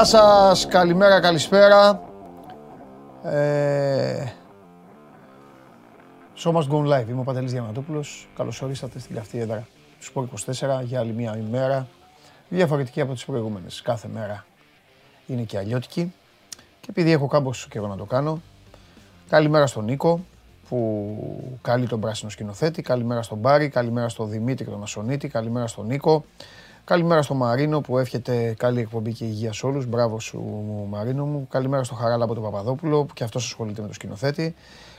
Γεια σας, καλημέρα, καλησπέρα. Ε, show must go live. Είμαι ο Παντελής Διαμαντούπουλος. Καλώς ορίσατε στην καυτή έδρα του Σπορ 24 για άλλη μια ημέρα. Διαφορετική από τις προηγούμενες. Κάθε μέρα είναι και αλλιώτικη. Και επειδή έχω κάμποσο καιρό να το κάνω, καλημέρα στον Νίκο που καλεί τον πράσινο σκηνοθέτη. Καλημέρα στον Μπάρι, καλημέρα στον Δημήτρη τον Ασονίτη, καλημέρα στον Νίκο. Καλημέρα στο Μαρίνο που εύχεται καλή εκπομπή και υγεία σε όλους. Μπράβο σου, Μαρίνο μου. Καλημέρα στο Χαράλα από τον Παπαδόπουλο που και αυτός ασχολείται με το σκηνοθέτη.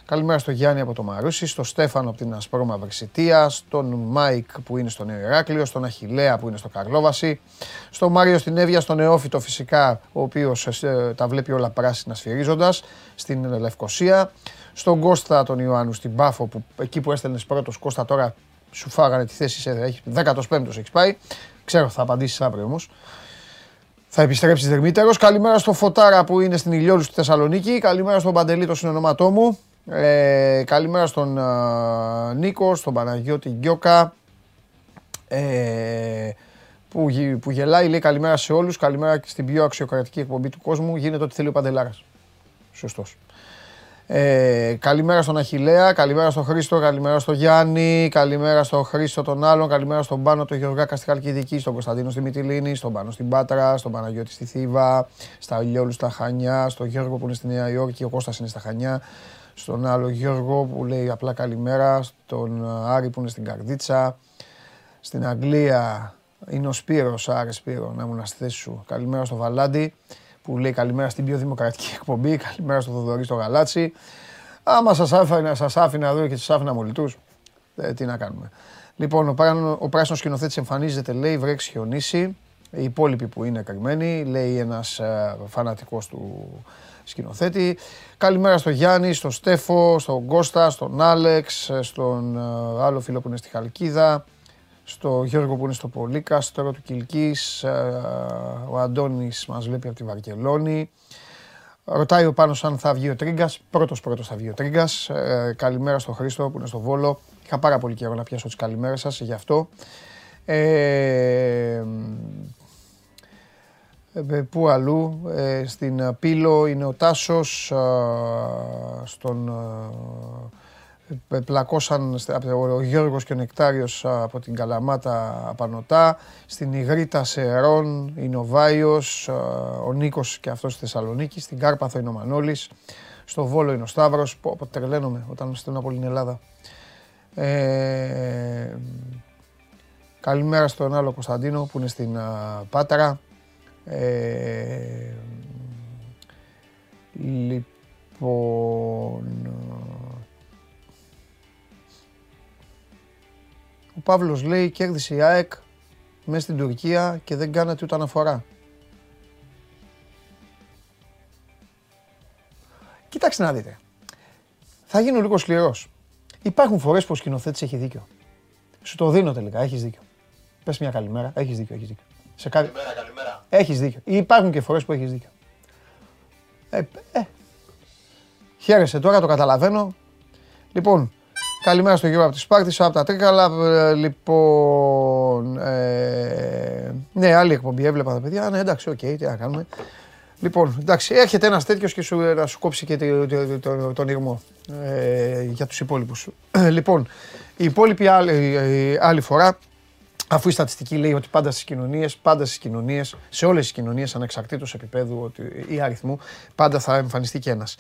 Καλημέρα στο Γιάννη από το Μαρούσι, στο Στέφανο από την Ασπρόμα Βρυσιτία, στον Μάικ που είναι στο Νέο Ηράκλειο, στον Αχηλέα που είναι στο Καρλόβαση, στον Μάριο στην Εύβοια, στον Νεόφυτο φυσικά, ο οποίος ε, τα βλέπει όλα πράσινα σφυρίζοντας, στην Λευκοσία, στον Κώστα τον Ιωάννου στην Πάφο που εκεί που έστελνες πρώτος Κώστα τώρα σου φάγανε τη θέση σε 15ο έχεις πάει. Ξέρω, θα απαντήσεις αύριο όμως. Θα επιστρέψεις δερμύτερο. Καλημέρα στο Φωτάρα που είναι στην Ηλιόλους στη Θεσσαλονίκη. Καλημέρα στον Παντελή, το συνονόματό μου. Ε, καλημέρα στον Νίκο, στον Παναγιώτη Γκιόκα. Ε, που, που γελάει, λέει καλημέρα σε όλους, καλημέρα και στην πιο αξιοκρατική εκπομπή του κόσμου. Γίνεται ό,τι θέλει ο Παντελάρας. Σωστός. Ε, καλημέρα στον Αχηλέα, καλημέρα στον Χρήστο, καλημέρα στον Γιάννη, καλημέρα στον Χρήστο τον άλλον, καλημέρα στον Πάνο, τον Γεωργάκα στη Χαλκιδική, στον Κωνσταντίνο στη Μυτιλίνη, στον Πάνο στην Πάτρα, στον Παναγιώτη στη Θήβα, στα Λιόλου στα Χανιά, στον Γιώργο που είναι στη Νέα Υόρκη, ο Κώστας είναι στα Χανιά, στον άλλο Γιώργο που λέει απλά καλημέρα, στον Άρη που είναι στην Καρδίτσα, στην Αγγλία είναι ο Σπύρος, άρε Σπύρο, να ήμουν στη θέση σου, καλημέρα στο Βαλάντι που λέει καλημέρα στην πιο δημοκρατική εκπομπή, καλημέρα στο Θοδωρή στο Γαλάτσι. Άμα σας άφηνα, σας άφηνα εδώ και σας άφηνα μολυτούς, ε, τι να κάνουμε. Λοιπόν, ο, πράσινο, ο πράσινος σκηνοθέτης εμφανίζεται, λέει, βρέξει χιονίσει. Οι υπόλοιποι που είναι καημένοι, λέει ένας ε, φανατικός του σκηνοθέτη. Καλημέρα στο Γιάννη, στο Στέφο, στον Κώστα, στον Άλεξ, ε, στον ε, άλλο φίλο που είναι στη Χαλκίδα, στο Γιώργο που είναι στο Πολύκαστρο του Κιλκής, ε, ο Αντώνης μας βλέπει από τη Βαρκελόνη. Ρωτάει ο Πάνος αν θα βγει ο Τρίγκας. Πρώτος πρώτος θα βγει ο Τρίγκας. Ε, καλημέρα στο Χρήστο που είναι στο Βόλο. Είχα πάρα πολύ καιρό να πιάσω τις καλημέρες σας γι' αυτό. Ε, ε πού αλλού, στην Πύλο είναι ο Τάσος, στον πλακώσαν ο Γιώργος και ο Νεκτάριος από την Καλαμάτα Απανωτά, στην Ιγρήτα Σερών είναι ο Βάιος, ο Νίκος και αυτός στη Θεσσαλονίκη, στην Κάρπαθο είναι ο Μανώλης, στο Βόλο είναι ο Σταύρος, που τρελαίνομαι όταν με στέλνω από την Ελλάδα. Ε, καλημέρα στον άλλο Κωνσταντίνο που είναι στην Πάτρα. Ε, λοιπόν, Ο Παύλος λέει κέρδισε η ΑΕΚ μέσα στην Τουρκία και δεν κάνατε ούτε αναφορά. Κοιτάξτε να δείτε. Θα γίνω λίγο σκληρός. Υπάρχουν φορές που ο σκηνοθέτης έχει δίκιο. Σου το δίνω τελικά, έχεις δίκιο. Πες μια καλημέρα, έχεις δίκιο, έχεις δίκιο. Σε Καλημέρα, καλημέρα. Έχεις δίκιο. Υπάρχουν και φορές που έχεις δίκιο. Ε, ε. Χαίρεσαι τώρα, το καταλαβαίνω. Λοιπόν, Καλημέρα στο Σπύρο από τη Σπάρτη, από τα Τρίκαλα. Ε, λοιπόν. Ε, ναι, άλλη εκπομπή έβλεπα τα παιδιά. Ναι, εντάξει, οκ, okay, τι να κάνουμε. Λοιπόν, εντάξει, έρχεται ένας τέτοιος και σου, να σου κόψει και τον, τον ειρμό ε, για τους υπόλοιπους. λοιπόν, η υπόλοιπη άλλη, ε, άλλη φορά, αφού η στατιστική λέει ότι πάντα στις κοινωνίες, πάντα στις κοινωνίες, σε όλες τις κοινωνίες ανεξαρτήτως επίπεδου ή αριθμού, πάντα θα εμφανιστεί και ένας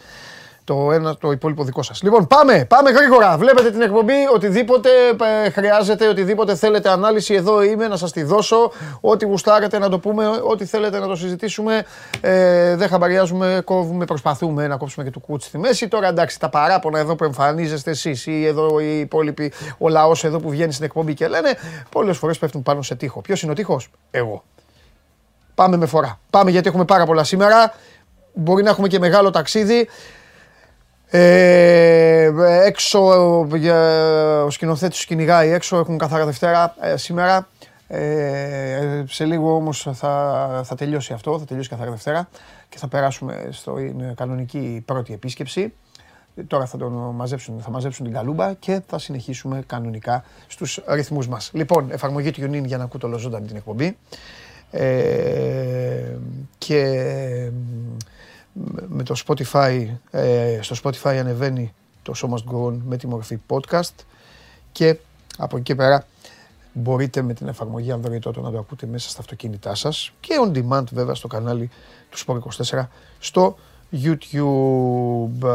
το ένα το υπόλοιπο δικό σας. Λοιπόν, πάμε, πάμε γρήγορα. Βλέπετε την εκπομπή, οτιδήποτε ε, χρειάζεται, οτιδήποτε θέλετε ανάλυση, εδώ είμαι να σας τη δώσω. Ό,τι γουστάρετε να το πούμε, ό,τι θέλετε να το συζητήσουμε. Ε, δεν χαμπαριάζουμε, κόβουμε, προσπαθούμε να κόψουμε και του κούτσι στη μέση. Τώρα εντάξει, τα παράπονα εδώ που εμφανίζεστε εσείς ή εδώ οι υπόλοιποι, ο λαός εδώ που βγαίνει στην εκπομπή και λένε, πολλές φορές πέφτουν πάνω σε τείχο. Ποιος είναι ο τείχος; Εγώ. Πάμε με φορά. Πάμε γιατί έχουμε πάρα πολλά σήμερα. Μπορεί να έχουμε και μεγάλο ταξίδι. Ε, έξω, ο σκηνοθέτης του κυνηγάει έξω, έχουν καθαρά Δευτέρα ε, σήμερα. Ε, σε λίγο όμως θα, θα τελειώσει αυτό, θα τελειώσει καθαρά Δευτέρα και θα περάσουμε στην κανονική πρώτη επίσκεψη. Τώρα θα τον μαζέψουν, θα μαζέψουν την καλούμπα και θα συνεχίσουμε κανονικά στους ρυθμούς μας. Λοιπόν, εφαρμογή του UNIN για να ακούτε όλο ζωντανή την εκπομπή. Ε, και και με το Spotify, ε, στο Spotify ανεβαίνει το Show Must Go On με τη μορφή podcast και από εκεί πέρα μπορείτε με την εφαρμογή Android τότε να το ακούτε μέσα στα αυτοκίνητά σας και on demand βέβαια στο κανάλι του Sport24 στο YouTube. Ε,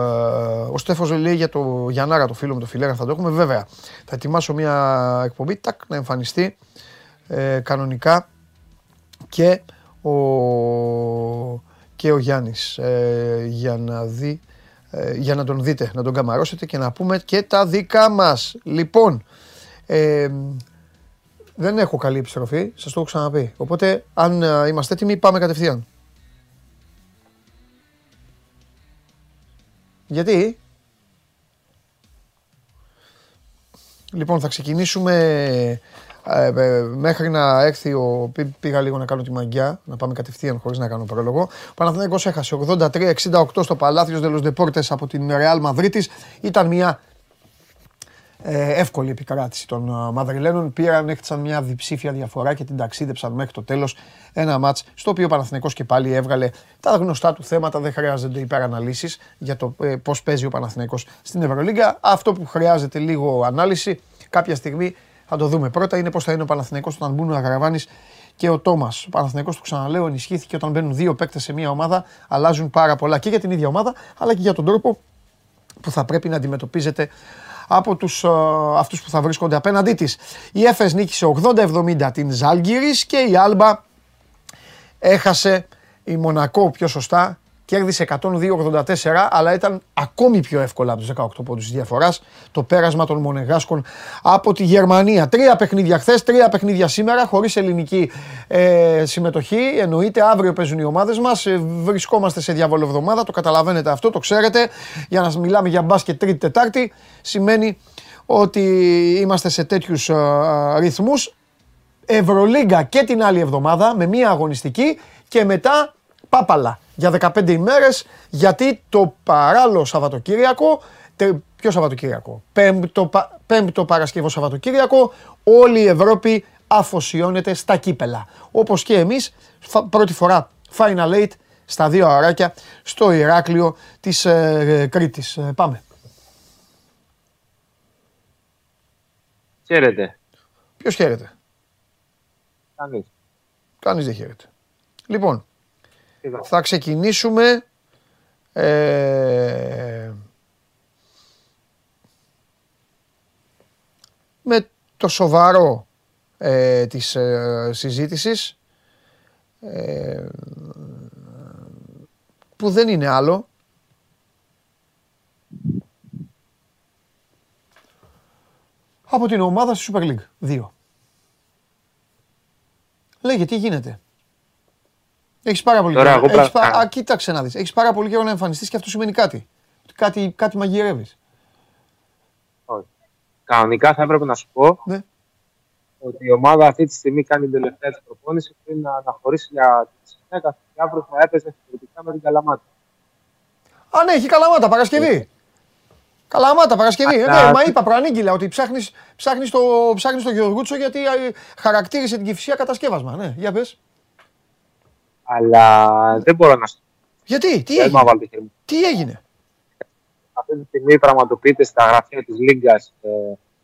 ο Στέφος λέει για το Γιαννάρα, το φίλο μου, το φιλέρα, θα το έχουμε. Βέβαια, θα ετοιμάσω μια εκπομπή, τάκ, να εμφανιστεί ε, κανονικά και ο, και ο Γιάννης ε, για να δει ε, για να τον δείτε, να τον καμαρώσετε και να πούμε και τα δικά μας. Λοιπόν, ε, δεν έχω καλή επιστροφή, σας το έχω ξαναπεί. Οπότε, αν είμαστε έτοιμοι, πάμε κατευθείαν. Γιατί; Λοιπόν, θα ξεκινήσουμε ε, ε, μέχρι να έρθει ο. Πήγα λίγο να κάνω τη μαγκιά, να πάμε κατευθείαν χωρίς να κάνω πρόλογο. Ο Παναθηναϊκός έχασε 83-68 στο Παλάθιος Δελος Δεπόρτες από την Ρεάλ Μαδρίτης. Ήταν μια ε, εύκολη επικράτηση των ε, Μαδριλένων. Πήραν, έχτισαν μια διψήφια διαφορά και την ταξίδεψαν μέχρι το τέλος. Ένα μάτς στο οποίο ο Παναθηναϊκός και πάλι έβγαλε τα γνωστά του θέματα. Δεν χρειάζονται υπεραναλύσεις για το ε, πώς παίζει ο Παναθηναϊκός στην Ευρωλίγκα. Αυτό που χρειάζεται λίγο ανάλυση κάποια στιγμή θα το δούμε. Πρώτα είναι πώς θα είναι ο Παναθηναϊκός όταν μπουν ο Αγραβάνη και ο Τόμας. Ο Παναθηναϊκός, το ξαναλέω, ενισχύθηκε όταν μπαίνουν δύο παίκτες σε μια ομάδα. Αλλάζουν πάρα πολλά και για την ίδια ομάδα, αλλά και για τον τρόπο που θα πρέπει να αντιμετωπίζεται από τους, uh, αυτούς που θα βρίσκονται απέναντί της. Η Έφες νίκησε 80-70 την Ζάλγκυρης και η Άλμπα έχασε η Μονακό πιο σωστά κέρδισε 102-84, αλλά ήταν ακόμη πιο εύκολα από τους 18 πόντους διαφοράς το πέρασμα των Μονεγάσκων από τη Γερμανία. Τρία παιχνίδια χθες, τρία παιχνίδια σήμερα, χωρίς ελληνική ε, συμμετοχή. Εννοείται, αύριο παίζουν οι ομάδες μας. Ε, βρισκόμαστε σε διάβολο εβδομάδα, το καταλαβαίνετε αυτό, το ξέρετε. Για να μιλάμε για μπάσκετ τρίτη-τετάρτη, σημαίνει ότι είμαστε σε τέτοιους ε, ρυθμούς. Ευρωλίγκα και την άλλη εβδομάδα με μία αγωνιστική και μετά πάπαλα για 15 ημέρες γιατί το παράλληλο Σαββατοκύριακο, ποιο Σαββατοκύριακο, πέμπτο, πέμπτο Παρασκευό Σαββατοκύριακο, όλη η Ευρώπη αφοσιώνεται στα κύπελα. Όπως και εμείς, πρώτη φορά Final Eight στα δύο αράκια στο Ηράκλειο της ε, Κρήτης. Ε, πάμε. Χαίρετε. Ποιος χαίρεται; Κανείς. Κανείς δεν χαίρεται. Λοιπόν, θα ξεκινήσουμε ε, με το σοβαρό ε, της ε, συζήτησης ε, που δεν είναι άλλο από την ομάδα στη Super League 2. Λέγε τι γίνεται; Έχεις πάρα πολύ Τώρα, καιρό. Έχεις πα... Α, κοίταξε να δεις. Έχεις πάρα πολύ καιρό να εμφανιστείς και αυτό σημαίνει κάτι. Κάτι, κάτι μαγειρεύεις. Όχι. Κανονικά θα έπρεπε να σου πω ναι. ότι η ομάδα αυτή τη στιγμή κάνει την τελευταία της προπόνηση πριν να αναχωρήσει για τη συνέχεια και αύριο θα έπαιζε θεωρητικά με την Καλαμάτα. Α, ναι, έχει Καλαμάτα Παρασκευή. Καλαμάτα Παρασκευή. Ε, ναι, μα είπα προανήγγυλα ότι ψάχνει ψάχνεις το, ψάχνεις το Γεωργούτσο γιατί χαρακτήρισε την κυφυσία κατασκεύασμα. Ναι, για πες. Αλλά δεν μπορώ να σου Γιατί, τι έγινε. Τι έγινε; Αυτή τη στιγμή πραγματοποιείται στα γραφεία της Λίγκας ε,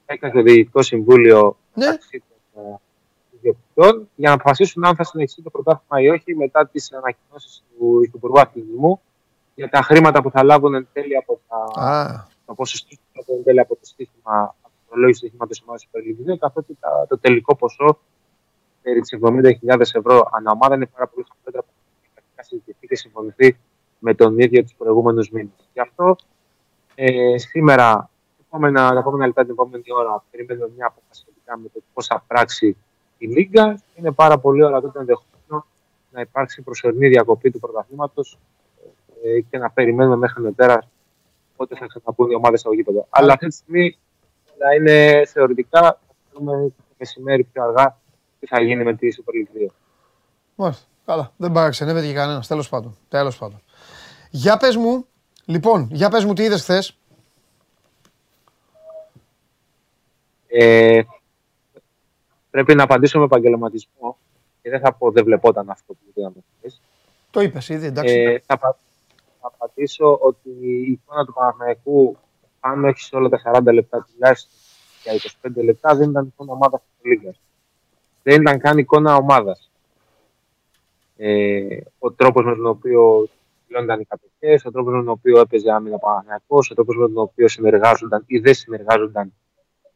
έκανε το Διοικητικό Συμβούλιο ναι. των ε, ιδιοκτητών για να αποφασίσουν αν θα συνεχίσει το πρωτάθλημα ή όχι μετά τις ανακοινώσεις του Υπουργού Αθλητισμού για τα χρήματα που θα λάβουν εν τέλει από τα, ah. το ποσοστό εν τέλει από το στήχημα, από το προλόγιο στήχηματος ομάδας Super καθότι το τελικό ποσό περί τις 70.000 ευρώ ανά ομάδα είναι πάρα πολύ χαμηλότερα από το συζητηθεί και συμφωνηθεί με τον ίδιο τους προηγούμενους μήνες. Γι' αυτό ε, σήμερα, επόμενα, τα επόμενα λεπτά, την επόμενη ώρα, περιμένουμε μια απόφαση σχετικά με το πώς θα πράξει η Λίγκα. Είναι πάρα πολύ ώρα τότε ενδεχομένω να υπάρξει προσωρινή διακοπή του πρωταθλήματος ε, και να περιμένουμε μέχρι νοτέρα πότε θα ξαναπούν οι ομάδες στο γήπεδο. Αλλά αυτή τη στιγμή να είναι θεωρητικά, θα θέλουμε το μεσημέρι πιο αργά τι θα γίνει με τη Super League 2. Μάλιστα. Καλά. Δεν παραξενεύεται και κανένας. Τέλος πάντων. Τέλος πάντων. Για πες μου, λοιπόν, για πες μου τι είδες χθες. Ε, πρέπει να απαντήσω με επαγγελματισμό και δεν θα πω δεν βλεπόταν αυτό που είδαμε χθες. Το είπες ήδη, εντάξει. Ε, θα, θα απαντήσω ότι η εικόνα του Παναθηναϊκού, αν όχι σε όλα τα 40 λεπτά τουλάχιστον για 25 λεπτά, δεν ήταν εικόνα ομάδα της Λίγκα. Δεν ήταν καν εικόνα ομάδας. Ε, ο τρόπος με τον οποίο πληρώνονταν οι κατοχέ, ο τρόπος με τον οποίο έπαιζε άμυνα Παναθηναϊκός, ο τρόπος με τον οποίο συνεργάζονταν ή δεν συνεργάζονταν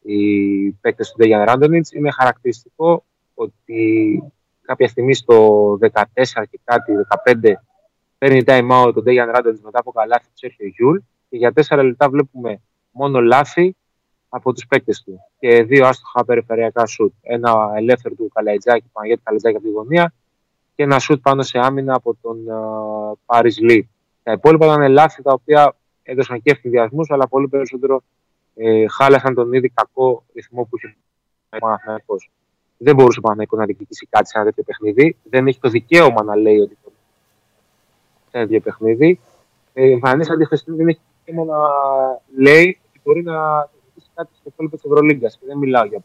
οι παίκτες του Ντέγιαν Ράντονιτς, είναι χαρακτηριστικό ότι κάποια στιγμή στο 14 και κάτι, 15, παίρνει time out τον Ντέγιαν Ράντονιτς μετά από καλάθι του Σέρχιο Γιούλ και για 4 λεπτά βλέπουμε μόνο λάθη από τους παίκτες του. Και δύο άστοχα περιφερειακά σουτ. Ένα ελεύθερο του Καλαϊτζάκη, Παναγιώτη Καλαϊτζάκη από τη γωνία και ένα σουτ πάνω σε άμυνα από τον uh, Πάρις Λι. Τα υπόλοιπα ήταν λάθη τα οποία έδωσαν και ευθυνδιασμούς, αλλά πολύ περισσότερο ε, χάλασαν τον ήδη κακό ρυθμό που είχε ο Παναθηναϊκός. Δεν μπορούσε ο Παναθηναϊκός να διεκδικήσει κάτι σε ένα τέτοιο παιχνίδι. Δεν έχει το δικαίωμα να λέει ότι σε ένα τέτοιο παιχνίδι. Ε, εμφανίσει αντιχριστή δεν έχει δικαίωμα να λέει ότι μπορεί να διεκδικήσει κάτι στο υπόλοιπο της Ευρωλίγκας. Και δεν μιλάω για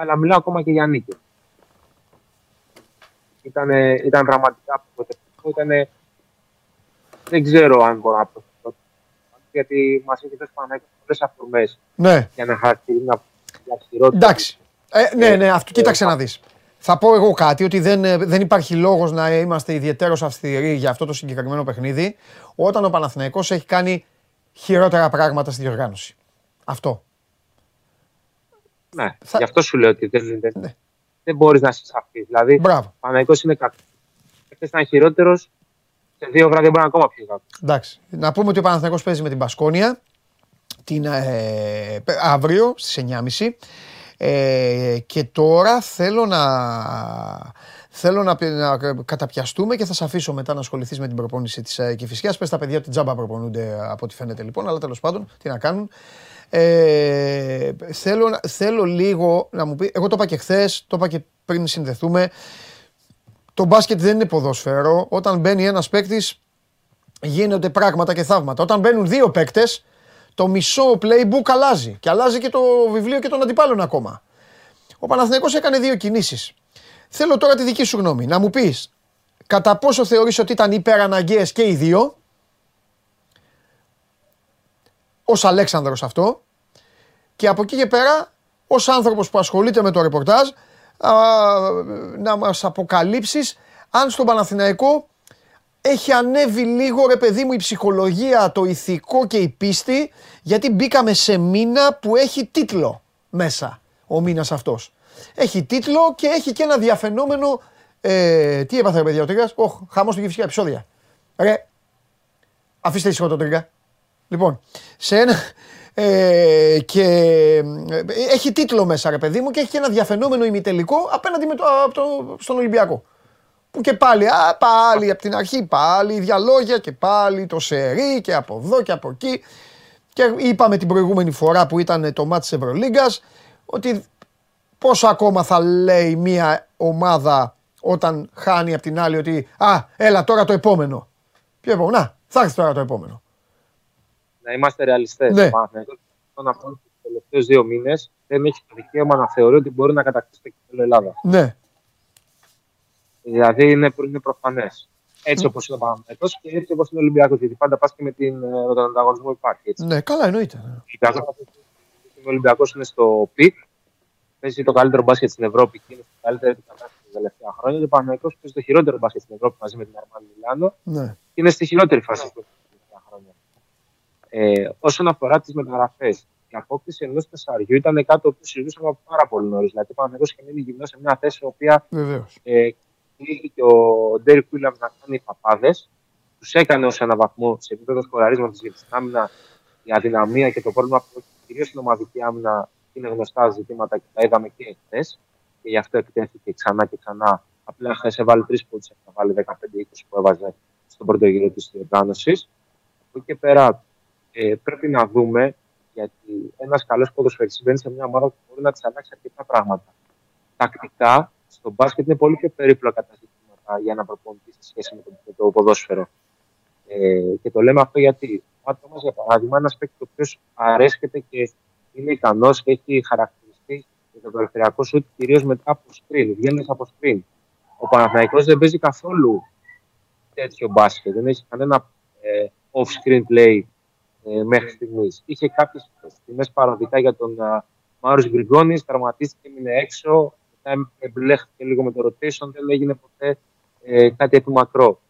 αλλά μιλάω ακόμα και για νίκη. Ήταν, ήταν πραγματικά Ήτανε, δεν ξέρω αν μπορώ να προσθέσω. Γιατί μας έχει δώσει Παναγιώτης πολλές αφορμές ναι. για να χαρακτηρίζει μια αυστηρότητα. Εντάξει. Ε, ναι, ναι, αυτό κοίταξε να δεις. Θα πω εγώ κάτι, ότι δεν, ε, δεν υπάρχει λόγος να είμαστε ιδιαίτερως αυστηροί για αυτό το συγκεκριμένο παιχνίδι, όταν ο Παναθηναϊκός έχει κάνει χειρότερα πράγματα στη διοργάνωση. Αυτό. Ναι, θα... γι' αυτό σου λέω ότι δεν, δεν, ναι. δεν μπορείς να είσαι σαφή. Δηλαδή, Μπράβο. ο Παναθηναϊκός είναι κακός. Χθες ήταν χειρότερος, σε δύο βράδια μπορεί να ακόμα πιο κακός. Εντάξει. Να πούμε ότι ο Παναθηναϊκός παίζει με την Πασκόνια την, ε, αύριο στις 9.30 ε, και τώρα θέλω να, θέλω να, να καταπιαστούμε και θα σε αφήσω μετά να ασχοληθείς με την προπόνηση της ε, Κηφισιάς. Πες τα παιδιά ότι τζάμπα προπονούνται από ό,τι φαίνεται λοιπόν, αλλά τέλος πάντων τι να κάνουν. Ε, θέλω, θέλω λίγο να μου πει, εγώ το είπα και χθες, το είπα και πριν συνδεθούμε, το μπάσκετ δεν είναι ποδόσφαιρο. Όταν μπαίνει ένας παίκτης, γίνονται πράγματα και θαύματα. Όταν μπαίνουν δύο παίκτες, το μισό playbook αλλάζει. Και αλλάζει και το βιβλίο και των αντιπάλων ακόμα. Ο Παναθηναϊκός έκανε δύο κινήσεις. Θέλω τώρα τη δική σου γνώμη. Να μου πεις κατά πόσο θεωρείς ότι ήταν υπεραναγκαίες και οι δύο; Ως Αλέξανδρος αυτό. Και από εκεί και πέρα, ως άνθρωπος που ασχολείται με το ρεπορτάζ, να μας αποκαλύψεις αν στον Παναθηναϊκό έχει ανέβει λίγο ρε παιδί μου η ψυχολογία, το ηθικό και η πίστη γιατί μπήκαμε σε μήνα που έχει τίτλο μέσα ο μήνας αυτός. Έχει τίτλο και έχει και ένα διαφαινόμενο ε, τι έπαθε ρε παιδιά ο Τρίγκας, Ωχ, χαμός του φυσικά επεισόδια. Ρε, αφήστε ήσυχο τον Τρίγκα. Λοιπόν, σε ένα, ε, και ε, έχει τίτλο μέσα ρε παιδί μου και έχει και ένα διαφαινόμενο ημιτελικό απέναντι με το, το, στον Ολυμπιακό. Που και πάλι, α, πάλι από την αρχή, πάλι διαλόγια και πάλι το σερί και από εδώ και από εκεί. Και είπαμε την προηγούμενη φορά που ήταν το μάτι της Ευρωλίγκας ότι πόσο ακόμα θα λέει μια ομάδα όταν χάνει από την άλλη ότι «Α, έλα τώρα το επόμενο». Ποιο επόμενο, να, θα έρθει τώρα το επόμενο. Να είμαστε ρεαλιστές. Ναι. Να πω ότι τους τελευταίους δύο μήνες δεν έχει το δικαίωμα να θεωρεί ότι μπορεί να κατακτήσει το κύπελλο Ελλάδας. Ναι. Δηλαδή είναι, είναι προφανές. Έτσι όπως είναι ο Παναθηναϊκός και έτσι όπως είναι ο Ολυμπιακός. Γιατί πάντα πας και με, την, με τον ανταγωνισμό υπάρχει. Έτσι. Ναι, καλά εννοείται. Ο Ολυμπιακός είναι στο peak. Παίζει το καλύτερο μπάσκετ στην Ευρώπη και είναι στην καλύτερη κατάσταση τα τελευταία χρόνια. Και ο Παναθηναϊκός παίζει το χειρότερο μπάσκετ στην Ευρώπη μαζί με την Αρμάνι Μιλάνο. Ναι. Και είναι στη χειρότερη φάση του τελευταία χρόνια. Ε, όσον αφορά τις μεταγραφές, η απόκτηση ενός τεσσαριού ήταν κάτι που συζητούσαμε από πάρα πολύ νωρίς. Δηλαδή, ο Παναγιώτο είχε μείνει γυμνός σε μια θέση η οποία ε, και ο Ντέρι Κούιλαμ να κάνει παπάδες. Τους έκανε ως ένα βαθμό σε επίπεδο σκοραρίσματο για την άμυνα, η αδυναμία και το πρόβλημα που έχει κυρίως στην ομαδική άμυνα είναι γνωστά ζητήματα και τα είδαμε και χθε. Και γι' αυτό επιτέθηκε ξανά και ξανά. Απλά χθες έβαλε τρεις πόντους, να βάλει 15-20 που έβαζε στον πρώτο γύρο της διοργάνωσης. Από εκεί και πέρα ε, πρέπει να δούμε γιατί ένας καλός ποδοσφαιριστής μπαίνει σε μια ομάδα που μπορεί να τη αλλάξει αρκετά πράγματα. Τακτικά στο μπάσκετ είναι πολύ πιο περίπλοκα τα ζητήματα για να προπονηθεί σε σχέση με το, με το ποδόσφαιρο. Ε, και το λέμε αυτό γιατί ο άτομο, για παράδειγμα, ένας παίκτης ο οποίος αρέσκεται και είναι ικανός και έχει χαρακτηριστεί για το περιφερειακό σουτ κυρίως μετά από screen, βγαίνει από screen. Ο Παναθηναϊκός δεν παίζει καθόλου τέτοιο μπάσκετ. Δεν έχει κανένα ε, off-screen play ε, μέχρι στιγμής. Είχε κάποιες στιγμές παροδικά για τον uh, Μάριο Γκριγκόνη, τραυματίστηκε, έμεινε έξω. Μετά εμπλέχθηκε λίγο με το rotation, δεν έγινε ποτέ ε, κάτι επιμακρό.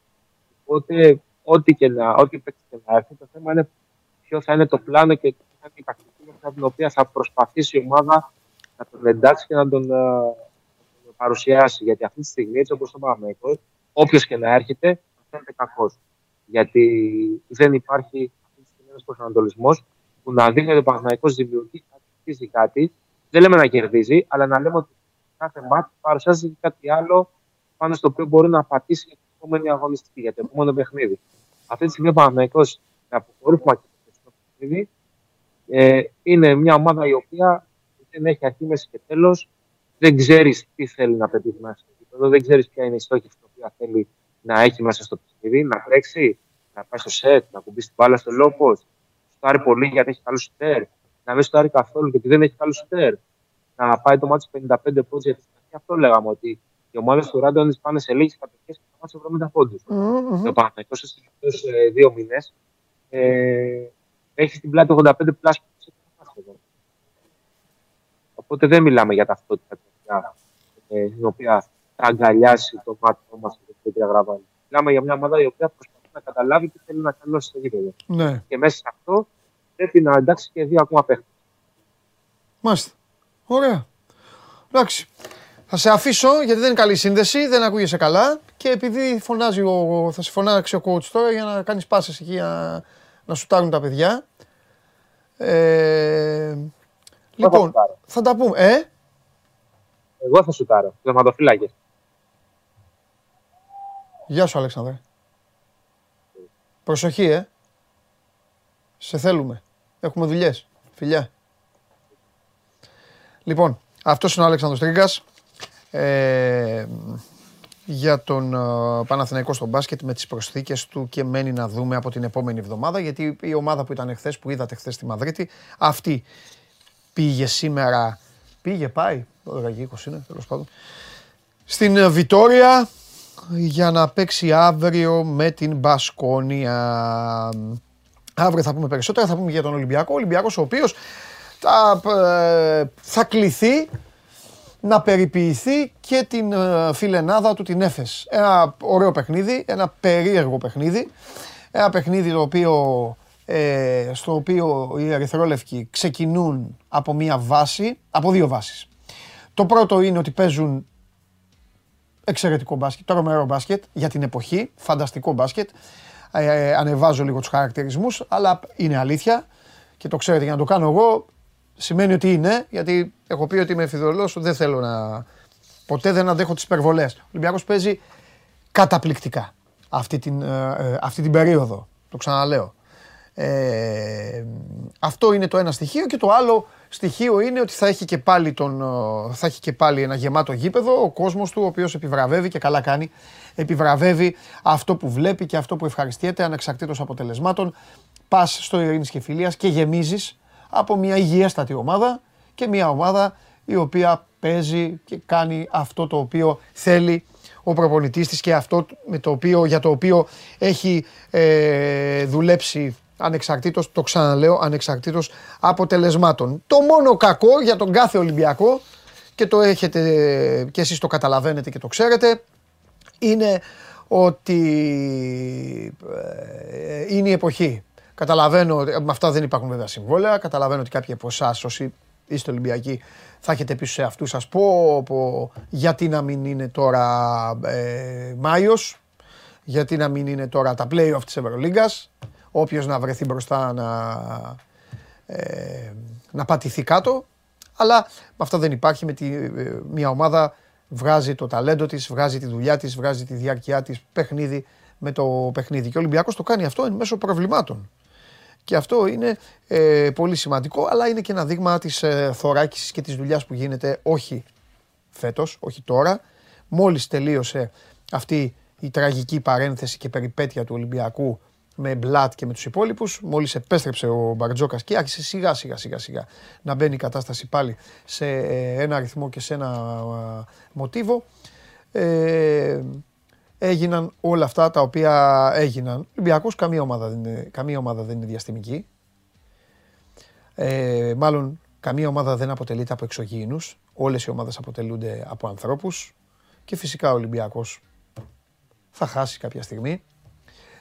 Οπότε, ό,τι και να, ό,τι παίξει και να έρθει, το θέμα είναι ποιο θα είναι το πλάνο και ποια θα είναι η τακτική με την οποία θα προσπαθήσει η ομάδα να τον εντάξει και να τον, uh, παρουσιάσει. Γιατί αυτή τη στιγμή, έτσι όπως το πάμε, όποιος και να έρχεται, θα είναι κακός. Γιατί δεν υπάρχει αυτή τη στιγμή ένας προσανατολισμός που να δίνει ότι ο Παναγενικό δημιουργεί κάτι, κάτι. Δεν λέμε να κερδίζει, αλλά να λέμε ότι κάθε μάτι παρουσιάζει κάτι άλλο πάνω στο οποίο μπορεί να πατήσει για την επόμενη αγωνιστική, για το επόμενο παιχνίδι. Αυτή τη στιγμή ο Παναγενικό με αποκορύφωμα και το παιχνίδι ε, είναι μια ομάδα η οποία δεν έχει αρχή, μέση και τέλος. Δεν ξέρεις τι θέλει να πετύχει μέσα στο επίπεδο, δεν ξέρεις ποια είναι η στόχη την οποία θέλει να έχει μέσα στο παιχνίδι, να τρέξει, να πάει στο σετ, να κουμπίσει την μπάλα στο λόπο, στάρει πολύ γιατί έχει καλό σουτέρ, να μην στάρει καθόλου γιατί δεν έχει καλό σουτέρ, να πάει το μάτι 55 πόντους. Γιατί αυτό λέγαμε ότι οι ομάδες του Ράντονης πάνε σε λίγες κατοχές και πάνε σε 70 πόντους. Mm-hmm. Το Παναθηναϊκός στι ε, δύο μήνες ε, έχει στην πλάτη 85 πλάσπου. Οπότε δεν μιλάμε για ταυτότητα ε, την οποία θα αγκαλιάσει το μάτι μας και το διαγραβάνει. Μιλάμε για μια ομάδα η οποία προσπαθεί να καταλάβει τι θέλει να κάνει στο γήπεδο. Ναι. Και μέσα σε αυτό πρέπει να εντάξει και δύο ακόμα παίχτες. Μάλιστα. Ωραία. Εντάξει. Θα σε αφήσω γιατί δεν είναι καλή σύνδεση, δεν ακούγεσαι καλά και επειδή φωνάζει ο, θα σε φωνάξει ο coach τώρα για να κάνεις πάσες εκεί να, να σουτάρουν τα παιδιά. Ε, λοιπόν, θα τα πούμε. Ε; Εγώ θα σουτάρω, θεματοφύλακες. Γεια σου Αλέξανδρε. Προσοχή, ε. Σε θέλουμε. Έχουμε δουλειές. Φιλιά. Λοιπόν, αυτός είναι ο Αλέξανδρος Τρίγκας. Ε, για τον uh, Παναθηναϊκό στο μπάσκετ με τις προσθήκες του και μένει να δούμε από την επόμενη εβδομάδα γιατί η ομάδα που ήταν εχθές, που είδατε χθες στη Μαδρίτη, αυτή πήγε σήμερα, πήγε, πάει, 12 20 είναι, τέλος πάντων, στην ε, Βιτόρια για να παίξει αύριο με την Μπασκόνια. Αύριο θα πούμε περισσότερα, θα πούμε για τον Ολυμπιακό. Ο Ολυμπιακός ο οποίος θα, ε, θα κληθεί να περιποιηθεί και την ε, φιλενάδα του την Έφες. Ένα ωραίο παιχνίδι, ένα περίεργο παιχνίδι. Ένα παιχνίδι το οποίο, ε, στο οποίο οι Ερυθρόλευκοι ξεκινούν από μία βάση, από δύο βάσεις. Το πρώτο είναι ότι παίζουν εξαιρετικό μπάσκετ, τρομερό μπάσκετ για την εποχή, φανταστικό μπάσκετ. Ε, ε, ανεβάζω λίγο τους χαρακτηρισμούς, αλλά είναι αλήθεια και το ξέρετε για να το κάνω εγώ σημαίνει ότι είναι, γιατί έχω πει ότι είμαι φιδωλός, δεν θέλω να... Ποτέ δεν αντέχω τις υπερβολές. Ο Ολυμπιακός παίζει καταπληκτικά αυτή την, ε, αυτή την περίοδο, το ξαναλέω. Ε, αυτό είναι το ένα στοιχείο και το άλλο στοιχείο είναι ότι θα έχει και πάλι, τον, θα έχει και πάλι ένα γεμάτο γήπεδο ο κόσμος του ο οποίος επιβραβεύει και καλά κάνει επιβραβεύει αυτό που βλέπει και αυτό που ευχαριστιέται ανεξαρτήτως αποτελεσμάτων. Πας στο ειρήνης και φιλίας και γεμίζεις από μια υγιέστατη ομάδα και μια ομάδα η οποία παίζει και κάνει αυτό το οποίο θέλει ο προπονητής της και αυτό με το οποίο, για το οποίο έχει ε, δουλέψει ανεξαρτήτως, το ξαναλέω, ανεξαρτήτως αποτελεσμάτων. Το μόνο κακό για τον κάθε Ολυμπιακό και το έχετε και εσείς το καταλαβαίνετε και το ξέρετε είναι ότι ε, είναι η εποχή. Καταλαβαίνω ότι με αυτά δεν υπάρχουν βέβαια συμβόλαια. Καταλαβαίνω ότι κάποιοι από εσάς, όσοι είστε Ολυμπιακοί, θα έχετε πίσω σε αυτούς σα πω, πω γιατί να μην είναι τώρα ε, Μάιος, γιατί να μην είναι τώρα τα playoff της Ευρωλίγκας όποιος να βρεθεί μπροστά να, ε, να πατηθεί κάτω. Αλλά με αυτό δεν υπάρχει. Με τη, ε, μια ομάδα βγάζει το ταλέντο της, βγάζει τη δουλειά της, βγάζει τη διάρκεια της παιχνίδι με το παιχνίδι. Και ο Ολυμπιακός το κάνει αυτό εν μέσω προβλημάτων. Και αυτό είναι ε, πολύ σημαντικό, αλλά είναι και ένα δείγμα της ε, θωράκισης και της δουλειάς που γίνεται όχι φέτος, όχι τώρα. Μόλις τελείωσε αυτή η τραγική παρένθεση και περιπέτεια του Ολυμπιακού με Μπλατ και με τους υπόλοιπους. Μόλις επέστρεψε ο Μπαρτζόκας και άρχισε σιγά σιγά σιγά σιγά να μπαίνει η κατάσταση πάλι σε ένα αριθμό και σε ένα μοτίβο. Ε, έγιναν όλα αυτά τα οποία έγιναν. Ο Ολυμπιακός καμία ομάδα δεν είναι, καμία ομάδα δεν είναι διαστημική. Ε, μάλλον καμία ομάδα δεν αποτελείται από εξωγήινους. Όλες οι ομάδες αποτελούνται από ανθρώπους. Και φυσικά ο Ολυμπιακός θα χάσει κάποια στιγμή.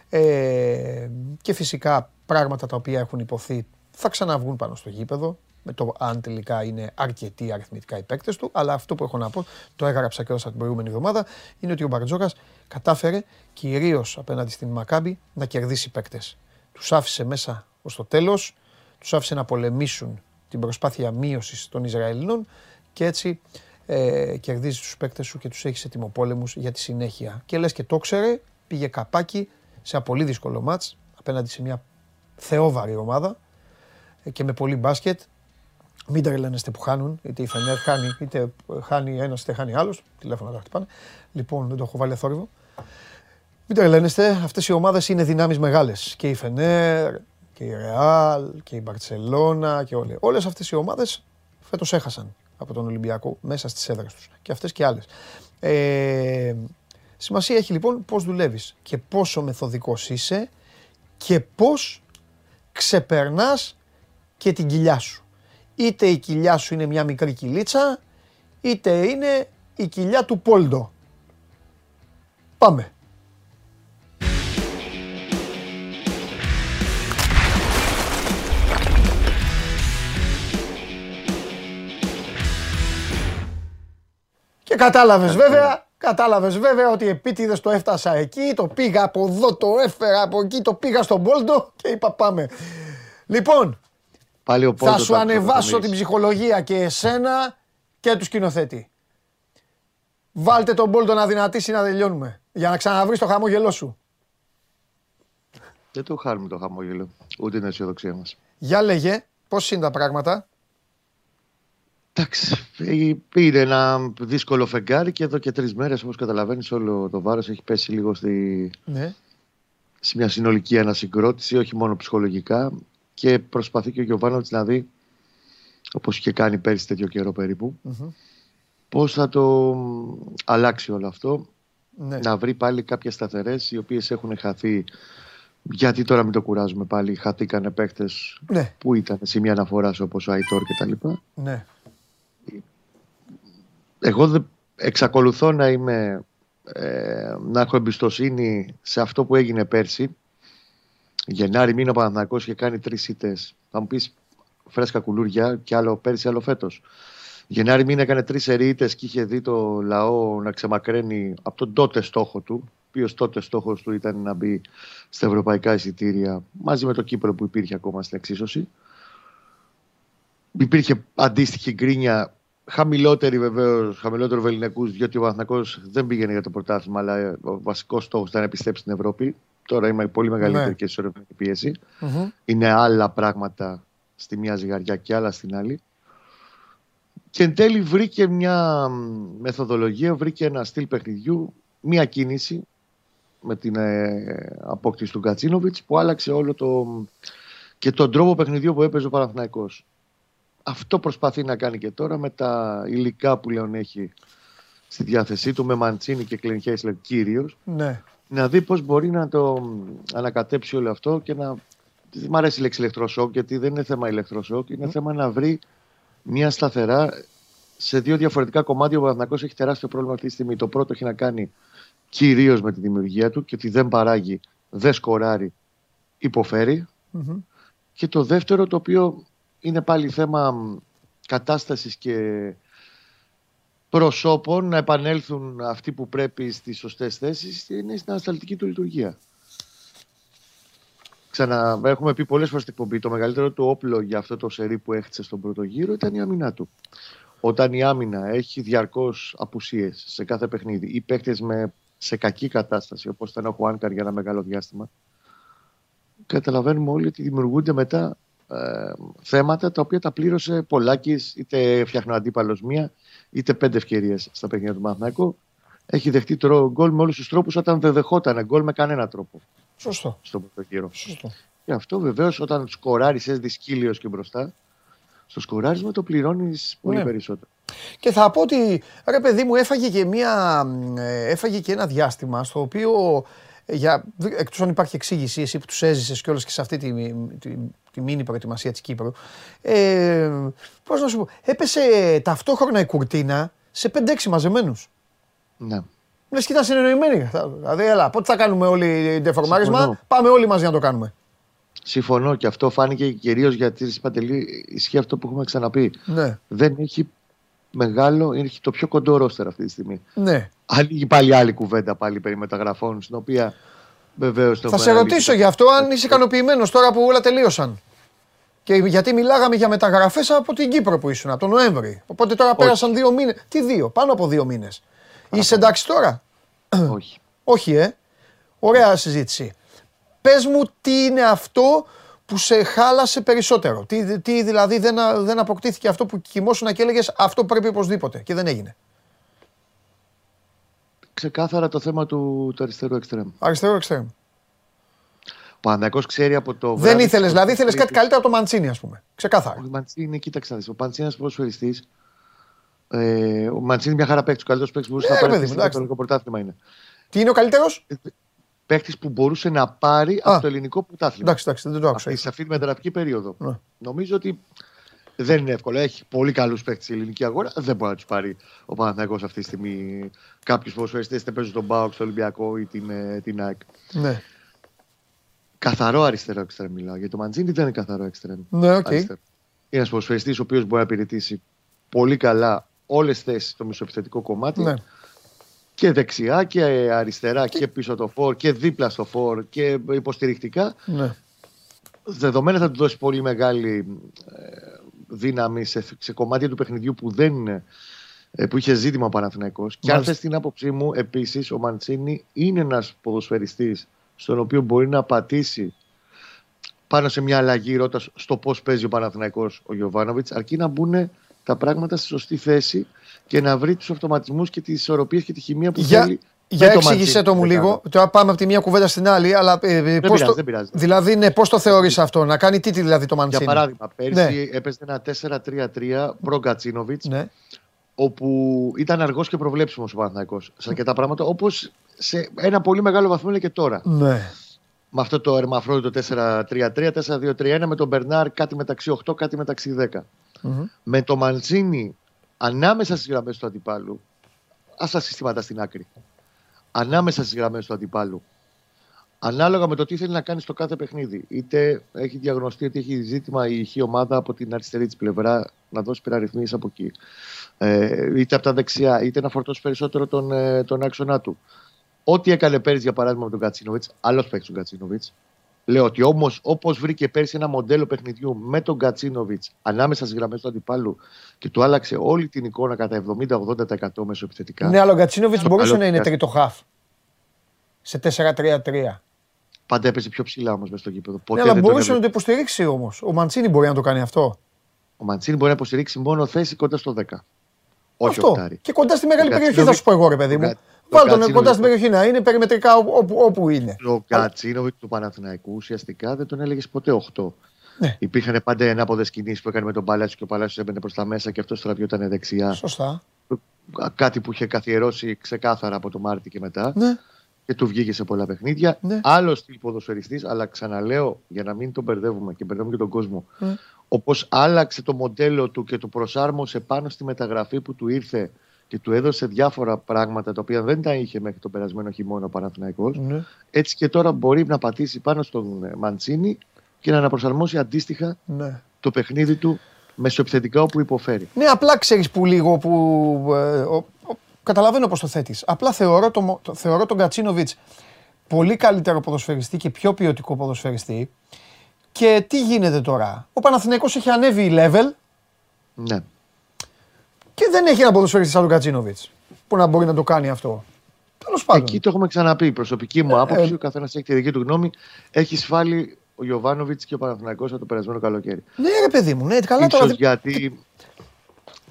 Ε, και φυσικά πράγματα τα οποία έχουν υποθεί θα ξαναβγούν πάνω στο γήπεδο με το αν τελικά είναι αρκετοί αριθμητικά οι παίκτες του. Αλλά αυτό που έχω να πω, το έγραψα και όσα την προηγούμενη εβδομάδα, είναι ότι ο Μπαρτζόκας κατάφερε κυρίως απέναντι στην Μακάμπη να κερδίσει παίκτες. Τους άφησε μέσα ως το τέλος, τους άφησε να πολεμήσουν την προσπάθεια μείωσης των Ισραηλινών και έτσι ε, κερδίζει τους παίκτες σου και τους έχεις ετοιμοπόλεμους για τη συνέχεια. Και λες και το ξέρε, πήγε καπάκι σε ένα πολύ δύσκολο μάτς απέναντι σε μια θεόβαρη ομάδα ε, και με πολύ μπάσκετ. Μην τρελαίνεστε που χάνουν, είτε η Φενέρ χάνει, είτε χάνει ένας είτε χάνει άλλος. Τηλέφωνα τα χτυπάνε. Λοιπόν, δεν το έχω βάλει θόρυβο. Μην τρελαίνεστε, αυτές οι ομάδες είναι δυνάμεις μεγάλες. Και η Φενέρ, και η Ρεάλ, και η Μπαρσελόνα και όλε. Όλες αυτές οι ομάδες φέτος έχασαν από τον Ολυμπιακό μέσα στις έδρες τους. Και αυτές και άλλες. Ε, σημασία έχει λοιπόν πώς δουλεύεις και πόσο μεθοδικός είσαι και πώς ξεπερνάς και την κοιλιά σου. Είτε η κοιλιά σου είναι μια μικρή κυλίτσα, είτε είναι η κοιλιά του Πόλντο. Πάμε. Και κατάλαβες βέβαια, κατάλαβες βέβαια ότι επίτηδες το έφτασα εκεί, το πήγα από εδώ, το έφερα από εκεί, το πήγα στον Πόλντο και είπα πάμε. Λοιπόν, Πάλι θα σου ανεβάσω την ψυχολογία και εσένα και τους σκηνοθέτη. Βάλτε τον Μπόλτο να δυνατήσει να τελειώνουμε. Για να ξαναβρεις το χαμόγελό σου. Δεν το χάρουμε το χαμόγελο. Ούτε την αισιοδοξία μας. Για λέγε, πώς είναι τα πράγματα; Εντάξει, είναι ένα δύσκολο φεγγάρι και εδώ και τρεις μέρες, όπως καταλαβαίνεις, όλο το βάρος έχει πέσει λίγο στη... Ναι. σε μια συνολική ανασυγκρότηση, όχι μόνο ψυχολογικά και προσπαθεί και ο Γιωβάνοβιτς να δει, όπως είχε κάνει πέρυσι τέτοιο καιρό περίπου, πώς θα το αλλάξει όλο αυτό. Ναι. Να βρει πάλι κάποιες σταθερές οι οποίες έχουν χαθεί γιατί τώρα μην το κουράζουμε πάλι, χαθήκανε παίκτες Ναι. που ήταν σε μια αναφορά όπως ο Αϊτόρ και τα λοιπά. Ναι. Εγώ δεν- εξακολουθώ να είμαι ε, να έχω εμπιστοσύνη σε αυτό που έγινε πέρσι. Γενάρη μήνα ο Παναθηναϊκός είχε κάνει τρεις ήττες. Θα μου πεις φρέσκα κουλούρια και άλλο πέρσι άλλο φέτος. Γενάρη μήνα έκανε τρεις ερείτες και είχε δει το λαό να ξεμακραίνει από τον τότε στόχο του. Ο οποίος τότε στόχος του ήταν να μπει στα ευρωπαϊκά εισιτήρια μαζί με το Κύπρο που υπήρχε ακόμα στην εξίσωση. Υπήρχε αντίστοιχη γκρίνια Χαμηλότερη βεβαίως, χαμηλότερο Βεληνικούς, διότι ο Παναθυνακό δεν πήγαινε για το πρωτάθλημα, αλλά ε, ο βασικός στόχος ήταν να επιστρέψει στην Ευρώπη. Τώρα είμαι πολύ μεγαλύτερη Ναι. και ισορροπημένη πίεση. Μμμ. Είναι άλλα πράγματα στη μια ζυγαριά και άλλα στην άλλη. Και εν τέλει βρήκε μια μ, μεθοδολογία, βρήκε ένα στυλ παιχνιδιού, μια κίνηση με την ε, απόκτηση του Γκατσίνοβιτς που άλλαξε όλο το και τον τρόπο παιχνιδιού που έπαιζε ο Παναθηναϊκός. Αυτό προσπαθεί να κάνει και τώρα με τα υλικά που πλέον έχει στη διάθεσή του με Μαντσίνη και Κλεν Χέισλερ κυρίως Ναι. να δει πώς μπορεί να το μ, ανακατέψει όλο αυτό και να... Δεν μ' αρέσει η λέξη ηλεκτροσόκ γιατί δεν είναι θέμα ηλεκτροσόκ, είναι θέμα να βρει μια σταθερά σε δύο διαφορετικά κομμάτια. Ο Παναθηναϊκός έχει τεράστιο πρόβλημα αυτή τη στιγμή. Το πρώτο έχει να κάνει κυρίως με τη δημιουργία του και ότι δεν παράγει, δεν σκοράρει, υποφέρει. Μμμ. Και το δεύτερο το οποίο είναι πάλι θέμα μ, κατάστασης και προσώπων να επανέλθουν αυτοί που πρέπει στις σωστές θέσεις είναι στην ανασταλτική του λειτουργία. Ξανα, έχουμε πει πολλές φορές στην εκπομπή, το μεγαλύτερο του όπλο για αυτό το σερί που έχτισε στον πρώτο γύρο ήταν η άμυνά του. Όταν η άμυνα έχει διαρκώς απουσίες σε κάθε παιχνίδι ή παίκτες με, σε κακή κατάσταση όπως ήταν ο Χουάνκαρ για ένα μεγάλο διάστημα καταλαβαίνουμε όλοι ότι δημιουργούνται μετά ε, θέματα τα οποία τα πλήρωσε Πολάκης, είτε φτιάχνει ο αντίπαλος μία, είτε πέντε ευκαιρίες στα παιχνίδια του Μαθηνακού. Έχει δεχτεί τρο, γκολ με όλους τους τρόπους όταν δεν δεχόταν γκολ με κανένα τρόπο Σωστό. στον πρώτο γύρο. Σωστό. Και αυτό βεβαίως όταν σκοράρει, έδει σκύλιο και μπροστά, στο σκοράρισμα το πληρώνεις πολύ Ναι. περισσότερο. Και θα πω ότι ρε παιδί μου έφαγε και, μια, ε, έφαγε και ένα διάστημα στο οποίο ε, για, εκτός αν υπάρχει εξήγηση, εσύ που τους έζησες κιόλας και σε αυτή τη, τη, τη μήνυ προετοιμασία της Κύπρου, ε, πώς να σου πω, έπεσε ταυτόχρονα η κουρτίνα σε 5-6 μαζεμένους. Ναι. Λες και ήταν συνεννοημένοι. Δηλαδή, έλα, πότε θα κάνουμε όλοι ντεφορμάρισμα, πάμε όλοι μαζί να το κάνουμε. Συμφωνώ και αυτό φάνηκε κυρίως γιατί Παντελή ισχύει αυτό που έχουμε ξαναπεί. Ναι. Δεν έχει μεγάλο, έχει το πιο κοντό ρόστερ αυτή τη στιγμή. Ναι. Ανοίγει πάλι άλλη κουβέντα πάλι περί μεταγραφών, στην οποία βεβαίως Θα σε ρωτήσω γι' αυτό αν είσαι ικανοποιημένος τώρα που όλα τελείωσαν. Και γιατί μιλάγαμε για μεταγραφές από την Κύπρο που ήσουν, από τον Νοέμβρη. Οπότε τώρα πέρασαν δύο μήνες. Τι δύο, πάνω από δύο μήνες. Είσαι εντάξει τώρα; Όχι. Όχι, ε. Ωραία συζήτηση. Πες μου τι είναι αυτό που σε χάλασε περισσότερο. Τι, τι δηλαδή δεν, α- δεν αποκτήθηκε αυτό που κοιμόσουν και έλεγες αυτό πρέπει οπωσδήποτε και δεν έγινε. Ξεκάθαρα το θέμα του, του αριστερού εξτρέμ. Αριστερό εξτρέμ. Ο Παναθηναϊκός ξέρει από το. Δεν βράδυ ήθελες, της δηλαδή ήθελες 23ης κάτι καλύτερο από το Μαντσίνη, ας πούμε. Ξεκάθαρα. Ο Μαντσίνη, κοίταξε να δεις, Ο Μαντσίνη είναι ένας ποδοσφαιριστής. Ε, ο Μαντσίνη είναι μια χαρά παίκτης. Ο καλύτερος παίκτης που μπορούσε Ναι, να ρε πάρει παιδί μου, αυτό το εντάξει. ελληνικό πρωτάθλημα είναι. Τι είναι ο καλύτερος; Παίκτη που μπορούσε να πάρει Α. από το ελληνικό πρωτάθλημα. Εντάξει, εντάξει, δεν το άκουσα. Αυτή- σε αυτή τη μεταγραφική περίοδο. Ναι. Νομίζω ότι δεν είναι εύκολο. Έχει πολύ καλούς παίκτε η ελληνική αγορά. Δεν μπορεί να τους πάρει ο Παναθηναϊκός αυτή τη στιγμή κάποιους ποδοσφαιριστές είτε παίζουν τον ΠΑΟΚ, τον Ολυμπιακό ή την, ε, την ΑΕΚ. Ναι, Καθαρό αριστερό εξτρέμ μιλάω. Γιατί το Μαντσίνι δεν είναι καθαρό εξτρέμ. ναι, οκ. αριστερό. Είναι ένας ποδοσφαιριστής ο οποίος μπορεί να υπηρετήσει πολύ καλά όλες τις θέσεις στο μισοεπιθετικό κομμάτι. Ναι. Και δεξιά και αριστερά και πίσω το φορ και δίπλα στο φορ και υποστηρικτικά. ναι. Δεδομένα θα του δώσει πολύ μεγάλη ε, δύναμη σε, σε κομμάτια του παιχνιδιού που δεν είναι. ε, που είχε ζήτημα ο Παναθηναϊκός. Και αν Μάλιστα. θες την άποψή μου, επίσης ο Μαντσίνη είναι ένας ποδοσφαιριστής στον οποίο μπορεί να πατήσει πάνω σε μια αλλαγή ρότας στο πώς παίζει ο Παναθηναϊκός ο Γιωβάνοβιτς, αρκεί να μπουν τα πράγματα στη σωστή θέση και να βρει τους αυτοματισμούς και τις ισορροπίες και τη χημεία που Για, θέλει. για με το εξήγησέ Μαντσίνη. το μου λίγο. Τώρα πάμε από τη μία κουβέντα στην άλλη, αλλά ε, ε, Δεν πώς πειράζει, το, δεν πειράζει. δηλαδή, ναι, πώς το θεωρείς αυτό, να κάνει τι τι δηλαδή το Για Μαντσίνη. παράδειγμα, πέρσι Ναι. έπαιζε ένα 4-3-3 προ Γκατσίνοβιτ, Ναι, όπου ήταν αργός και προβλέψιμος ο Παναθηναϊκός σε αρκετά πράγματα, όπως σε ένα πολύ μεγάλο βαθμό είναι και τώρα. ναι, Με αυτό το ερμαφρόντιτο 4-3-3, 4-2-3-1, με τον Μπερνάρ κάτι μεταξύ 8, κάτι μεταξύ 10. Μμμ. Με το Μαντσίνη ανάμεσα στις γραμμές του αντιπάλου, ας τα συστήματα στην άκρη. Ανάμεσα στις γραμμές του αντιπάλου. Ανάλογα με το τι θέλει να κάνει στο κάθε παιχνίδι. Είτε έχει διαγνωστεί ότι έχει ζήτημα η ηχή ομάδα από την αριστερή της πλευρά να δώσει πειραριθμίσει από εκεί. Ε, είτε από τα δεξιά, είτε να φορτώσει περισσότερο τον, ε, τον άξονα του. Ό,τι έκανε πέρυσι για παράδειγμα με τον Κατσίνοβιτς, άλλος παίκτης τον Κατσίνοβιτς. Λέω ότι όμως, όπως βρήκε πέρσι ένα μοντέλο παιχνιδιού με τον Κατσίνοβιτς ανάμεσα στις γραμμές του αντιπάλου και του άλλαξε όλη την εικόνα κατά 70-80% μεσοεπιθετικά. ναι, αλλά ο Γκατσίνοβιτς Στο μπορούσε καλό να είναι του τρίτο χαφ. Σε 4-3-3. Πάντα έπαιζε πιο ψηλά όμως μέσα στο γήπεδο. Ναι, Ποτέ αλλά δεν τον μπορούσε να έβλεπε. το υποστηρίξει όμως. Ο Μαντσίνη μπορεί να το κάνει αυτό. Ο Μαντσίνη μπορεί να υποστηρίξει μόνο θέση κοντά στο 10. Όχι αυτό. οκτάρι. Και κοντά στη μεγάλη Ο περιοχή, θα Γκατσίνοβιτς- σου πω εγώ, ρε παιδί ο μου. Γκα- ο Βάλτε τον Γκατσίνοβιτς- κοντά στην περιοχή να είναι περιμετρικά όπου, όπου, όπου είναι. Ο Γκατσίνοβιτ του Παναθηναϊκού ουσιαστικά δεν τον έλεγες ποτέ 8. Ναι. Υπήρχαν πάντα ενάποδε κινήσεις που έκανε με τον Παλάτσιο και ο Παλάτσιο έμπαινε προς τα μέσα και αυτό στραβιόταν δεξιά. Σωστά. Κάτι που είχε καθιερώσει ξεκάθαρα από το Μάρτι και μετά Ναι. και του βγήκε σε πολλά παιχνίδια. Ναι. Άλλος στυλ ποδοσφαιριστής, αλλά ξαναλέω για να μην τον μπερδεύουμε και μπερδεύουμε και τον κόσμο. Ναι. Όπως άλλαξε το μοντέλο του και το προσάρμοσε πάνω στη μεταγραφή που του ήρθε και του έδωσε διάφορα πράγματα τα οποία δεν τα είχε μέχρι τον περασμένο χειμώνα ο Παναθηναϊκός ναι. έτσι και τώρα μπορεί να πατήσει πάνω στον ε, Μαντσίνη και να αναπροσαρμόσει αντίστοιχα ναι. το παιχνίδι του μεσοεπιθετικά όπου υποφέρει. Ναι, απλά ξέρεις που λίγο που. ε, ο- ο- καταλαβαίνω πώς το θέτεις. Απλά θεωρώ, το, μο- το, θεωρώ τον Κατσίνοβιτς πολύ καλύτερο ποδοσφαιριστή και πιο ποιοτικό ποδοσφαιριστή. Και τι γίνεται τώρα; Ο Παναθηναϊκός έχει ανέβει level Ναι. Και δεν έχει ένα ποδοσφαιριστή σαν τον Κατσίνοβιτς που να μπορεί να το κάνει αυτό. Τέλος πάντων. Εκεί το έχουμε ξαναπεί. Η προσωπική μου άποψη, ε, ο καθένας έχει τη δική του γνώμη. Έχει σφάλει ο Γιωβάνοβιτς και ο Παναθηναϊκός από το περασμένο καλοκαίρι. Ναι, ρε παιδί μου, ναι, καλά τώρα. Ίσως δεν- γιατί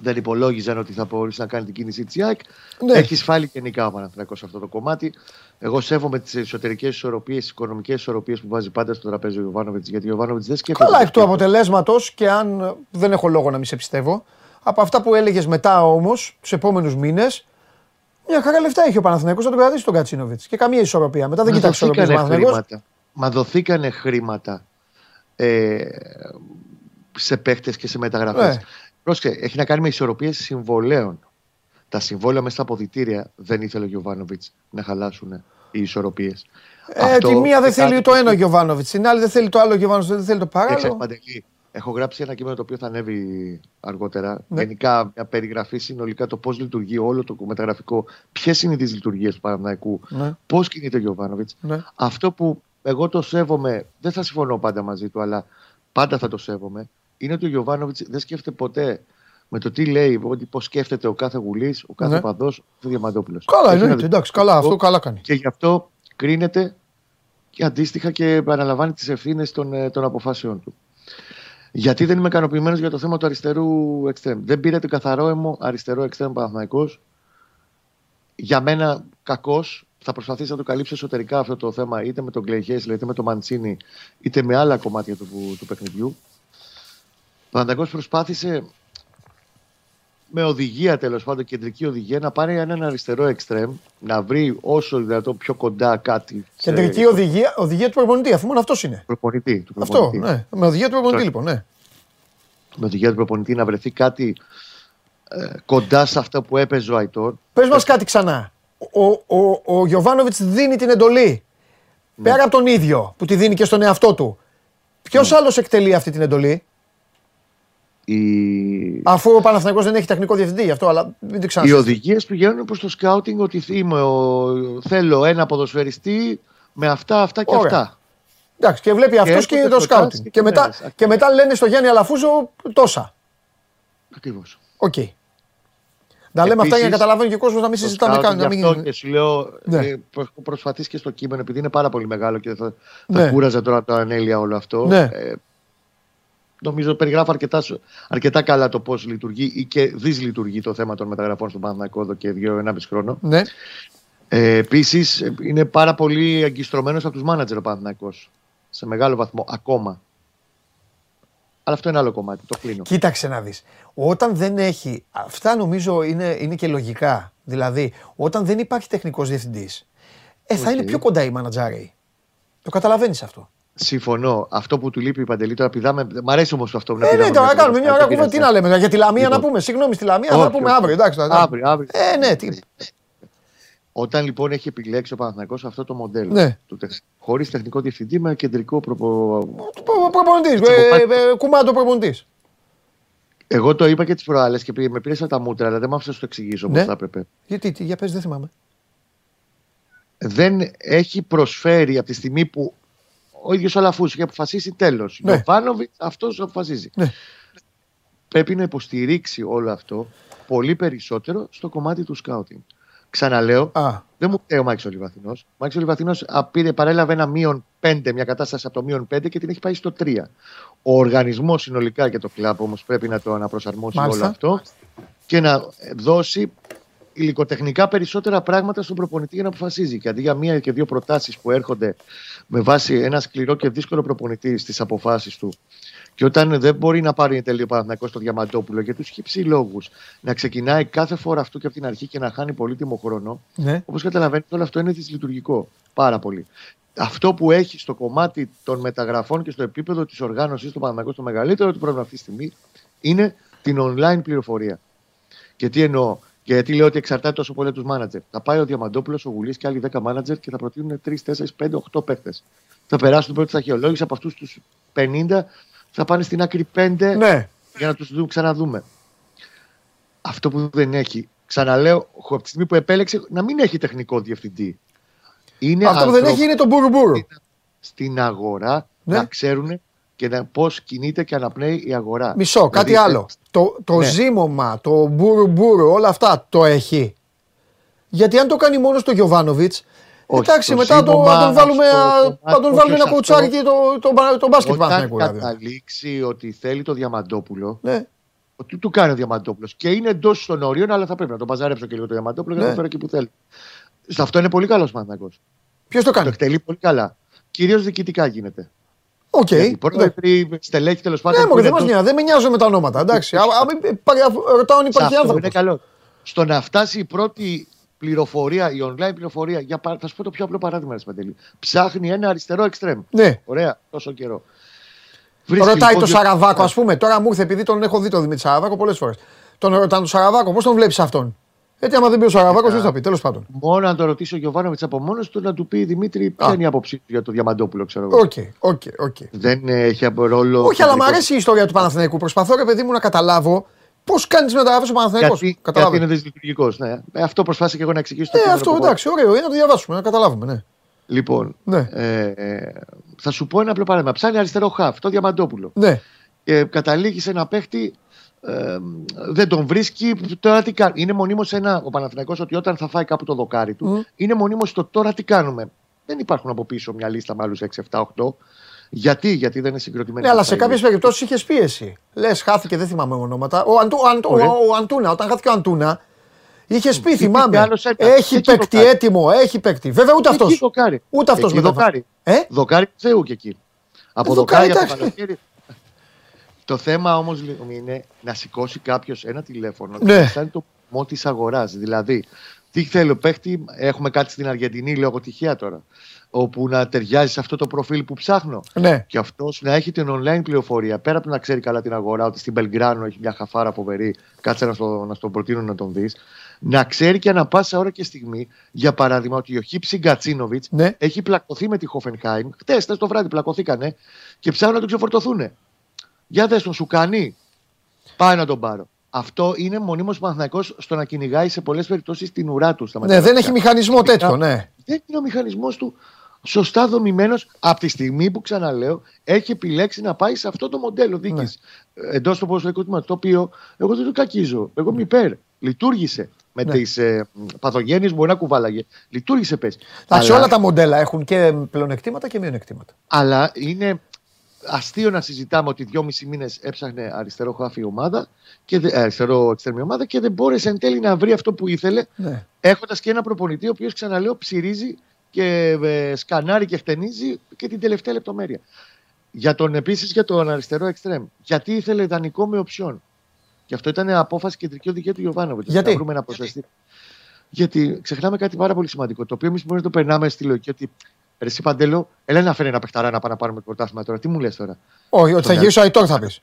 δεν υπολόγιζαν ότι θα μπορούσε να κάνει την κίνηση της ΑΕΚ. Ναι. Έχει σφάλει γενικά ο Παναθηναϊκός σε αυτό το κομμάτι. Εγώ σέβομαι τις εσωτερικές ισορροπίες, τις οικονομικές ισορροπίες που βάζει πάντα στο τραπέζι ο Ιωβάνοβιτ. Γιατί ο Ιωβάνοβιτ δεν σκέφτεται. Καλά εκ του αποτελέσματος και αν ε, δεν έχω λόγο να μην σε πιστεύω, Από αυτά που έλεγες μετά όμως, τους επόμενους μήνες, μια χαρά λεφτά έχει ο Παναθηναϊκός να τον κρατήσει τον Κατσίνοβιτς. Και καμία ισορροπία. Μετά δεν Μα κοιτάξει ισορροπία ο δοθήκανε Παναθηναϊκός. χρήματα. Μα δοθήκανε χρήματα ε, σε παίχτε και σε μεταγραφές. Ναι. Πρόσεχε, έχει να κάνει με ισορροπίες συμβολέων. Τα συμβόλαια μέσα στα αποδητήρια δεν ήθελε ο Γιωβάνοβιτς να χαλάσουν οι ισορροπίες. Ε, τη μία δεν θέλει το ένα ο Γιωβάνοβιτς, την άλλη δεν θέλει το άλλο ο Γιωβάνοβιτς, δεν θέλει το Έξω, παράλληλο. Παντελή, έχω γράψει ένα κείμενο το οποίο θα ανέβει αργότερα. Ναι. Γενικά, μια περιγραφή συνολικά το πώς λειτουργεί όλο το μεταγραφικό, ποιες είναι οι δυσλειτουργίες του Παναναϊκού, Ναι, πώς κινείται ο Γιωβάνοβιτς. ναι. Αυτό που εγώ το σέβομαι, δεν θα συμφωνώ πάντα μαζί του, αλλά πάντα θα το σέβομαι, είναι ότι ο Γιωβάνοβιτς δεν σκέφτεται ποτέ με το τι λέει, ότι πώς σκέφτεται ο κάθε γουλής, ο κάθε Ναι. παδός, ο Διαμαντόπουλος. Καλά, εννοείται. Εντάξει, καλά, αυτό καλά κάνει. Και γι' αυτό κρίνεται και αντίστοιχα και αναλαμβάνει τις ευθύνες των, ε, των αποφάσεων του. Γιατί δεν είμαι ικανοποιημένος για το θέμα του αριστερού εξτρέμ. Δεν πήρε το καθαρό αίμο αριστερό εξτρέμ Παναθναϊκό. Για μένα κακός. Θα προσπαθήσει να το καλύψει εσωτερικά αυτό το θέμα είτε με τον Κλεϊχέσλε, είτε με τον Μαντσίνη, είτε με άλλα κομμάτια του, του παιχνιδιού. Ο Παναθηναϊκός προσπάθησε με οδηγία τέλος πάντων, κεντρική οδηγία, να πάρει έναν αριστερό εξτρέμ, να βρει όσο δυνατόν πιο κοντά κάτι. σε- Κεντρική οδηγία, οδηγία του προπονητή, αφού μόνο αυτό είναι. προπονητή. Του Αυτό, προπονητή. ναι. Με οδηγία του προπονητή, Τώρα. λοιπόν, ναι. Με οδηγία του προπονητή να βρεθεί κάτι ε, κοντά σε αυτά που έπαιζε ο Αϊτόρ. Πες μας κάτι ξανά. Ο, ο, ο Γιωβάνοβιτς δίνει την εντολή. Ναι. Πέρα από τον ίδιο που τη δίνει και στον εαυτό του. Ποιος Ναι. άλλος εκτελεί αυτή την εντολή, Οι, αφού ο Παναθηναϊκός δεν έχει τεχνικό διευθυντή γι' αυτό, αλλά μην την οι ξανασύστη. οδηγίες πηγαίνουν προς το σκάουτινγκ ότι είμαι ο- θέλω ένα ποδοσφαιριστή με αυτά, αυτά και Ωραία. αυτά. Εντάξει, και βλέπει αυτός και έρχονται το κοντά σκάουτινγκ. Και, μετά, συγκεκριμένες. και μετά λένε στο Γιάννη Αλαφούζο τόσα. Ακριβώς. Οκ. Να λέμε αυτά για να Επίσης, καταλαβαίνει και ο κόσμος να μην συζητάμε καν. Να μην... αυτό και σου λέω, Ναι. ε, που έχω προσπαθήσει και στο κείμενο, επειδή είναι πάρα πολύ μεγάλο και θα, Ναι. θα κούραζα τώρα το ανέλεια όλο αυτό. Ναι. Ε, νομίζω περιγράφω αρκετά, σου- αρκετά καλά το πώς λειτουργεί ή και δυσλειτουργεί το θέμα των μεταγραφών στον Παναθηναϊκό εδώ και δύο-ενάμιση χρόνο. Ναι. Ε, Επίσης, είναι πάρα πολύ αγκιστρωμένο από τους μάνατζερ ο Παναθηναϊκός Σε μεγάλο βαθμό ακόμα. Αλλά αυτό είναι άλλο κομμάτι. Το κλείνω. Κοίταξε να δεις. Όταν δεν έχει, αυτά νομίζω είναι, είναι και λογικά. Δηλαδή, όταν δεν υπάρχει τεχνικός διευθυντής, ε, θα Οκ. είναι πιο κοντά οι μανατζάροι. Το καταλαβαίνεις αυτό. Συμφωνώ. Αυτό που του λείπει η Παντελή τώρα πηδάμε. Μ' αρέσει όμως αυτό που να Ε, ναι, πηδάμε τώρα μέσα κάνουμε στα μια ώρα κουβέντα. κουβέντα. Τι να λέμε, για τη Λαμία να Λοιπόν. πούμε. Συγγνώμη, στη Λαμία θα Όχι, τα πούμε όχι. αύριο. Εντάξει, θα- Αύριο, αύριο. Ε, ναι, τι. Όταν λοιπόν έχει επιλέξει ο Παναθηναϊκός αυτό το μοντέλο Ναι. του τεχ... χωρίς τεχνικό διευθυντή με κεντρικό προπο... Προπονητής. Έτσι, από πάνω. Κουμάντο προπονητής. Εγώ το είπα και τις προάλλες και πήγε- με πήρε τα μούτρα, αλλά δεν μ' άφησες να σου το εξηγήσω όπω Ναι. θα έπρεπε. Γιατί, τι, για πες, δεν θυμάμαι. Δεν έχει προσφέρει από τη στιγμή που ο ίδιος ο Λαφούση είχε αποφασίσει τέλος. Ναι. Ο Βάνοβιτ αυτός αποφασίζει. Ναι. Πρέπει να υποστηρίξει όλο αυτό πολύ περισσότερο στο κομμάτι του σκάουτινγκ. Ξαναλέω, Α, Δεν μου φταίει ο Μάκης Ολιβαθινό. Ο Μάκης Ολιβαθινό πήρε, παρέλαβε ένα μείον 5, μια κατάσταση από το μείον 5 και την έχει πάει στο 3. Ο οργανισμός συνολικά και το κλαμπ όμως πρέπει να το αναπροσαρμόσει Μάλιστα. όλο αυτό και να δώσει υλικοτεχνικά περισσότερα πράγματα στον προπονητή για να αποφασίζει. Και αντί για μία και δύο προτάσεις που έρχονται με βάση ένα σκληρό και δύσκολο προπονητή στις αποφάσεις του, και όταν δεν μπορεί να πάρει τελείως Παναθυνακό στο Διαμαντόπουλο για τους χυψή λόγους, να ξεκινάει κάθε φορά αυτού και από την αρχή και να χάνει πολύτιμο χρόνο, ναι. Όπως καταλαβαίνετε, όλο αυτό είναι δυσλειτουργικό. Πάρα πολύ. Αυτό που έχει στο κομμάτι των μεταγραφών και στο επίπεδο της οργάνωσης του Παναμαϊκού, το μεγαλύτερο του πρόβλημα αυτή τη στιγμή είναι την online πληροφορία. Και τι εννοώ, και γιατί λέω ότι εξαρτάται τόσο πολύ από τους μάνατζερ. Θα πάει ο Διαμαντόπουλος, ο Γουλής και άλλοι 10 μάνατζερ και θα προτείνουν 3, 4, 5, 8 παίχτε. Θα περάσουν την πρώτη σταχυολόγηση από αυτούς τους 50, θα πάνε στην άκρη 5 Ναι. για να τους ξαναδούμε. Αυτό που δεν έχει, ξαναλέω, από τη στιγμή που επέλεξε να μην έχει τεχνικό διευθυντή. Είναι Αυτό που δεν ανθρώποι έχει είναι το μπουρουμπουρου. στην αγορά Ναι. να ξέρουν και να, πώς κινείται και αναπνέει η αγορά. Μισό, κάτι Δηλαδή, άλλο. Το, το Ναι. ζύμωμα, το μπουρουμπουρου, όλα αυτά το έχει. Γιατί αν το κάνει μόνος στο Γιωβάνοβιτς, Όχι, εντάξει, το μετά το, ζύμωμα θα τον βάλουμε, στο α, κομμάτι, θα τον όχι βάλουμε σε ένα αυτό. κουτσάρι και το, το, το, το μπάσκετ Όταν Παναθηναϊκού, δηλαδή. καταλήξει ότι θέλει το Διαμαντόπουλο, Ναι. ότι του κάνει ο Διαμαντόπουλος και είναι εντός των ορίων, αλλά θα πρέπει να τον παζαρέψω και λίγο το Διαμαντόπουλο για να Ναι. το φέρω εκεί που θέλει. Σε αυτό είναι πολύ καλός Παναθηναϊκός. Ποιος το Το κάνει. εκτελεί πολύ καλά. Κυρίως διοικητικά γίνεται. Οκ. Γιατί Ναι. πρόεδροι, στελέχη τέλος πάντων. Ναι, που μωρέ, είναι δεν μας εντός- νοιάζει, δεν με νοιάζουν με τα ονόματα. Εντάξει. Α, α, μην- παρα- Ρωτάω αν Σε υπάρχει αυτό είναι άνθρωπο. καλό. Στο να φτάσει η πρώτη πληροφορία, η online πληροφορία, για, παρα- θα σου πω το πιο απλό παράδειγμα, ρε Παντελή. Ψάχνει ένα αριστερό εξτρέμ. Ναι. Ωραία, τόσο καιρό. Βρίσκει Ρωτάει λοιπόν το δύο- Σαραβάκο, ας πούμε. Τώρα μου ήρθε επειδή τον έχω δει τον Δημήτρη Σαραβάκο πολλές φορές. Τον ρωτάνε τον Σαραβάκο, πώς τον βλέπεις αυτόν; Γιατί άμα δεν πει ο Σαραβάκος, δεν θα πει. Τέλος πάντων. Μόνο να το ρωτήσει ο Γιωβάνοβιτς από μόνος του να του πει Δημήτρη, ποια Α. είναι η άποψή του για το Διαμαντόπουλο, ξέρω εγώ. Οκ, οκ, οκ. Δεν ε, έχει από ρόλο. Όχι, αλλά μου κεντρικό. αρέσει η ιστορία του Παναθηναϊκού. Προσπαθώ, ρε παιδί μου, να καταλάβω πώς κάνεις μεταγραφές ο Παναθηναϊκός. Γιατί, γιατί είναι δυσλειτουργικός. Ναι. Ε, αυτό προσπάθησα και εγώ να εξηγήσω. το Ναι, κείμενο αυτό που εντάξει, ωραίο είναι να το διαβάσουμε, να καταλάβουμε. Ναι. Λοιπόν, Ναι. ε, ε, θα σου πω ένα απλό παράδειγμα. Ψάχνει αριστερό χαφ, το Διαμαντόπουλο. ναι. Και καταλήγει σε ένα παίχτη, ε, δεν τον βρίσκει. Τώρα τι κάνει. Είναι μονίμως ένα, ο Παναθηναϊκός ότι όταν θα φάει κάπου το δοκάρι του, Μμ. είναι μονίμως το τώρα τι κάνουμε; Δεν υπάρχουν από πίσω μια λίστα με άλλους 6, 7, 8. Γιατί, γιατί δεν είναι συγκροτημένοι. Ναι, αλλά σε στα κάποιες ίδια. περιπτώσεις είχες πίεση. Λες, χάθηκε, δεν θυμάμαι ονόματα. Ο, Αντου, ο, Αντου- Ωραία. ο, ο Αντούνα, όταν χάθηκε ο Αντούνα, είχες πει, Υπήρχε θυμάμαι. άλλος ένας. Έχει Εκεί παίκτη δοκάρι. έτοιμο, έχει παίκτη. Βέβαια ούτε αυτός. Εκεί δοκάρι. Ούτε αυτός Εκεί μετά. δοκάρι. Ε; Δοκάρι του Θεού και εκεί. Από Ε, δοκάρι δοκάρι, για το εντάξει. καλοκαίρι. Το θέμα όμως είναι να σηκώσει κάποιος ένα τηλέφωνο και Ναι. να στάνει το μό της αγοράς. Δηλαδή, τι θέλω παίχτη, έχουμε κάτι στην Αργεντινή, λόγω τυχαία τώρα, όπου να ταιριάζει σε αυτό το προφίλ που ψάχνω. Ναι. Και αυτός να έχει την online πληροφορία, πέρα από το να ξέρει καλά την αγορά, ότι στην Μπελγκράνο έχει μια χαφάρα φοβερή, κάτσε να, στο, να στον προτείνω να τον δεις. Να ξέρει και ανα πάσα ώρα και στιγμή, για παράδειγμα, ότι ο Χίψη Γκατσίνοβιτς Ναι. έχει πλακωθεί με τη Χόφενχάιμ. Χτες, χτες το βράδυ πλακωθήκανε και ψάχνουν να τον ξεφορτωθούν. Για δες τον σου κάνει. Πάει να τον πάρω. Αυτό είναι μονίμως Παναθυναϊκό στο να κυνηγάει σε πολλές περιπτώσεις την ουρά του. Στα Ναι, δεν μεταγραφικά. έχει μηχανισμό Ειδικά- τέτοιο, ναι. Δεν είναι ο μηχανισμός του σωστά δομημένος από τη στιγμή που ξαναλέω έχει επιλέξει να πάει σε αυτό το μοντέλο δίκης Ναι. εντός του ποδοσφαιρικού τμήματος. Το οποίο εγώ δεν το κακίζω. Εγώ είμαι υπέρ. Λειτουργήσε. Με Ναι. τις ε, παθογένειες μπορεί να κουβάλαγε. Λειτουργήσε, πες. Εντάξει, όλα τα μοντέλα έχουν και πλεονεκτήματα και μειονεκτήματα. Αλλά είναι αστείο να συζητάμε ότι δυόμισι μήνες έψαχνε αριστερό χάφι ομάδα και δε, ε, αριστερό εξτρεμή ομάδα και δεν μπόρεσε εν τέλει να βρει αυτό που ήθελε, Ναι. έχοντας και ένα προπονητή ο οποίος ξαναλέω ψυρίζει και ε, σκανάρει και χτενίζει και την τελευταία λεπτομέρεια. Για τον επίσης για τον αριστερό εξτρέμ. Γιατί ήθελε ιδανικό με οψιόν; Και αυτό ήταν απόφαση κεντρική οδηγία του Γιωβάνοβιτ. Γιατί; Να βρούμε ένα προσβεστή. Γιατί ξεχνάμε κάτι πάρα πολύ σημαντικό. Το οποίο εμείς μπορεί να το περνάμε στη λογική ότι. Ρε, εσύ Παντέλο, έλα να φέρει ένα παιχταρά να πάμε να πάρουμε το πρωτάθλημα τώρα. Τι μου λες τώρα; Όχι, ότι θα Ναι. γυρίσει ο Αϊτόρ θα πεις.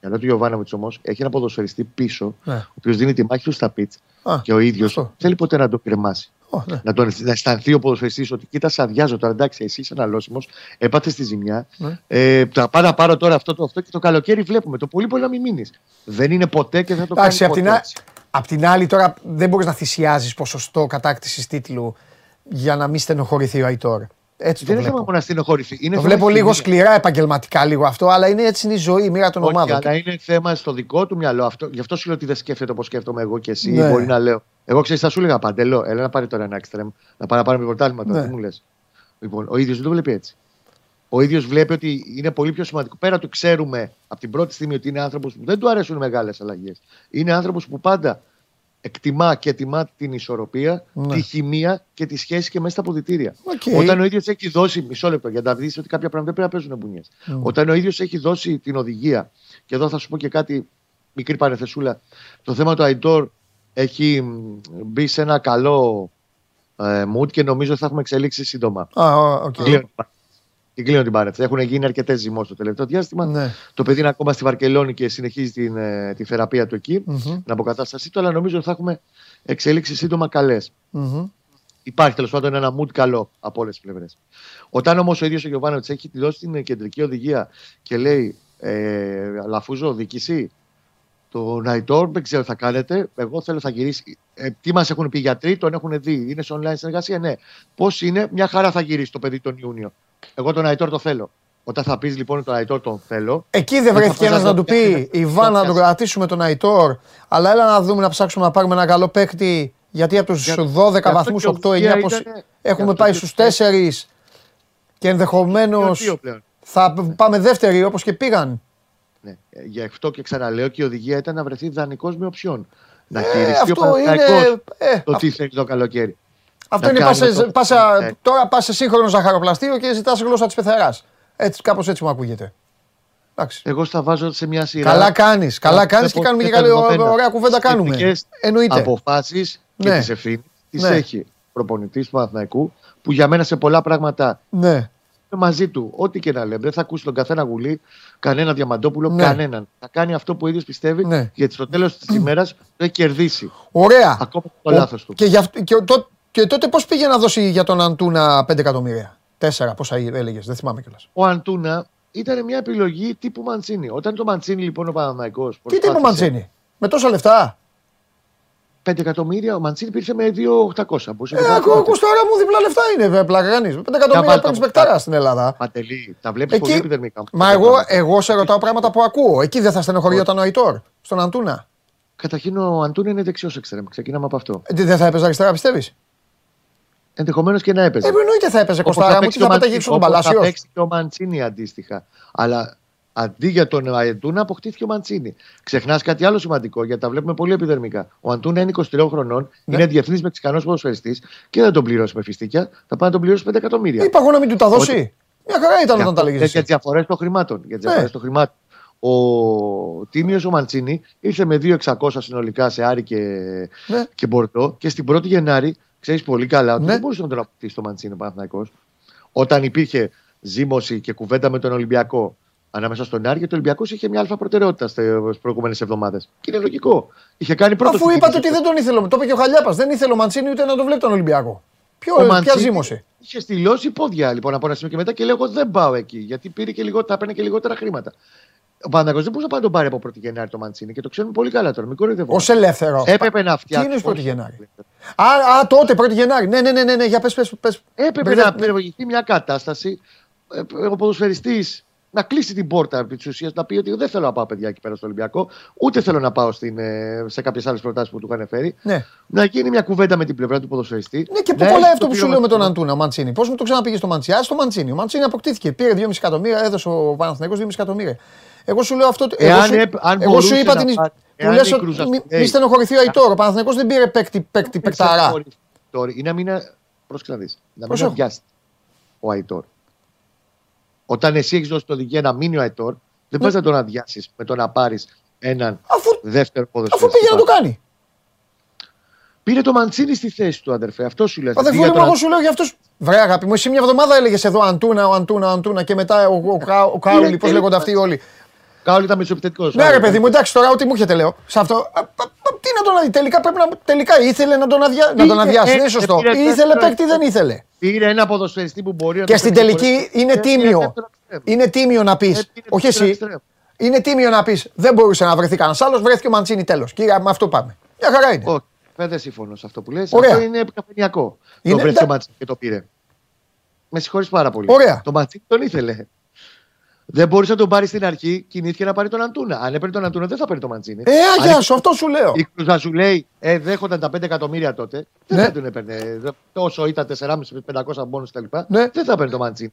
Ενώ του Γιωβάνοβιτς όμως έχει ένα ποδοσφαιριστή πίσω, Ναι. ο οποίος δίνει τη μάχη του στα πιτς Α, και ο ίδιος αυτό. θέλει ποτέ να το κρεμάσει. Ω, ναι. Να, τον, να αισθανθεί ο ποδοσφαιριστής ότι κοίτα, σε αδειάζω τώρα. Εντάξει, εσύ είσαι αναλώσιμο, έπαθε τη ζημιά. Ναι. Ε, θα πάω να πάρω τώρα αυτό το αυτό και το καλοκαίρι βλέπουμε. Το πολύ μπορεί να μην μείνεις. Δεν είναι ποτέ και θα το κάνει. Εντάξει, απ' ποτέ. την, α- απ' την άλλη τώρα δεν μπορείς να θυσιάζεις ποσοστό κατάκτησης τίτλου για να μην στενοχωρηθεί ο Αϊτόρ. Έτσι το Δεν είναι θέμα βλέπω. μόνο να στενοχωρηθεί. Είναι Το θέμα βλέπω λίγο χημεία. σκληρά επαγγελματικά λίγο αυτό, αλλά είναι έτσι είναι η ζωή, η μοίρα των Όχι, ομάδων. αλλά είναι θέμα στο δικό του μυαλό. Αυτό, γι' αυτό σου λέω ότι δεν σκέφτεται όπως σκέφτομαι εγώ και εσύ. Ναι. Μπορεί να λέω. Εγώ ξέρεις, θα σου έλεγα παντελώ. Έλα να πάρει τώρα ένα extreme, να πάει να πάρει πρωτάθλημα. τώρα, Ναι. Τι μου λες. Λοιπόν, ο ίδιος δεν το βλέπει έτσι. Ο ίδιος βλέπει ότι είναι πολύ πιο σημαντικό. Πέρα του ξέρουμε από την πρώτη στιγμή ότι είναι άνθρωπος που δεν του αρέσουν μεγάλες αλλαγές. Είναι άνθρωπος που πάντα εκτιμά και ετοιμά την ισορροπία, Ναι. τη χημεία και τη σχέση και μέσα στα αποδυτήρια. Οκ. Όταν ο ίδιος έχει δώσει. Μισό λεπτό για να δεις ότι κάποια πράγματα δεν πρέπει να παίζουν μπουνιές. Mm. Όταν ο ίδιος έχει δώσει την οδηγία, και εδώ θα σου πω και κάτι, μικρή παρεθεσούλα. Το θέμα του Αϊτόρ έχει μ, μπει σε ένα καλό ε, mood και νομίζω ότι θα έχουμε εξελίξεις σύντομα. Α, ω, οκ. Κλείνω την παρένθεση. Και κλείνω την παρένθεση. Έχουν γίνει αρκετές ζυμώσεις το τελευταίο διάστημα. Ναι. Το παιδί είναι ακόμα στη Βαρκελόνη και συνεχίζει την, ε, τη θεραπεία του εκεί, Μμμ, την αποκατάστασή του, αλλά νομίζω ότι θα έχουμε εξελίξεις σύντομα καλές. μμμ. Υπάρχει τέλος πάντων ένα mood καλό από όλες τις πλευρές. Όταν όμως ο ίδιος ο Γιωβάνοβιτς έχει τη δώσει την κεντρική οδηγία και λέει ε, Αλαφούζο, διοίκηση, τον Αϊτόρ δεν ξέρω τι θα κάνετε. Εγώ θέλω θα γυρίσει. Ε, τι μας έχουν πει οι γιατροί, τον έχουν δει. Είναι σε online συνεργασία. Ναι. Πώς είναι, μια χαρά θα γυρίσει το παιδί τον Ιούνιο. Εγώ τον Ναϊτόρ το θέλω. Όταν θα πεις λοιπόν τον Ναϊτόρ τον θέλω, Εκεί δεν θα βρέθηκε πας ένας να να το του πει: πιάσεις. Ιβάν, να τον πιάσεις. κρατήσουμε τον Αϊτόρ, αλλά έλα να δούμε να ψάξουμε να πάρουμε ένα καλό παίκτη. Γιατί από τους Για- 12 γι' αυτό βαθμούς, και ο 8-9 Βία πως ήτανε- γι' έχουμε αυτό πάει και στους ο Βία- 4 και ενδεχομένως είναι δύο πλέον. θα πάμε δεύτεροι όπως και πήγαν. Ναι. Ε, Γι' αυτό και ξαναλέω και η οδηγία ήταν να βρεθεί δανεικός με οψιόν. Να Ε, χειριστεί ο αυτό είναι. Παναθηναϊκός ε, το αυ- τι θέλει το καλοκαίρι. Αυτό να είναι κάνουμε πάσε, το- πάσα, Ναι. τώρα πα σε σύγχρονο ζαχαροπλαστείο και ζητάς γλώσσα της πεθεράς. Έτσι, κάπως έτσι μου ακούγεται. Εντάξει. Εγώ στα βάζω σε μια σειρά. Καλά κάνεις. Καλά κάνεις και κάνουμε και καλή ωραία κουβέντα κάνουμε. Σχετικές Εννοείται. Αποφάσεις και Ναι. τη ευθύνη τις Ναι. έχει προπονητής του Παναθηναϊκού που για μένα σε πολλά πράγματα Ναι. είναι μαζί του. Ό,τι και να λέμε. Δεν θα ακούσει τον καθένα γουλή, κανένα διαμαντόπουλο, Ναι. κανέναν. Θα κάνει αυτό που ο ίδιος πιστεύει Ναι. γιατί στο τέλος της ημέρας το έχει κερδίσει. Ωραία. Ακόμα και το Ο- λάθος του. Και, γι' αυτό- και, το- και τότε πώς πήγε να δώσει για τον Αντούνα 5 εκατομμύρια; Τέσσερα, πόσα έλεγες, δεν θυμάμαι κιόλας. Ο Αντούνα ήταν μια επιλογή τύπου Μαντσίνη. Όταν το Μαντσίνη λοιπόν ο Παναθηναϊκός Τι τύπο προσπάθησε Μαντζίνη. Με τόσα λεφτά; 5 εκατομμύρια, ο Μαντσίνη πήρε με 2.800. Μπορούσε Ε, να ακούω, πάρει ακούς τώρα μου διπλά λεφτά είναι, βέβαια, πλάκα κανείς. 5 εκατομμύρια βάλτε παίρνεις από παικτάρα κάτω. στην Ελλάδα. Παντελή, τα βλέπεις πολύ επιδερμικά. Μα εγώ, εγώ σε ρωτάω πράγματα που ακούω. Εκεί δεν θα στενοχωριόταν ο Αϊτόρ, στον Αντούνα. Καταρχήν ο Αντούν είναι δεξιός εξτρέμ. Ξεκινάμε από αυτό. Ε, Δεν θα έπαιζε αριστερά, πιστεύεις; Ενδεχομένως και να έπαιζε. Ε, εννοείται θα έπαιζε Όπως κοστάρα μου, παίξει τι θα ο πέταγε Μαντσίνη, έξω τον όπως Θα Παλάσιος. παίξει και ο Μαντσίνη αντίστοιχα. Αλλά αντί για τον Αντούνα αποκτήθηκε ο Μαντσίνη. Ξεχνάς κάτι άλλο σημαντικό γιατί τα βλέπουμε πολύ επιδερμικά. Ο Αντούνα είναι 23 χρονών, Ναι. είναι διεθνής μεξικανός ποδοσφαιριστής και δεν τον πληρώσει με φυστίκια. Θα πάει να τον πληρώσει 5 εκατομμύρια. Είπα εγώ να μην του τα δώσει. Μια χαρά ήταν όταν τα Για- λέγε. Για τι διαφορές των χρημάτων. Για τις Ναι. διαφορές των χρημάτων. Ο Τίμιος ο Μαντσίνη ήρθε με 2.600 συνολικά σε Άρη και, Ναι. και Μπορτό και στην 1η Γενάρη ξέρεις πολύ καλά ότι Ναι. δεν μπορούσε να τον αποκτήσει το Μαντσίνη ο Παναθηναϊκός. Όταν υπήρχε ζήμωση και κουβέντα με τον Ολυμπιακό ανάμεσα στον Άρη και το Ολυμπιακός είχε μια αλφα προτεραιότητα στις προηγούμενες εβδομάδες. Και είναι λογικό. Είχε κάνει πρώτο. Αφού στην είπατε τύχη ότι δεν τον ήθελε, το είπε και ο Χαλιάπας. Δεν ήθελε ο Μαντσίνη ούτε να το βλέπει τον Ολυμπιακό. Ποιο, Ο ποια Μαντσίνη ζήμωση. Είχε στυλώσει πόδια λοιπόν από ένα σημείο και μετά και λέω: Εγώ δεν πάω εκεί. Γιατί πήρε και λιγότερα, θα παίρνει και λιγότερα χρήματα. Ο Παναγό δεν μπορούσε να πάει να τον πάρει από 1η Γενάρη το Μαντσίνη και το ξέρουμε πολύ καλά τώρα. Μην κοροϊδεύω. Ω ελεύθερο. Έπρεπε να φτιάξει. εννοείς πρώτη όχι, Γενάρη; Α, α, τότε 1η Γενάρη. Ναι, ναι, ναι, ναι, ναι. για πες, πες. πες. Έπρεπε Μπερδε- να πυροβοληθεί μια κατάσταση. ε, Ο ποδοσφαιριστής να κλείσει την πόρτα επί της ουσίας, να πει ότι δεν θέλω να πάω παιδιά εκεί πέρα στο Ολυμπιακό, ούτε θέλω να πάω στην, ε, σε κάποιες άλλες προτάσεις που του είχαν φέρει. Ναι. Να γίνει μια κουβέντα με την πλευρά του ποδοσφαιριστή. Ναι, και πού να κολλάει έχει αυτό το που σου λέω με τον πειραματικό. Αντούνα, ο Μαντσίνη; Πώς μου το ξαναπήγε στο Μαντσίνη; Α το Μαντσίνη. Ο Μαντσίνη αποκτήθηκε. Πήρε 2,5 εκατομμύρια, έδωσε ο Παναθηναϊκός 2,5 εκατομμύρια. Εγώ σου λέω αυτό. Εγώ Εάν σου, έπ- αν εγώ μπορούσε σου είπα να την. Πάρει- Που εάν λες η ότι Κρούζα μη, σου λέει- μη στενοχωρηθεί ο Αϊτόρ. Ο Παναθηναϊκός δεν πήρε παίκτη, παίκτη παικταρά. Τώρα, είναι να μην. Πρόσεξε να δεις. Να μην Προσέχω. αδειάσει ο Αϊτόρ. Όταν εσύ έχεις δώσει το δικαίωμα να μείνει ο Αϊτόρ, δεν Ναι. πας να τον αδειάσεις με το να πάρεις έναν Αφού, δεύτερο αφού ποδοσφαιριστή. πήγε να το κάνει. Πήρε το Μαντσίνη στη θέση του, αδερφέ. Αυτό σου λέει. Αδερφούλη μου, εγώ σου λέω για αυτού. Βρε αγάπη μου, εσύ μια εβδομάδα έλεγες εδώ Αντούνα, ο Αντούνα, ο Αντούνα και μετά ο, ο, Κα- ο Κάουλι, πώς λέγονται αυτοί όλοι. Κάολι ήταν μεσοπιτετικό. Ναι, ρε παιδί μου, εντάξει τώρα, ό,τι μου έχετε λέω. Σε αυτό. α, α, α, Τι να τον αδειάσει. Τελικά πρέπει να. Τελικά ήθελε να τον, αδεια... να τον Πήρε, αδειάσει. ε, Είναι σωστό. πήρε Ήθελε δεύτερο παίκτη, δεν εξτρέμ. ήθελε. Πήρε ένα ποδοσφαιριστή που μπορεί να Και το στην παίξει τελική φορές. είναι Και πήρε τίμιο. δεύτερο εξτρέμ. Είναι τίμιο να πει. Ε, πήρε Όχι δεύτερο εσύ. εξτρέμ. Είναι τίμιο να πει. Δεν μπορούσε να βρεθεί κανένα άλλο, βρέθηκε ο Μαντσίνη τέλο. Κύριε, με αυτό πάμε. Μια χαρά είναι. Όχι, δεν συμφωνώ σε αυτό που λες. Ωραία. Αυτό είναι καφενιακό. Είναι- Το βρέθηκε ο ντα- Μαντσίνη και το πήρε. Με συγχωρείς πάρα πολύ. Ωραία. Το Μαντσίνη τον ήθελε. Δεν μπορούσε να τον πάρεις στην αρχή, κινήθηκε να πάρει τον Αντούνα. Αν έπαιρνε τον Αντούνα, δεν θα παίρνει τον Μαντσίνη. Ε, Αν αγιά σου, αυτό σου λέω. η Κρούζα σου λέει, ε, δέχονταν τα 5 εκατομμύρια τότε, δεν Ναι. θα τον έπαιρνε. Δε- Τόσο ήταν 4,5-500 μπόνους κτλ. Ναι. Δεν θα έπαιρνε το Μαντσίνη.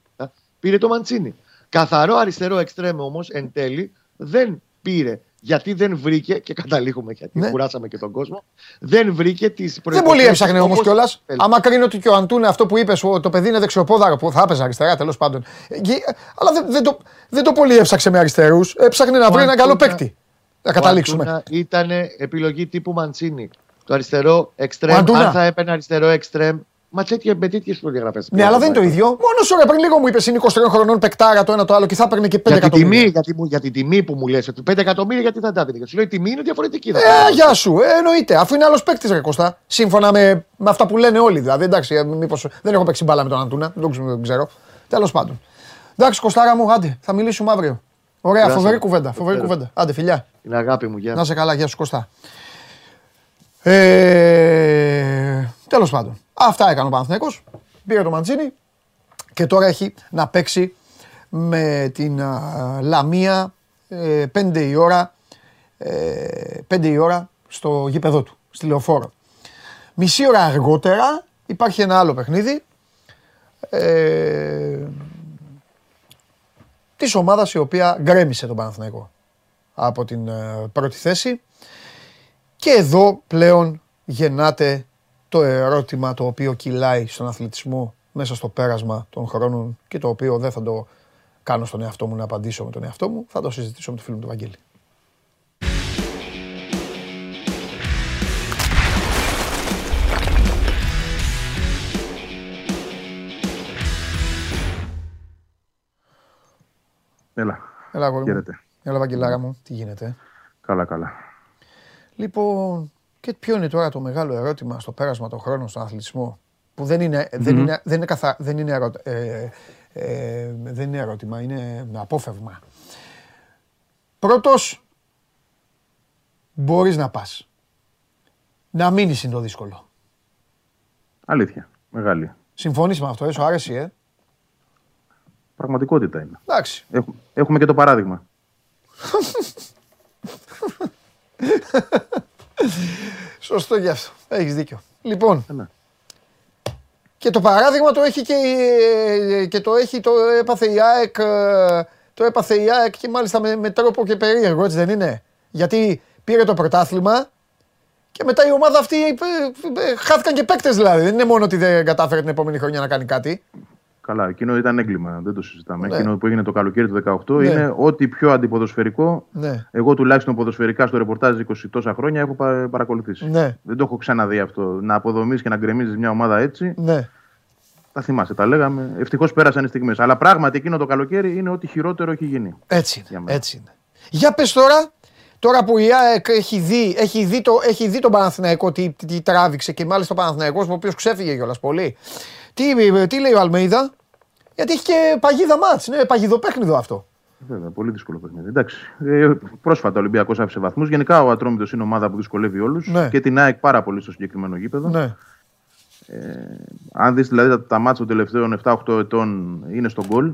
Πήρε το Μαντσίνη. Καθαρό αριστερό εξτρέμ όμως εν τέλει δεν πήρε. Γιατί δεν βρήκε, και καταλήγουμε γιατί Ναι. κουράσαμε και τον κόσμο, δεν βρήκε τις Δεν πολύ έψαχνε όμως κιόλας. Άμα κρίνω ότι και ο Αντούνα αυτό που είπες, το παιδί είναι δεξιοπόδαρο που θα έπαιζε αριστερά τέλος πάντων. Εκεί- Αλλά δεν, δεν, το, δεν το πολύ έψαξε με αριστερούς. Έψαχνε να Ο βρει έναν καλό Αντούνα- παίκτη. Να καταλήξουμε. Ήταν επιλογή τύπου Μαντσίνη. Το αριστερό Ο εξτρέμ, Αντούνα. αν θα έπαιρνε αριστερό εξτρέμ. Μα τέτοια, με τέτοιες προδιαγραφές. Ναι, αλλά δεν είναι το ίδιο. Μόνο σου ρε, πριν λίγο μου είπες είναι 23 χρονών παικτάρα το ένα το άλλο και θα έπαιρνε και 5 Για την, τιμή, εκατομμύρια. γιατί μου, για την τιμή που μου λες, ότι 5 εκατομμύρια γιατί δεν τα έδινε. Σου λέει η τιμή είναι διαφορετική. θα Ε, πάρει. γεια σου, ε, εννοείται. Αφού είναι άλλος παίκτης, ρε Κώστα. Σύμφωνα με, με αυτά που λένε όλοι. Δηλαδή, εντάξει, ε, μήπως, δεν έχω παίξει μπάλα με τον Αντούνα, δεν το ξέρω- δεν ξέρω. Τέλος πάντων. Εντάξει, Κωστάρα μου, άντε, θα μιλήσουμε αύριο. Ωραία, Γεια φοβερή σας. κουβέντα. Φοβερή Ευχαριστώ. κουβέντα. Άντε, φιλιά. Είναι αγάπη μου, γεια. Να σε καλά, γεια σου Κωστά. Ε, τέλος πάντων. Αυτά έκανε ο Παναθηναϊκός. Πήρε το Μαντζίνι και τώρα έχει να παίξει με την α, Λαμία ε, 5 η ώρα, ε, 5 η ώρα στο γήπεδό του, στη Λεωφόρο. Μισή ώρα αργότερα υπάρχει ένα άλλο παιχνίδι ε, της ομάδας η οποία γκρέμισε τον Παναθηναϊκό από την ε, πρώτη θέση. Και εδώ πλέον γεννάται το ερώτημα το οποίο κυλάει στον αθλητισμό μέσα στο πέρασμα των χρόνων και το οποίο δεν θα το κάνω στον εαυτό μου να απαντήσω με τον εαυτό μου, θα το συζητήσω με το φίλο μου του Βαγγέλη. Έλα. Έλα, αγόρι μου. Χαίρετε. Έλα, Βαγγελάρα μου, τι γίνεται; Καλά, καλά. Λοιπόν, και ποιο είναι τώρα το μεγάλο ερώτημα στο πέρασμα των χρόνων στον αθλητισμό, που δεν είναι, δεν είναι, δεν είναι, καθα, δεν είναι, ερω, ε, ε, δεν είναι ερώτημα, είναι απόφευγμα. Πρώτος, μπορείς να πας. Να μείνεις είναι το δύσκολο. Αλήθεια. Μεγάλη. Συμφωνείς με αυτό, ε, σου άρεσε, ε; Πραγματικότητα είναι. Εντάξει. Έχ- Έχουμε και το παράδειγμα. Σωστό γι' αυτό. Έχεις δίκιο. Λοιπόν, Ε, ναι. και το παράδειγμα το έχει και, η- και το έχει, το έπαθε η ΑΕΚ, ε, το έπαθε η ΑΕΚ και μάλιστα με, με τρόπο και περίεργο, έτσι δεν είναι; Γιατί πήρε το πρωτάθλημα και μετά η ομάδα αυτή ε, ε, χάθηκαν και παίκτες δηλαδή. Δεν είναι μόνο ότι δεν κατάφερε την επόμενη χρονιά να κάνει κάτι. Καλά, εκείνο ήταν έγκλημα, δεν το συζητάμε. Ναι. Εκείνο που έγινε το καλοκαίρι του 18 Ναι. είναι ό,τι πιο αντιποδοσφαιρικό. Ναι. Εγώ τουλάχιστον ποδοσφαιρικά στο ρεπορτάζ 20 τόσα χρόνια έχω πα- παρακολουθήσει. Ναι. Δεν το έχω ξαναδεί αυτό. Να αποδομείς και να γκρεμίζεις μια ομάδα έτσι. Ναι. Τα θυμάσαι, τα λέγαμε. Ευτυχώς πέρασαν οι στιγμές. Αλλά πράγματι εκείνο το καλοκαίρι είναι ό,τι χειρότερο έχει γίνει. Έτσι Για είναι. μένα. Έτσι είναι. Για πες τώρα, τώρα που η ΑΕΚ έχει δει, έχει δει, το, έχει δει τον Παναθηναϊκό τι, τι, τι τράβηξε και μάλιστα ο Παναθηναϊκός ο οποίος ξέφυγε κιόλας πολύ. Τι, τι λέει ο Αλμέιδα, γιατί έχει και παγίδα μάτς, είναι παγιδοπέχνιδο αυτό. Βέβαια, πολύ δύσκολο παιχνίδι. Εντάξει. Ε, πρόσφατα ο Ολυμπιακός άφησε βαθμούς. Γενικά ο Ατρόμητος είναι ομάδα που δυσκολεύει όλους. Ναι. Και την ΑΕΚ πάρα πολύ στο συγκεκριμένο γήπεδο. Ναι. Αν δεις δηλαδή τα, τα μάτια των τελευταίων 7-8 ετών είναι στον γκολ.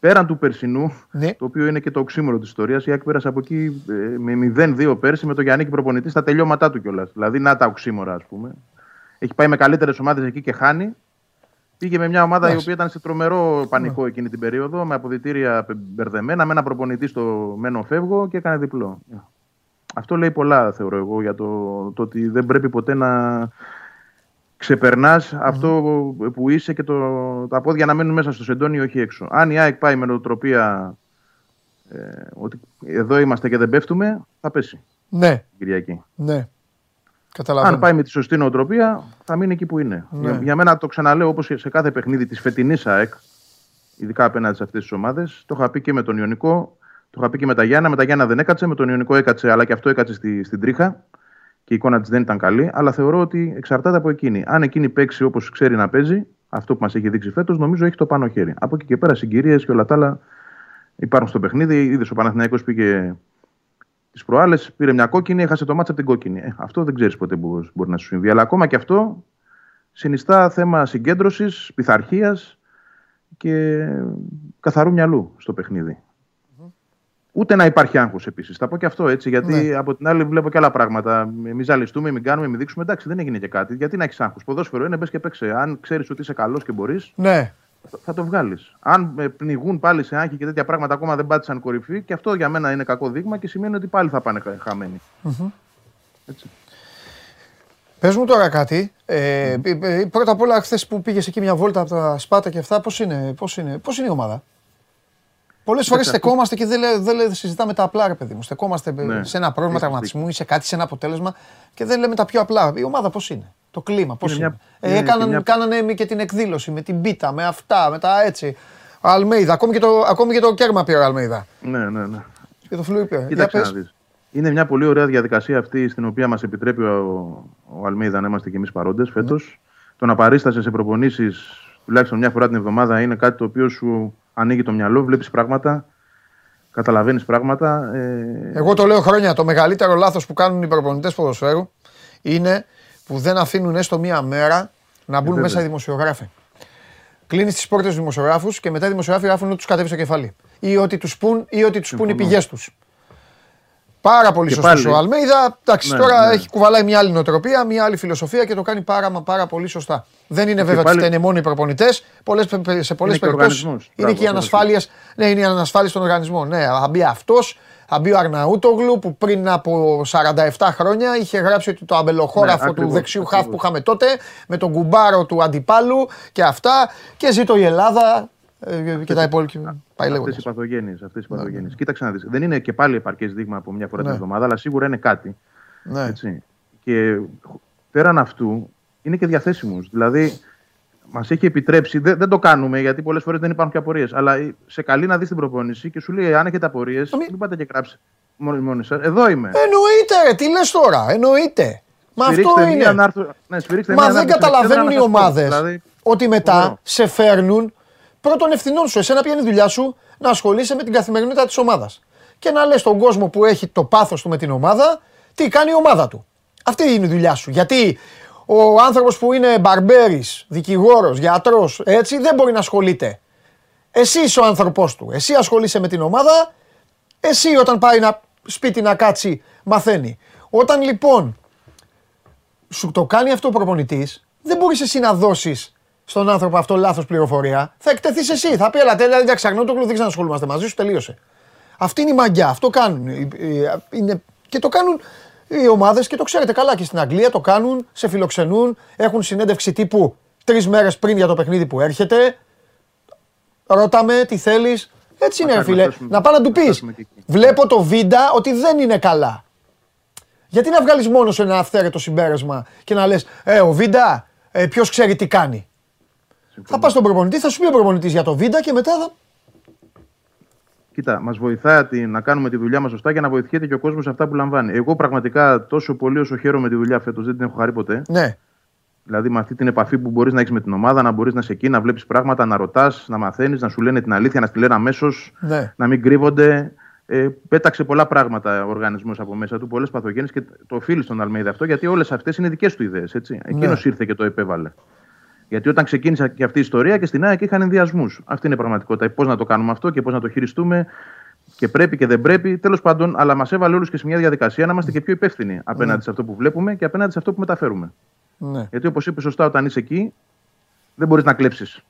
Πέραν του περσινού, Ναι. το οποίο είναι και το οξύμορο της ιστορίας, η ΑΕΚ πέρασε από εκεί ε, με 0-2 πέρσι με τον Γιάννη προπονητή στα τελειώματά του κιόλας. Δηλαδή, να τα οξύμορα, ας πούμε. Έχει πάει με καλύτερες ομάδες εκεί και χάνει. Πήγε με μια ομάδα η Εντάξει. οποία ήταν σε τρομερό πανικό εκείνη την περίοδο, με αποδητήρια μπερδεμένα, με ένα προπονητή στο μένω φεύγω και έκανε διπλό. Αυτό λέει πολλά, θεωρώ εγώ, για το, το ότι δεν πρέπει ποτέ να ξεπερνάς αυτό που είσαι και το, τα πόδια να μένουν μέσα στο σεντόνι, όχι έξω. Αν η ΑΕΚ πάει με νοοτροπία ε, ότι εδώ είμαστε και δεν πέφτουμε, θα πέσει Ναι, την Κυριακή. ναι. Καταλαβαίνω. Αν πάει με τη σωστή νοοτροπία, θα μείνει εκεί που είναι. Ναι. Για, για μένα το ξαναλέω όπως σε κάθε παιχνίδι της φετινής ΑΕΚ, ειδικά απέναντι σε αυτές τις ομάδες, το είχα πει και με τον Ιωνικό, το είχα πει και με τα Γιάννα. Με τα Γιάννα δεν έκατσε, με τον Ιωνικό έκατσε, αλλά και αυτό έκατσε στη, στην τρίχα και η εικόνα της δεν ήταν καλή. Αλλά θεωρώ ότι εξαρτάται από εκείνη. Αν εκείνη παίξει όπως ξέρει να παίζει, αυτό που μας έχει δείξει φέτος, νομίζω έχει το πάνω χέρι. Από εκεί και πέρα συγκυρίες και όλα τα άλλα υπάρχουν στο παιχνίδι. Είδες ο Παναθηναϊκός πήγε τις προάλλες, πήρε μια κόκκινη, έχασε το μάτσα από την κόκκινη. Ε, αυτό δεν ξέρεις ποτέ που μπορεί να σου συμβεί. Αλλά ακόμα και αυτό συνιστά θέμα συγκέντρωσης, πειθαρχίας και καθαρού μυαλού στο παιχνιδι Ούτε να υπάρχει άγχος επίσης. Θα πω και αυτό έτσι, γιατί Ναι. από την άλλη βλέπω και άλλα πράγματα. Μη ζαλιστούμε, μην κάνουμε, μην δείξουμε. Εντάξει, δεν έγινε και κάτι. Γιατί να έχεις άγχος; Ποδόσφαιρο είναι, μπες και παίξε. Αν ξέρεις ότι είσαι καλός και μπορείς, Ναι, θα το βγάλεις. Αν ε, πνιγούν πάλι σε άγχη και τέτοια πράγματα ακόμα δεν πάτησαν κορυφή, και αυτό για μένα είναι κακό δείγμα και σημαίνει ότι πάλι θα πάνε χα- χαμένοι. Έτσι. Πες μου τώρα κάτι. Ε, ε, ε, πρώτα απ' όλα, χθες που πήγες εκεί μια βόλτα από τα σπάτα και αυτά, πώς είναι, πώς είναι, πώς είναι η ομάδα; Πολλές φορές αυτό- στεκόμαστε και δεν, λέ- δεν λέ- συζητάμε τα απλά, ρε παιδί μου. Στεκόμαστε ε, Ναι. σε ένα πρόβλημα Έχεις τραυματισμού ή σε κάτι, σε ένα αποτέλεσμα και δεν λέμε τα πιο απλά. Η ομάδα πώς είναι; Το κλίμα πώς Είναι είναι; μια- Ε, είναι έκαναν, και μια- Κάνανε και την εκδήλωση με την πίτα, με αυτά, με τα έτσι. Ο Αλμέιδα, ακόμη και το, ακόμη και το κέρμα πήρε ο Αλμέιδα. Ναι, ναι, ναι. Και το φλούι πήρε. Για Κοίταξε πες. να δεις. Είναι μια πολύ ωραία διαδικασία αυτή στην οποία μας επιτρέπει ο, ο Αλμίδα να είμαστε κι εμείς παρόντες φέτος. Το να παρίστασε σε προπονήσεις τουλάχιστον μια φορά την εβδομάδα είναι κάτι το οποίο σου ανοίγει το μυαλό, βλέπεις πράγματα, καταλαβαίνεις πράγματα. Ε, Εγώ το λέω χρόνια. Το μεγαλύτερο λάθος που κάνουν οι προπονητές ποδοσφαίρου είναι που δεν αφήνουν έστω μία μέρα να μπουν βέβαια. μέσα οι δημοσιογράφοι. Κλείνεις τις πόρτες του δημοσιογράφους και μετά οι δημοσιογράφοι γράφουν ότι τους κατέβει στο κεφάλι. Ή ότι τους πούν, ή ότι τους πούν οι πηγές τους. Πάρα πολύ Και σωστός πάλι- ο Αλμέιδα. Εντάξει, Ναι, τώρα ναι. έχει κουβαλάει μια άλλη νοοτροπία, μια άλλη φιλοσοφία και το κάνει πάρα, μα πάρα πολύ σωστά. Δεν είναι βέβαια πάλι- ότι είναι μόνο οι προπονητές. Σε πολλές Είναι και ο περιπτώσεις οργανισμός. είναι Μπράβο, και η αυτό ανασφάλεια. Ναι, είναι η ανασφάλεια στον οργανισμό. Ναι, θα μπει αυτός, θα μπει ο Αρναούτογλου που πριν από 47 χρόνια είχε γράψει ότι το αμπελοχώραφο Ναι, του ακριβώς, δεξιού χαφ που ακριβώς. είχαμε τότε με τον κουμπάρο του αντιπάλου και αυτά. Και ζήτω η Ελλάδα. Ε, και τα υπόλοιπα. Πάει Αυτές λέγοντα. οι παθογένειες. Αυτές οι Ναι, παθογένειες. Κοίταξε να δεις. Δεν είναι και πάλι επαρκές δείγμα από μια φορά Ναι. την εβδομάδα, αλλά σίγουρα είναι κάτι. Ναι. Έτσι. Και πέραν αυτού είναι και διαθέσιμος. Δηλαδή, μας έχει επιτρέψει, δεν, δεν το κάνουμε γιατί πολλές φορές δεν υπάρχουν και απορίες. Αλλά σε καλεί να δεις την προπόνηση και σου λέει: Αν έχετε απορίες, μην- μην πάτε και γράψετε μόνοι, μόνοι σας. Εδώ είμαι. Εννοείται, ρε, τι λες τώρα, εννοείται. Μα αυτό Στηρίξτε μία είναι. ανάρθω- ναι, στηρίξτε Μα μία δεν ανάρτηση καταλαβαίνουν οι εξέδρα να σας πω. ομάδες Δηλαδή, ότι μετά φοβερό. σε φέρνουν πρώτον ευθυνών σου. Εσένα ποια είναι η δουλειά σου; Να ασχολείσαι με την καθημερινότητα της ομάδας. Και να λες στον κόσμο που έχει το πάθος του με την ομάδα, τι κάνει η ομάδα του. Αυτή είναι η δουλειά σου. Γιατί ο άνθρωπος που είναι μπαρμπέρης, δικηγόρος, γιατρός, έτσι δεν μπορεί να ασχολείται. Εσύ είσαι ο άνθρωπός του. Εσύ ασχολείσαι με την ομάδα. Εσύ όταν πάει να σπίτι να κάτσει, μαθαίνει. Όταν λοιπόν σου το κάνει αυτό ο προπονητής, δεν μπορείς εσύ να δώσεις στον άνθρωπο αυτό λάθος πληροφορία. Θα εκτεθείς εσύ. Θα πει: Ελά, τέλεια, εντάξει, αγνώ το δεν ξανασχολούμαστε μαζί σου, τελείωσε. Αυτή είναι η μαγιά. Αυτό κάνουν. Ε, ε, Είναι, και το κάνουν οι ομάδες και το ξέρετε καλά και στην Αγγλία το κάνουν, σε φιλοξενούν, έχουν συνέντευξη τύπου τρεις μέρες πριν για το παιχνίδι που έρχεται. Ρώταμε τι θέλεις. Έτσι είναι, ρε Μακάρι να φίλε. φτάσουμε- Να πάω να του να πεις: φτάσουμε και εκεί. Βλέπω το βίντα ότι δεν είναι καλά. Γιατί να βγάλεις μόνος σου ένα αυθαίρετο συμπέρασμα και να λες: Ε, ο Βίντα, ε, ποιος ξέρει τι κάνει. Θα πας στον προπονητή, θα σου πει ο προπονητής για το Βίντα και μετά θα. Κοίτα, μας βοηθάει τη- να κάνουμε τη δουλειά μας σωστά για να βοηθιέται και ο κόσμος σε αυτά που λαμβάνει. Εγώ πραγματικά τόσο πολύ όσο χαίρομαι τη δουλειά φέτος δεν την έχω χαρεί ποτέ. Ναι, Δηλαδή με αυτή την επαφή που μπορείς να έχεις με την ομάδα, να μπορείς να είσαι εκεί, να βλέπεις πράγματα, να ρωτάς, να μαθαίνεις, να σου λένε την αλήθεια, να στη λένε αμέσως, ναι. να μην κρύβονται. Ε, πέταξε πολλά πράγματα ο οργανισμός από μέσα του, πολλές παθογένειες και το οφείλει στον Αλμέιδα αυτό, γιατί όλες αυτές είναι δικές του ιδέες. Εκείνος ήρθε και το επέβαλε. Γιατί όταν ξεκίνησε και αυτή η ιστορία και στην ΑΕΚ είχαν ενδιασμούς. Αυτή είναι η πραγματικότητα. Πώς να το κάνουμε αυτό και πώς να το χειριστούμε και πρέπει και δεν πρέπει. Τέλος πάντων, αλλά μας έβαλε όλους και σε μια διαδικασία να είμαστε και πιο υπεύθυνοι απέναντι σε αυτό που βλέπουμε και απέναντι σε αυτό που μεταφέρουμε. ναι. Γιατί όπως είπες σωστά, όταν είσαι εκεί, δεν μπορείς να κλέψεις.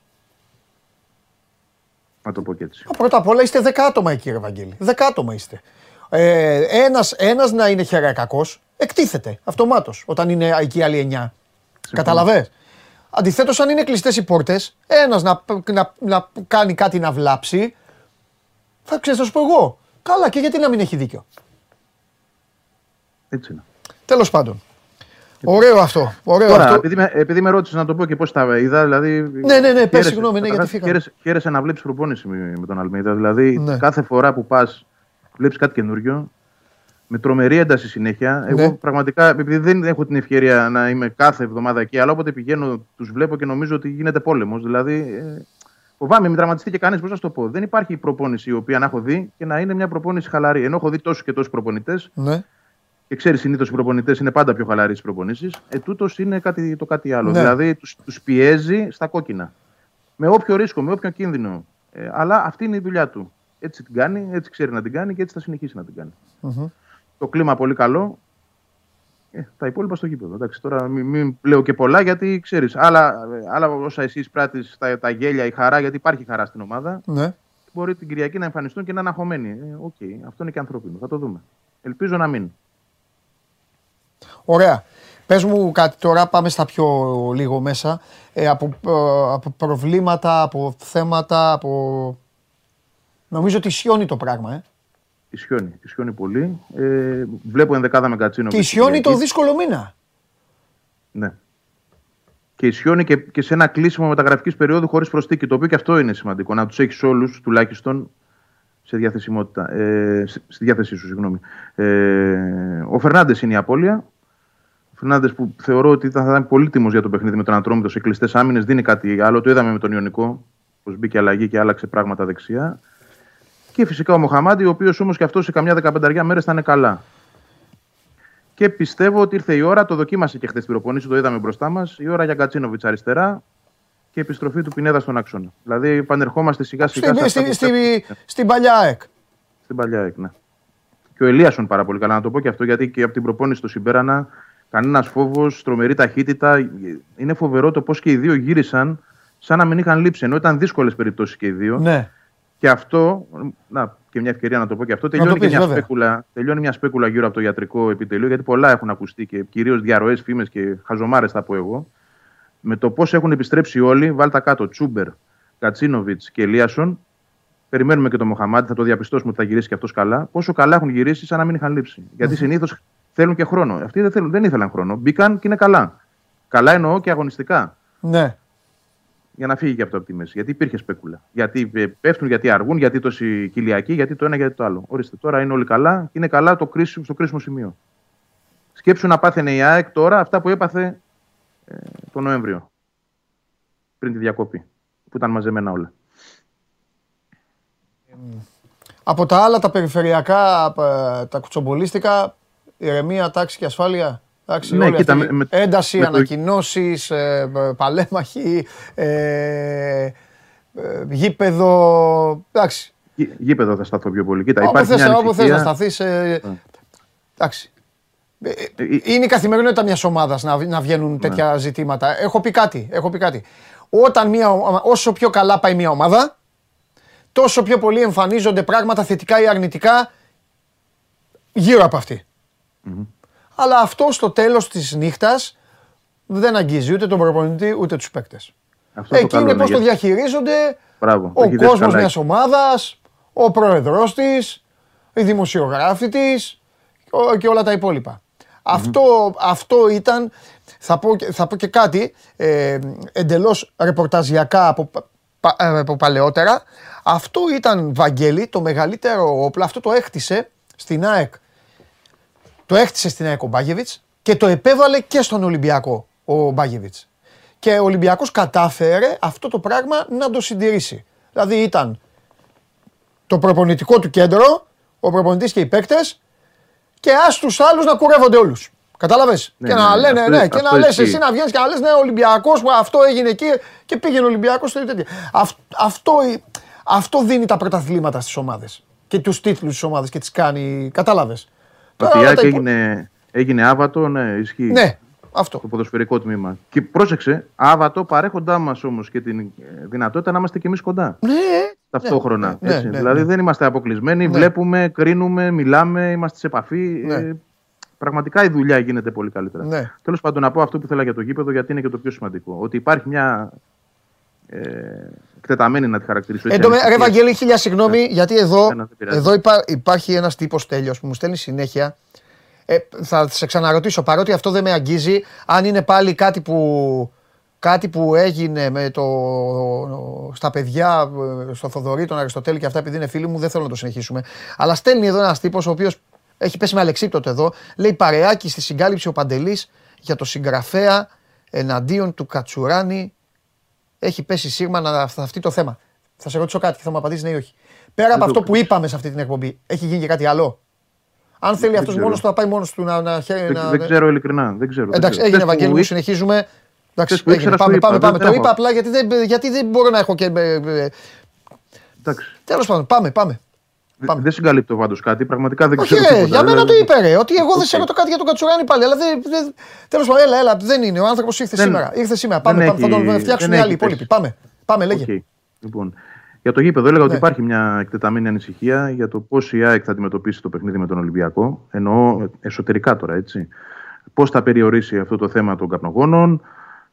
Να το πω και έτσι. Α, Πρώτα απ' όλα είστε 10 άτομα εκεί, ρε Βαγγέλη. 10 άτομα είστε. Ε, ένας, ένας να είναι χερακακός, εκτίθεται αυτομάτως όταν είναι εκεί οι άλλοι 9. Καταλαβες; Αντιθέτως, αν είναι κλειστές οι πόρτες, ένας να, να, να κάνει κάτι να βλάψει, θα ξέρεις, θα σου πω εγώ. Καλά, και γιατί να μην έχει δίκιο. Έτσι είναι. Τέλος πάντων. Ωραίο αυτό. Ωραίο Τώρα, αυτό. επειδή με, επειδή με ρώτησες να το πω και πώς τα είδα, δηλαδή. Ναι, ναι, ναι, πες χαίρεσαι- συγγνώμη, ναι, γιατί καταρχάς, φύγαμε. Χαίρεσαι, χαίρεσαι να βλέπεις προπόνηση με, με τον Αλμίδα. Δηλαδή, Ναι. κάθε φορά που πας, βλέπεις κάτι καινούριο. Με τρομερή ένταση συνέχεια. Εγώ Ναι. πραγματικά, επειδή δεν έχω την ευκαιρία να είμαι κάθε εβδομάδα εκεί, αλλά όποτε πηγαίνω, τους βλέπω και νομίζω ότι γίνεται πόλεμος. Δηλαδή, ε, φοβάμαι, μην τραυματιστεί και κανείς. Πώς να σου το πω; Δεν υπάρχει προπόνηση η οποία να έχω δει και να είναι μια προπόνηση χαλαρή. Ενώ έχω δει τόσου και τόσου προπονητές, Ναι. και ξέρεις, συνήθως οι προπονητές είναι πάντα πιο χαλαροί στις προπονήσεις. Ε, τούτος είναι κάτι, το κάτι άλλο. Ναι. Δηλαδή τους τους πιέζει στα κόκκινα. Με όποιο ρίσκο, με όποιο κίνδυνο. Ε, αλλά αυτή είναι η δουλειά του. Έτσι την κάνει, έτσι ξέρει να την κάνει και έτσι θα συνεχίσει να την κάνει. Μμμ. Το κλίμα πολύ καλό. Ε, τα υπόλοιπα στο γήπεδο. Εντάξει, τώρα μην, μην λέω και πολλά γιατί ξέρεις. Άλλα, ε, άλλα όσα εσύ εισπράττει, τα, τα γέλια, η χαρά, γιατί υπάρχει χαρά στην ομάδα. ναι. Μπορεί την Κυριακή να εμφανιστούν και να είναι αγχωμένοι. Ε, Οκ, αυτό είναι και ανθρώπινο. Θα το δούμε. Ελπίζω να μην. Ωραία. Πες μου κάτι τώρα, πάμε στα πιο λίγο μέσα. Ε, από, ε, από προβλήματα, από θέματα, από... Νομίζω ότι ισιώνει το πράγμα, ε. Ισιώνει, ισιώνει πολύ. Ε, βλέπω ενδεκάδα με Κατσίνο. Και ισιώνει το δύσκολο μήνα. Ναι. Και ισιώνει και, και σε ένα κλείσιμο μεταγραφικής περίοδου χωρίς προσθήκη. Το οποίο και αυτό είναι σημαντικό. Να τους έχεις όλους τουλάχιστον σε διαθεσιμότητα. Ε, στη στη διάθεσή σου, συγγνώμη. Ε, ο Φερνάντες είναι η απώλεια. Ο Φερνάντες που θεωρώ ότι θα ήταν πολύτιμος για το παιχνίδι με τον Ατρόμητο σε κλειστές άμυνες. Δίνει κάτι άλλο. Το είδαμε με τον Ιωνικό. Πώ μπήκε αλλαγή και άλλαξε πράγματα δεξιά. Και φυσικά ο Μοχαμάντη, ο οποίος όμως και αυτός σε καμιά δεκαπενταριά μέρες θα είναι καλά. Και πιστεύω ότι ήρθε η ώρα, το δοκίμασε και χθες την προπονήση, το είδαμε μπροστά μας. Η ώρα για Κατσίνοβιτς αριστερά και επιστροφή του Πινέδα στον άξονα. Δηλαδή επανερχόμαστε σιγά σιγά Στη, σε αυτά στη, που στη, στην παλιά ΑΕΚ. στην παλιά ΑΕΚ, ναι. Και ο Ελίασον πάρα πολύ καλά, να το πω και αυτό, γιατί και από την προπόνηση στο Συμπέρανα, κανένας φόβος, τρομερή ταχύτητα. Είναι φοβερό το πώς και οι δύο γύρισαν σαν να μην είχαν λείψει. Ενώ ήταν δύσκολες περιπτώσεις και οι δύο. Ναι. Και αυτό, να, και μια ευκαιρία να το πω και αυτό, το τελειώνει, πεις, και μια βέβαια. σπέκουλα, τελειώνει μια σπέκουλα γύρω από το ιατρικό επιτελείο, γιατί πολλά έχουν ακουστεί και κυρίως διαρροές, φήμες και χαζομάρες, θα πω εγώ. Με το πώς έχουν επιστρέψει όλοι, βάλτε κάτω Τσούμπερ, Κατσίνοβιτς και Ελίασον. Περιμένουμε και τον Μοχαμάτι, θα το διαπιστώσουμε ότι θα γυρίσει και αυτός καλά. Πόσο καλά έχουν γυρίσει, σαν να μην είχαν λείψει. Γιατί συνήθως θέλουν και χρόνο. Αυτοί δεν, θέλουν, δεν ήθελαν χρόνο. Μπήκαν και είναι καλά. Καλά εννοώ και αγωνιστικά. Ναι. Για να φύγει και αυτό από τη μέση. Γιατί υπήρχε σπέκουλα. Γιατί ε, πέφτουν, γιατί αργούν, γιατί τόση κοιλιακή, γιατί το ένα, γιατί το άλλο. Ορίστε, τώρα είναι όλοι καλά και είναι καλά το κρίσιμο, στο κρίσιμο σημείο. Σκέψου να πάθαινε η ΑΕΚ τώρα αυτά που έπαθε ε, το Νοέμβριο. Πριν τη διακοπή. Που ήταν μαζεμένα όλα. Από τα άλλα τα περιφερειακά, ε, τα κουτσομπολίστικα, ηρεμία, τάξη και ασφάλεια. Εντάξει, Ναι, όλη κοίτα, αυτή η με- με- ένταση, με το- ανακοινώσεις, ε, ε, παλέμαχοι, ε, ε, γήπεδο, εντάξει. Γη- Γήπεδο θα σταθώ πιο πολύ. Κοίτα, Όπου υπάρχει θες, μια όπου θες να ανησυχία. σταθείς, ε, Ναι. εντάξει. Ε, ε, Ε, ε, Είναι η καθημερινότητα μιας ομάδας να, β- να βγαίνουν τέτοια ζητήματα. Έχω πει κάτι, έχω πει κάτι. Όταν μια, ομα- όσο πιο καλά πάει μια ομάδα, τόσο πιο πολύ εμφανίζονται πράγματα θετικά ή αρνητικά γύρω από αυτή. Αλλά αυτό στο τέλος της νύχτας δεν αγγίζει ούτε τον προπονητή ούτε τους παίκτες. Αυτό το Εκεί καλό είναι είναι, πώς το γιατί- διαχειρίζονται Μπράβο, το ο έχει δέσει κόσμος καλά μιας εκεί. ομάδας, ο πρόεδρος της, οι δημοσιογράφοι της ο- και όλα τα υπόλοιπα. Αυτό, αυτό ήταν, θα πω, και- θα πω και κάτι, ε, εντελώς ρεπορταζιακά από, πα- ε, από παλαιότερα. Αυτό ήταν, Βαγγέλη, το μεγαλύτερο όπλο, αυτό το έχτισε στην ΑΕΚ. Το έχτισε στην ΑΕΚ ο Μπάγεβιτς και το επέβαλε και στον Ολυμπιακό ο Μπάγεβιτς. Και ο Ολυμπιακός κατάφερε αυτό το πράγμα να το συντηρήσει. Δηλαδή ήταν το προπονητικό του κέντρο, ο προπονητής και οι παίκτες και ας τους άλλους να κουρεύονται όλους. Κατάλαβες; Ναι, και ναι, να ναι, λένε, αυτό- ναι, και να αυτό λες ισχύει. εσύ να βγαίνεις και να λες ναι, ο Ολυμπιακός που αυτό έγινε εκεί και πήγαινε ο Ολυμπιακός στο τέτοιο. Αυ- αυτό, αυτό δίνει τα πρωταθλήματα στις ομάδες και τους τίτλους στις ομάδες και τις κάνει, κατάλαβες; Ότι Τώρα η όλα ΑΕΚ τα υπο- έγινε, έγινε άβατο, ναι, ισχύει. Ναι, αυτό. Το ποδοσφαιρικό τμήμα. Και πρόσεξε, άβατο παρέχοντά μας όμως και την ε, δυνατότητα να είμαστε κι εμείς κοντά. Ναι, Ταυτόχρονα. ναι, ναι, έτσι. ναι, δηλαδή ναι. δεν είμαστε αποκλεισμένοι, Ναι. βλέπουμε, κρίνουμε, μιλάμε, είμαστε σε επαφή. Ναι. Ε, πραγματικά η δουλειά γίνεται πολύ καλύτερα. Ναι. Τέλος πάντων, να πω αυτό που ήθελα για το γήπεδο, γιατί είναι και το πιο σημαντικό. Ότι υπάρχει μια. Ε, εκτεταμένη να τη χαρακτηρίσω. έτσι, Εν τω με- ρε ανησυχία. Βαγγέλη, χίλια συγγνώμη, γιατί εδώ, Ένα, δεν πειράζει. εδώ υπά- υπάρχει ένας τύπος τέλειος που μου στέλνει συνέχεια. Ε, θα σε ξαναρωτήσω, παρότι αυτό δεν με αγγίζει, αν είναι πάλι κάτι που, κάτι που έγινε με το, στα παιδιά, ε, στο Θοδωρή, τον Αριστοτέλη και αυτά, επειδή είναι φίλοι μου, δεν θέλω να το συνεχίσουμε. Αλλά στέλνει εδώ ένας τύπος ο οποίος έχει πέσει με αλεξίπτωτο εδώ, λέει παρεάκι στη συγκάλυψη ο Παντελής για το συγγραφέα εναντίον του Κατσουράνη έχει πέσει σίγμα να θαυτεί το θέμα. Θα σε ρωτήσω κάτι και θα μου απαντήσεις ναι ή όχι. Πέρα από το αυτό που ξέρω. είπαμε σε αυτή την εκπομπή, έχει γίνει και κάτι άλλο; Αν θέλει δεν αυτός ξέρω. μόνος του, θα πάει μόνος του να. να, Δεν, να- δεν ξέρω ειλικρινά. Δεν ξέρω, δεν Εντάξει, ξέρω. έγινε Χθες που Ευαγγέλη μου, εί- συνεχίζουμε. Εντάξει, Χθες που έγινε. ήξερας, σου Πάμε, είπα, πάμε, δεν- πάμε. δεν Το έχω. είπα απλά γιατί δεν, γιατί δεν μπορώ να έχω και. Εντάξει. Τέλος πάντων, πάμε, πάμε. Δε- Πάμε. Δεν συγκαλύπτω πάντως κάτι. Πραγματικά δεν Όχι, ξέρω. ρε, τίποτα. για μένα Δεν- το είπε, ρε. Ότι εγώ δεν σε Οκ. ρωτώ κάτι για τον Κατσουράνη πάλι. Αλλά δεν. δεν Τέλος πάντων, έλα, έλα. Δεν είναι. Ο άνθρωπος ήρθε Δεν- σήμερα. Ήρθε σήμερα. δεν Πάμε, πάμε, θα έχει- τον φτιάξουν οι δεν άλλοι έχει υπόλοιποι. πέσει. Πάμε. Πάμε, λέγε. Οκ. Λοιπόν, για το γήπεδο έλεγα Ναι. ότι υπάρχει μια εκτεταμένη ανησυχία για το πώς η ΑΕΚ θα αντιμετωπίσει το παιχνίδι με τον Ολυμπιακό. Εννοώ εσωτερικά τώρα, έτσι. Πώς θα περιορίσει αυτό το θέμα των καπνογόνων,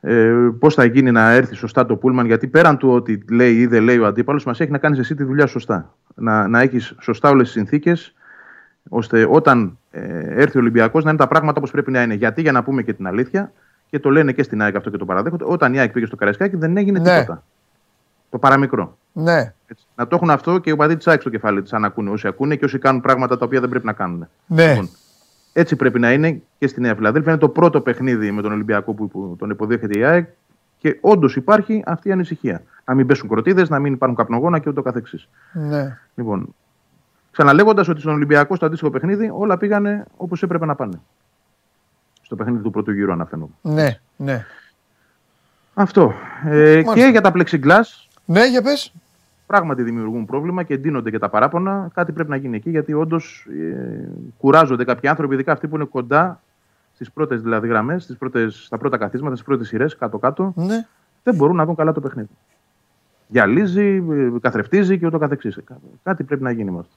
ε, πώς θα γίνει να έρθει σωστά το πούλμαν. Γιατί πέραν του ότι λέει ή δεν λέει ο αντίπαλος, μας, έχει να κάνεις εσύ τη δουλειά σωστά. Να, να έχεις σωστά όλες τις συνθήκες, ώστε όταν ε, έρθει ο Ολυμπιακός να είναι τα πράγματα όπως πρέπει να είναι. Γιατί, για να πούμε και την αλήθεια, και το λένε και στην ΑΕΚ αυτό και το παραδέχονται, όταν η ΑΕΚ πήγε στο Καραϊσκάκι δεν έγινε Ναι. τίποτα. Το παραμικρό. Ναι, Έτσι. Να το έχουν αυτό και οι οπαδοί της ΑΕΚ στο κεφάλι της, αν ακούνε όσοι ακούνε και όσοι κάνουν πράγματα τα οποία δεν πρέπει να κάνουν. ναι. Λοιπόν, έτσι πρέπει να είναι και στη Νέα Φιλαδέλφια. Είναι το πρώτο παιχνίδι με τον Ολυμπιακό που, που τον υποδέχεται η ΑΕΚ και όντως υπάρχει αυτή η ανησυχία. Να μην πέσουν κροτίδες, να μην υπάρχουν καπνογόνα και ούτω καθεξής. ναι. Λοιπόν, ξαναλέγοντας ότι στον Ολυμπιακό στο αντίστοιχο παιχνίδι όλα πήγανε όπως έπρεπε να πάνε. Στο παιχνίδι του πρώτου γύρου αναφαίνομαι. Ναι, ναι. Αυτό. Ε, Μάλιστα. και για τα plexiglass, Ναι, για πες. Πράγματι δημιουργούν πρόβλημα και εντείνονται και τα παράπονα. Κάτι πρέπει να γίνει εκεί, γιατί όντως ε, κουράζονται κάποιοι άνθρωποι, ειδικά αυτοί που είναι κοντά στις πρώτες δηλαδή γραμμές, στα πρώτα καθίσματα, στις πρώτες σειρές, κάτω-κάτω, Ναι. δεν μπορούν να δουν καλά το παιχνίδι. Γυαλίζει, ε, καθρεφτίζει και ούτω καθεξής. Κά- Κάτι πρέπει να γίνει με αυτό.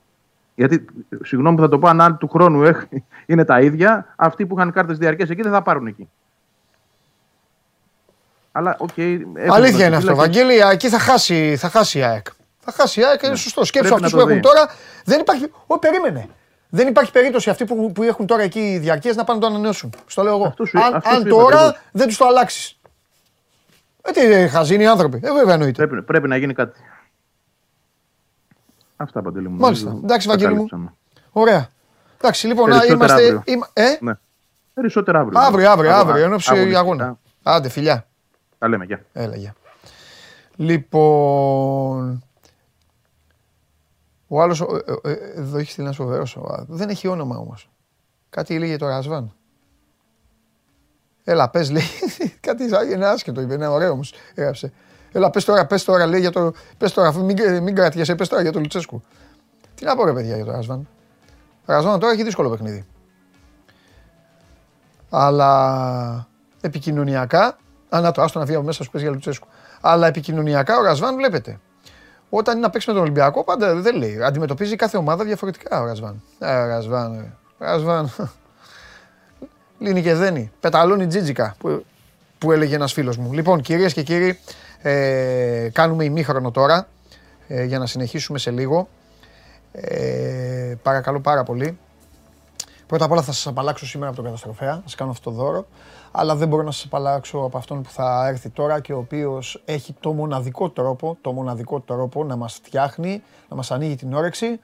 Γιατί, ε, συγγνώμη που θα το πω, αν του χρόνου έχ- είναι τα ίδια, αυτοί που είχαν κάρτες διαρκείας εκεί δεν θα πάρουν εκεί. Αλλά οκ. έχουμε Αλήθεια είναι τον αυτό, φύλακα. Βαγγέλη. Εκεί θα χάσει, θα χάσει η ΑΕΚ. Θα χάσει η ΑΕΚ, είναι σωστό. Σκέψου Πρέπει αυτούς να που το έχουν δεις. τώρα. Δεν υπάρχει. Ω, περίμενε. Δεν υπάρχει περίπτωση αυτοί που, που έχουν τώρα εκεί διαρκεία να πάνε να το ανανεώσουν. Στο λέω εγώ. Αυτό σου- αν αυτό αν σου είπα τώρα ακριβώς. δεν τους το αλλάξεις. Ε, τι ε, χαζοί είναι οι άνθρωποι. Ε, βέβαια εννοείται. Πρέπει, πρέπει να γίνει κάτι. Αυτά παντελή μου. Μάλιστα. νομίζω Εντάξει, τα Βαγγέλη μου. κάλυψαμε. Ωραία. Εντάξει, λοιπόν, να Περισσότερα είμαστε. αύριο. είμα- ε, Ναι. Περισσότερα αύριο. αύριο, αύριο, αύριο. Ενώ αγωνιστικά. αγώνα. Άντε, φιλιά. Τα λέμε, γεια. Έλα, γεια. Λοιπόν. Ο άλλος. Εδώ έχει στείλει ένα φοβερό. Δεν έχει όνομα όμως. Κάτι λέγε το Ρασβάν. Έλα, πες, λέει. Κάτι σαν- είναι άσχετο, είπε. Είναι ωραίο όμως. Έγραψε. Έλα, πες τώρα, πες τώρα, λέει για το. Πες τώρα, αφού μην, μην κρατιέσαι, πες τώρα για το Λουτσέσκου. Τι να πω, ρε παιδιά, για το Ρασβάν. Ο Ρασβάν τώρα έχει δύσκολο παιχνίδι. Αλλά επικοινωνιακά. Α, να το, άστο να βγει από μέσα σου πες για Λουτσέσκου. Αλλά επικοινωνιακά ο Ρασβάν βλέπετε. Όταν είναι να παίξει με τον Ολυμπιακό, πάντα δεν λέει. Αντιμετωπίζει κάθε ομάδα διαφορετικά ο Ρασβάν. Ε, ο Ρασβάν, ε. Ρασβάν. Λύνει και δένει. Πεταλώνει τζίτζικα που, που έλεγε ένας φίλος μου. Λοιπόν, κυρίες και κύριοι, ε, κάνουμε ημίχρονο τώρα ε, για να συνεχίσουμε σε λίγο. Ε, παρακαλώ πάρα πολύ. Πρώτα απ' όλα θα σας απαλλάξω σήμερα από τον καταστροφέα, θα σας κάνω αυτό το δώρο. Αλλά δεν μπορώ να σας απαλλάξω από αυτόν που θα έρθει τώρα και ο οποίος έχει το μοναδικό τρόπο, το μοναδικό τρόπο να μας φτιάχνει, να μας ανοίγει την όρεξη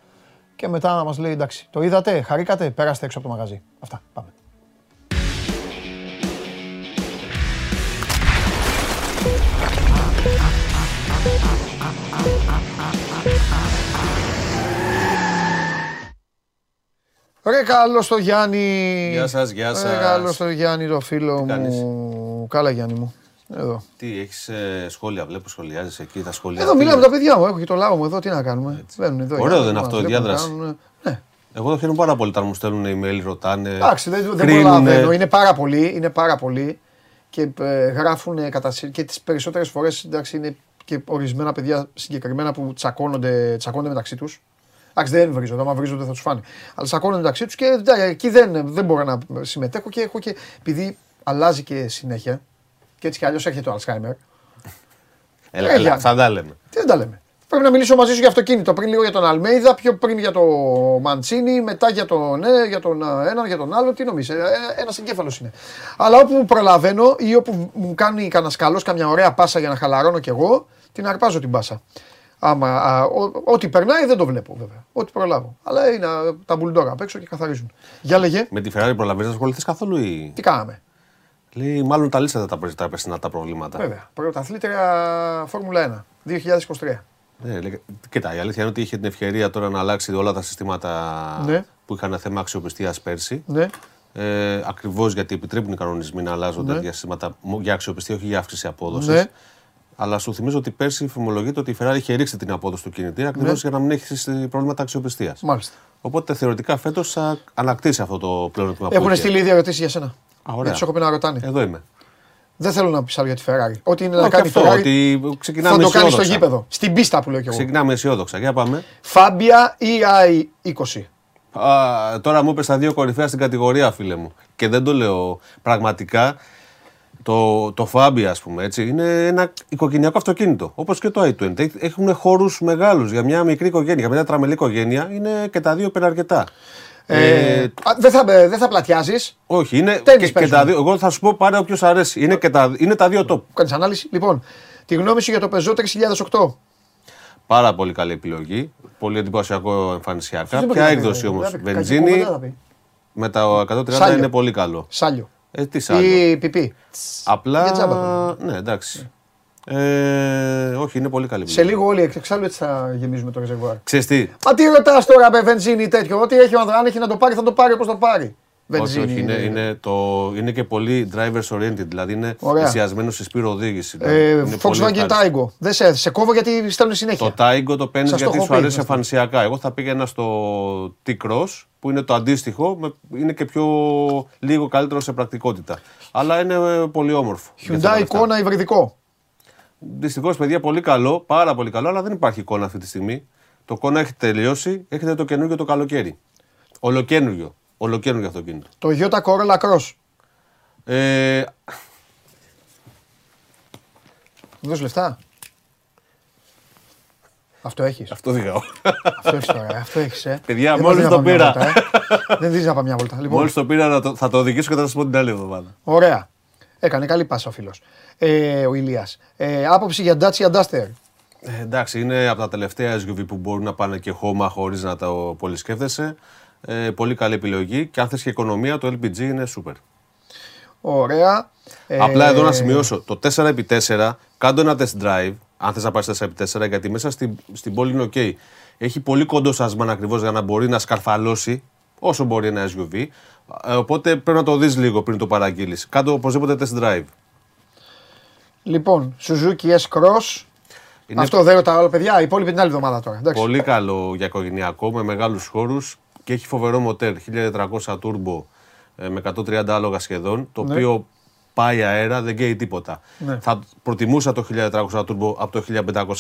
και μετά να μας λέει εντάξει, το είδατε, χαρήκατε, πέραστε έξω από το μαγαζί. Αυτά, πάμε. Ρε καλό στο Γιάννη. Γεια σας, γεια Ρε σας. καλό στο Γιάννη το φίλο κάνεις; μου. Καλά Γιάννη μου. Εδώ. Τι, έχεις σχόλια, βλέπω σχολιάζεις εκεί τα σχόλια. Εδώ μιλάμε με τα παιδιά μου. Έχω και το λαό μου εδώ. Τι να κάνουμε; Μπαίνουν εδώ. Ωραίο για δεν να είναι αυτό, μας η βλέπουν, διάδραση. κάνουν- Ναι. Εγώ το χαίρομαι πάρα πολύ όταν μου στέλνουν email, ρωτάνε. Εντάξει, δεν, δεν κρίνουνε. προλαβαίνω. Είναι πάρα πολύ. Είναι πάρα πολύ. Και ε, γράφουν κατά σύ- και τις περισσότερες φορές εντάξει είναι και ορισμένα παιδιά συγκεκριμένα που τσακώνονται, τσακώνονται μεταξύ τους. Εντάξει, δεν βρίζονται. Άμα βρίζονται θα τους φάνε. Αλλά τσακώνονται μεταξύ τους και εντάξει, εκεί δεν, δεν μπορώ να συμμετέχω και έχω και. Επειδή αλλάζει και συνέχεια. Και έτσι κι αλλιώς έρχεται το Alzheimer. Έλα, Ε, έλα, Γιάννη. θα τα λέμε. Τι δεν τα λέμε. Πρέπει να μιλήσω μαζί σου για αυτοκίνητο. Πριν λίγο για τον Αλμέιδα, πιο πριν για το Μαντσίνη, μετά για τον ναι, για τον ε, έναν, για τον άλλο. Τι νομίζεις, ένας εγκέφαλος είναι. Αλλά όπου προλαβαίνω ή όπου μου κάνει κανένα καλό καμιά ωραία πάσα για να χαλαρώνω κι εγώ, την αρπάζω την πάσα. Άμα, α, ό, ό,τι περνάει δεν το βλέπω βέβαια. Ό,τι προλάβω. Αλλά είναι α, τα μπουλντόγα απ' έξω και καθαρίζουν. Για λέγε, Με τη Ferrari προλαβαίνεις να ασχοληθείς καθόλου ή; τι κάναμε; Λέει, μάλλον τα λύσατε τα, πε- τα περσινά τα προβλήματα. Βέβαια. Πρωταθλήτρια Φόρμουλα 1 2023. Ναι, λέει, κοίτα, η αλήθεια είναι ότι είχε την ευκαιρία τώρα να αλλάξει όλα τα συστήματα Ναι. που είχαν θέμα αξιοπιστίας πέρσι. Ναι. Ε, Ακριβώς γιατί επιτρέπουν οι κανονισμοί να αλλάζονται Ναι. για συστήματα μο- για αξιοπιστία, όχι για αύξηση απόδοσης. Ναι. Αλλά σου θυμίζω ότι πέρσι φημολογείται ότι η Ferrari είχε ρίξει την απόδοση του κινητήρα ακριβώς Ναι. για να μην έχεις προβλήματα αξιοπιστίας. Μάλιστα. Οπότε θεωρητικά φέτος θα ανακτήσει αυτό το πλεονέκτημα που Έχουν είχε. στείλει ήδη ερωτήσεις για σένα. Α, ωραία. Γιατί σου έχω πει να ρωτάνε. Εδώ είμαι. Δεν θέλω να πεις άλλο για τη Ferrari. Ό,τι είναι να Όχι κάνει η αυτό, Ferrari ότι θα ξεκινάμε το κάνει στο αισιόδοξα. γήπεδο. Στην πίστα που λέω κι εγώ. Ξεκινάμε αισιόδοξα. Για πάμε. Φάμπια ή i20. Α, τώρα μου είπες τα δύο κορυφαία στην κατηγορία, φίλε μου. Και δεν το λέω πραγματικά. Το, το Fabia, ας πούμε, έτσι, είναι ένα οικογενειακό αυτοκίνητο. Όπως και το i20. Έχουν χώρους μεγάλους για μια μικρή οικογένεια. Για μια τραμελή οικογένεια είναι και τα δύο υπεραρκετά. Ε, α, δεν θα, δεν θα πλατιάζεις. όχι, είναι τένις και, και παίζουν. τα δύο. Εγώ θα σου πω πάρε όποιος αρέσει. Είναι, και τα, είναι τα δύο top. Κάνεις ανάλυση. Λοιπόν, τη γνώμη σου για το Peugeot 3008. Πάρα πολύ καλή επιλογή. Πολύ εντυπωσιακό εμφανισιακά. Δεν Ποια μπορεί να έκδοση πει, όμως. δεν θα πει. Κακή Βενζίνη κουβέντα θα πει. με τα 130 Σάλιο. είναι πολύ καλό. Σάλιο. Ε, τι άλλο. Ή πιπί. Απλά. Για τζάμπα Ναι, εντάξει. Ε, όχι, είναι πολύ καλή. Σε λίγο όλοι εξάλλου έτσι θα γεμίζουμε το ρεζερβουάρ. Ξέρεις τι; Μα τι ρωτάς τώρα με βενζίνη ή τέτοιο. Ό,τι έχει ο άνθρωπο, αν έχει να το πάρει, θα το πάρει όπως το πάρει. Όχι, Βενζίνη. όχι, είναι, είναι, το, είναι και πολύ drivers oriented, δηλαδή είναι Ωραία. εστιασμένος στη σπύρο οδήγηση. δηλαδή. Ε, Είναι πολύ Volkswagen ευχάριστο. Taigo. Δεν σε, σε κόβω γιατί στέλνουν συνέχεια. Το Taigo το παίρνεις Σας το γιατί έχω σου πει, αρέσει μάλιστα. εμφανισιακά. Εγώ θα πήγαινα στο T-Cross που είναι το αντίστοιχο, με- είναι και πιο λίγο καλύτερο σε πρακτικότητα. Αλλά είναι ε, πολύ όμορφο. για αυτά τα Hyundai λεφτά. εικόνα υβριδικό. Δυστυχώς, παιδιά, πολύ καλό, πάρα πολύ καλό, αλλά δεν υπάρχει εικόνα αυτή τη στιγμή. Το εικόνα έχει τελειώσει, έχετε το καινούργιο το καλοκαίρι. Ολοκένουργιο. Ολοκένουργιο αυτοκίνητο. Το Toyota Corolla Cross. Ε, Μου δώσεις λεφτά; Αυτό έχεις. Αυτό οδηγάω. Αυτό έχεις τώρα. Αυτό έχεις. Ε. Παιδιά, Δεν μόλις μας δίνει το να πάμε μια πήρα. βόλτα, ε. Δεν δίνει να πάμε μια βόλτα. Λοιπόν, Μόλις το πήρα να το- θα το οδηγήσω και θα σας πω την άλλη εβδομάδα. Ωραία. Έκανε καλή πάσα ο φίλος. Ε, ο Ηλίας. Ε, άποψη για Dacia Duster. Ε, εντάξει, είναι από τα τελευταία SUV που μπορούν να πάνε και χώμα χωρίς να το πολύ σκέφτεσαι. Ε, πολύ καλή επιλογή και αν θες και οικονομία, το LPG είναι super. Ωραία. Ε, Απλά εδώ να σημειώσω, το 4x4, κάντο ένα test drive, αν θες να πάρεις 4x4, γιατί μέσα στην, στην πόλη είναι ok. Έχει πολύ κοντό σασμάν ακριβώς για να μπορεί να σκαρφαλώσει όσο μπορεί ένα SUV. Ε, οπότε πρέπει να το δεις λίγο πριν το παραγγείλεις. Κάντο οπωσδήποτε test drive. Λοιπόν, Suzuki S-Cross. Είναι Αυτό δεν ρωτάω, παιδιά. Η υπόλοιπη την άλλη εβδομάδα τώρα. Εντάξει. πολύ καλό για οικογενειακό, με μεγάλους χώρους και έχει φοβερό μοτέρ, 1400 turbo ε, με 130 άλογα σχεδόν, το Ναι. οποίο πάει αέρα, δεν καίει τίποτα. Ναι. Θα προτιμούσα το 1300 turbo από το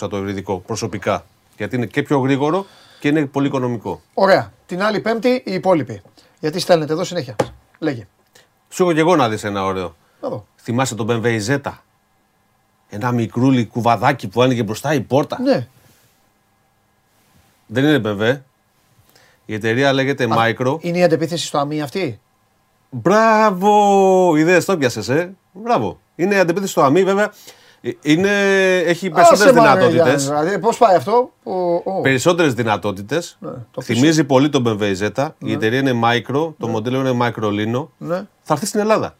1500 το υβριδικό προσωπικά. Γιατί είναι και πιο γρήγορο και είναι πολύ οικονομικό. Ωραία. Την άλλη Πέμπτη η υπόλοιπη. Γιατί στέλνετε εδώ συνέχεια. Λέγε. Σου έχω και εγώ να δεις ένα ωραίο. Να δω. Θυμάσαι τον BMW Z; Ένα μικρούλι κουβαδάκι που άνοιγε μπροστά η πόρτα; Ναι. Δεν είναι BMW. Η εταιρεία λέγεται Micro. Είναι η αντεπίθεση στο αμύ αυτή; Μπράβο! Ιδέες το πιάσες, ε. Μπράβο. Είναι αντεπίθεση στο αμύ, βέβαια. Ε, Είναι, έχει περισσότερες Άσε, μάνα, Γιάννη, δυνατότητε. Δηλαδή, πώς πάει αυτό; Ο, ο, Περισσότερες δυνατότητες. Ναι, το πίσω. Θυμίζει πολύ τον BMW Z. Η εταιρεία είναι Micro, το μοντέλο είναι Microlino. Ναι. Θα έρθει στην Ελλάδα.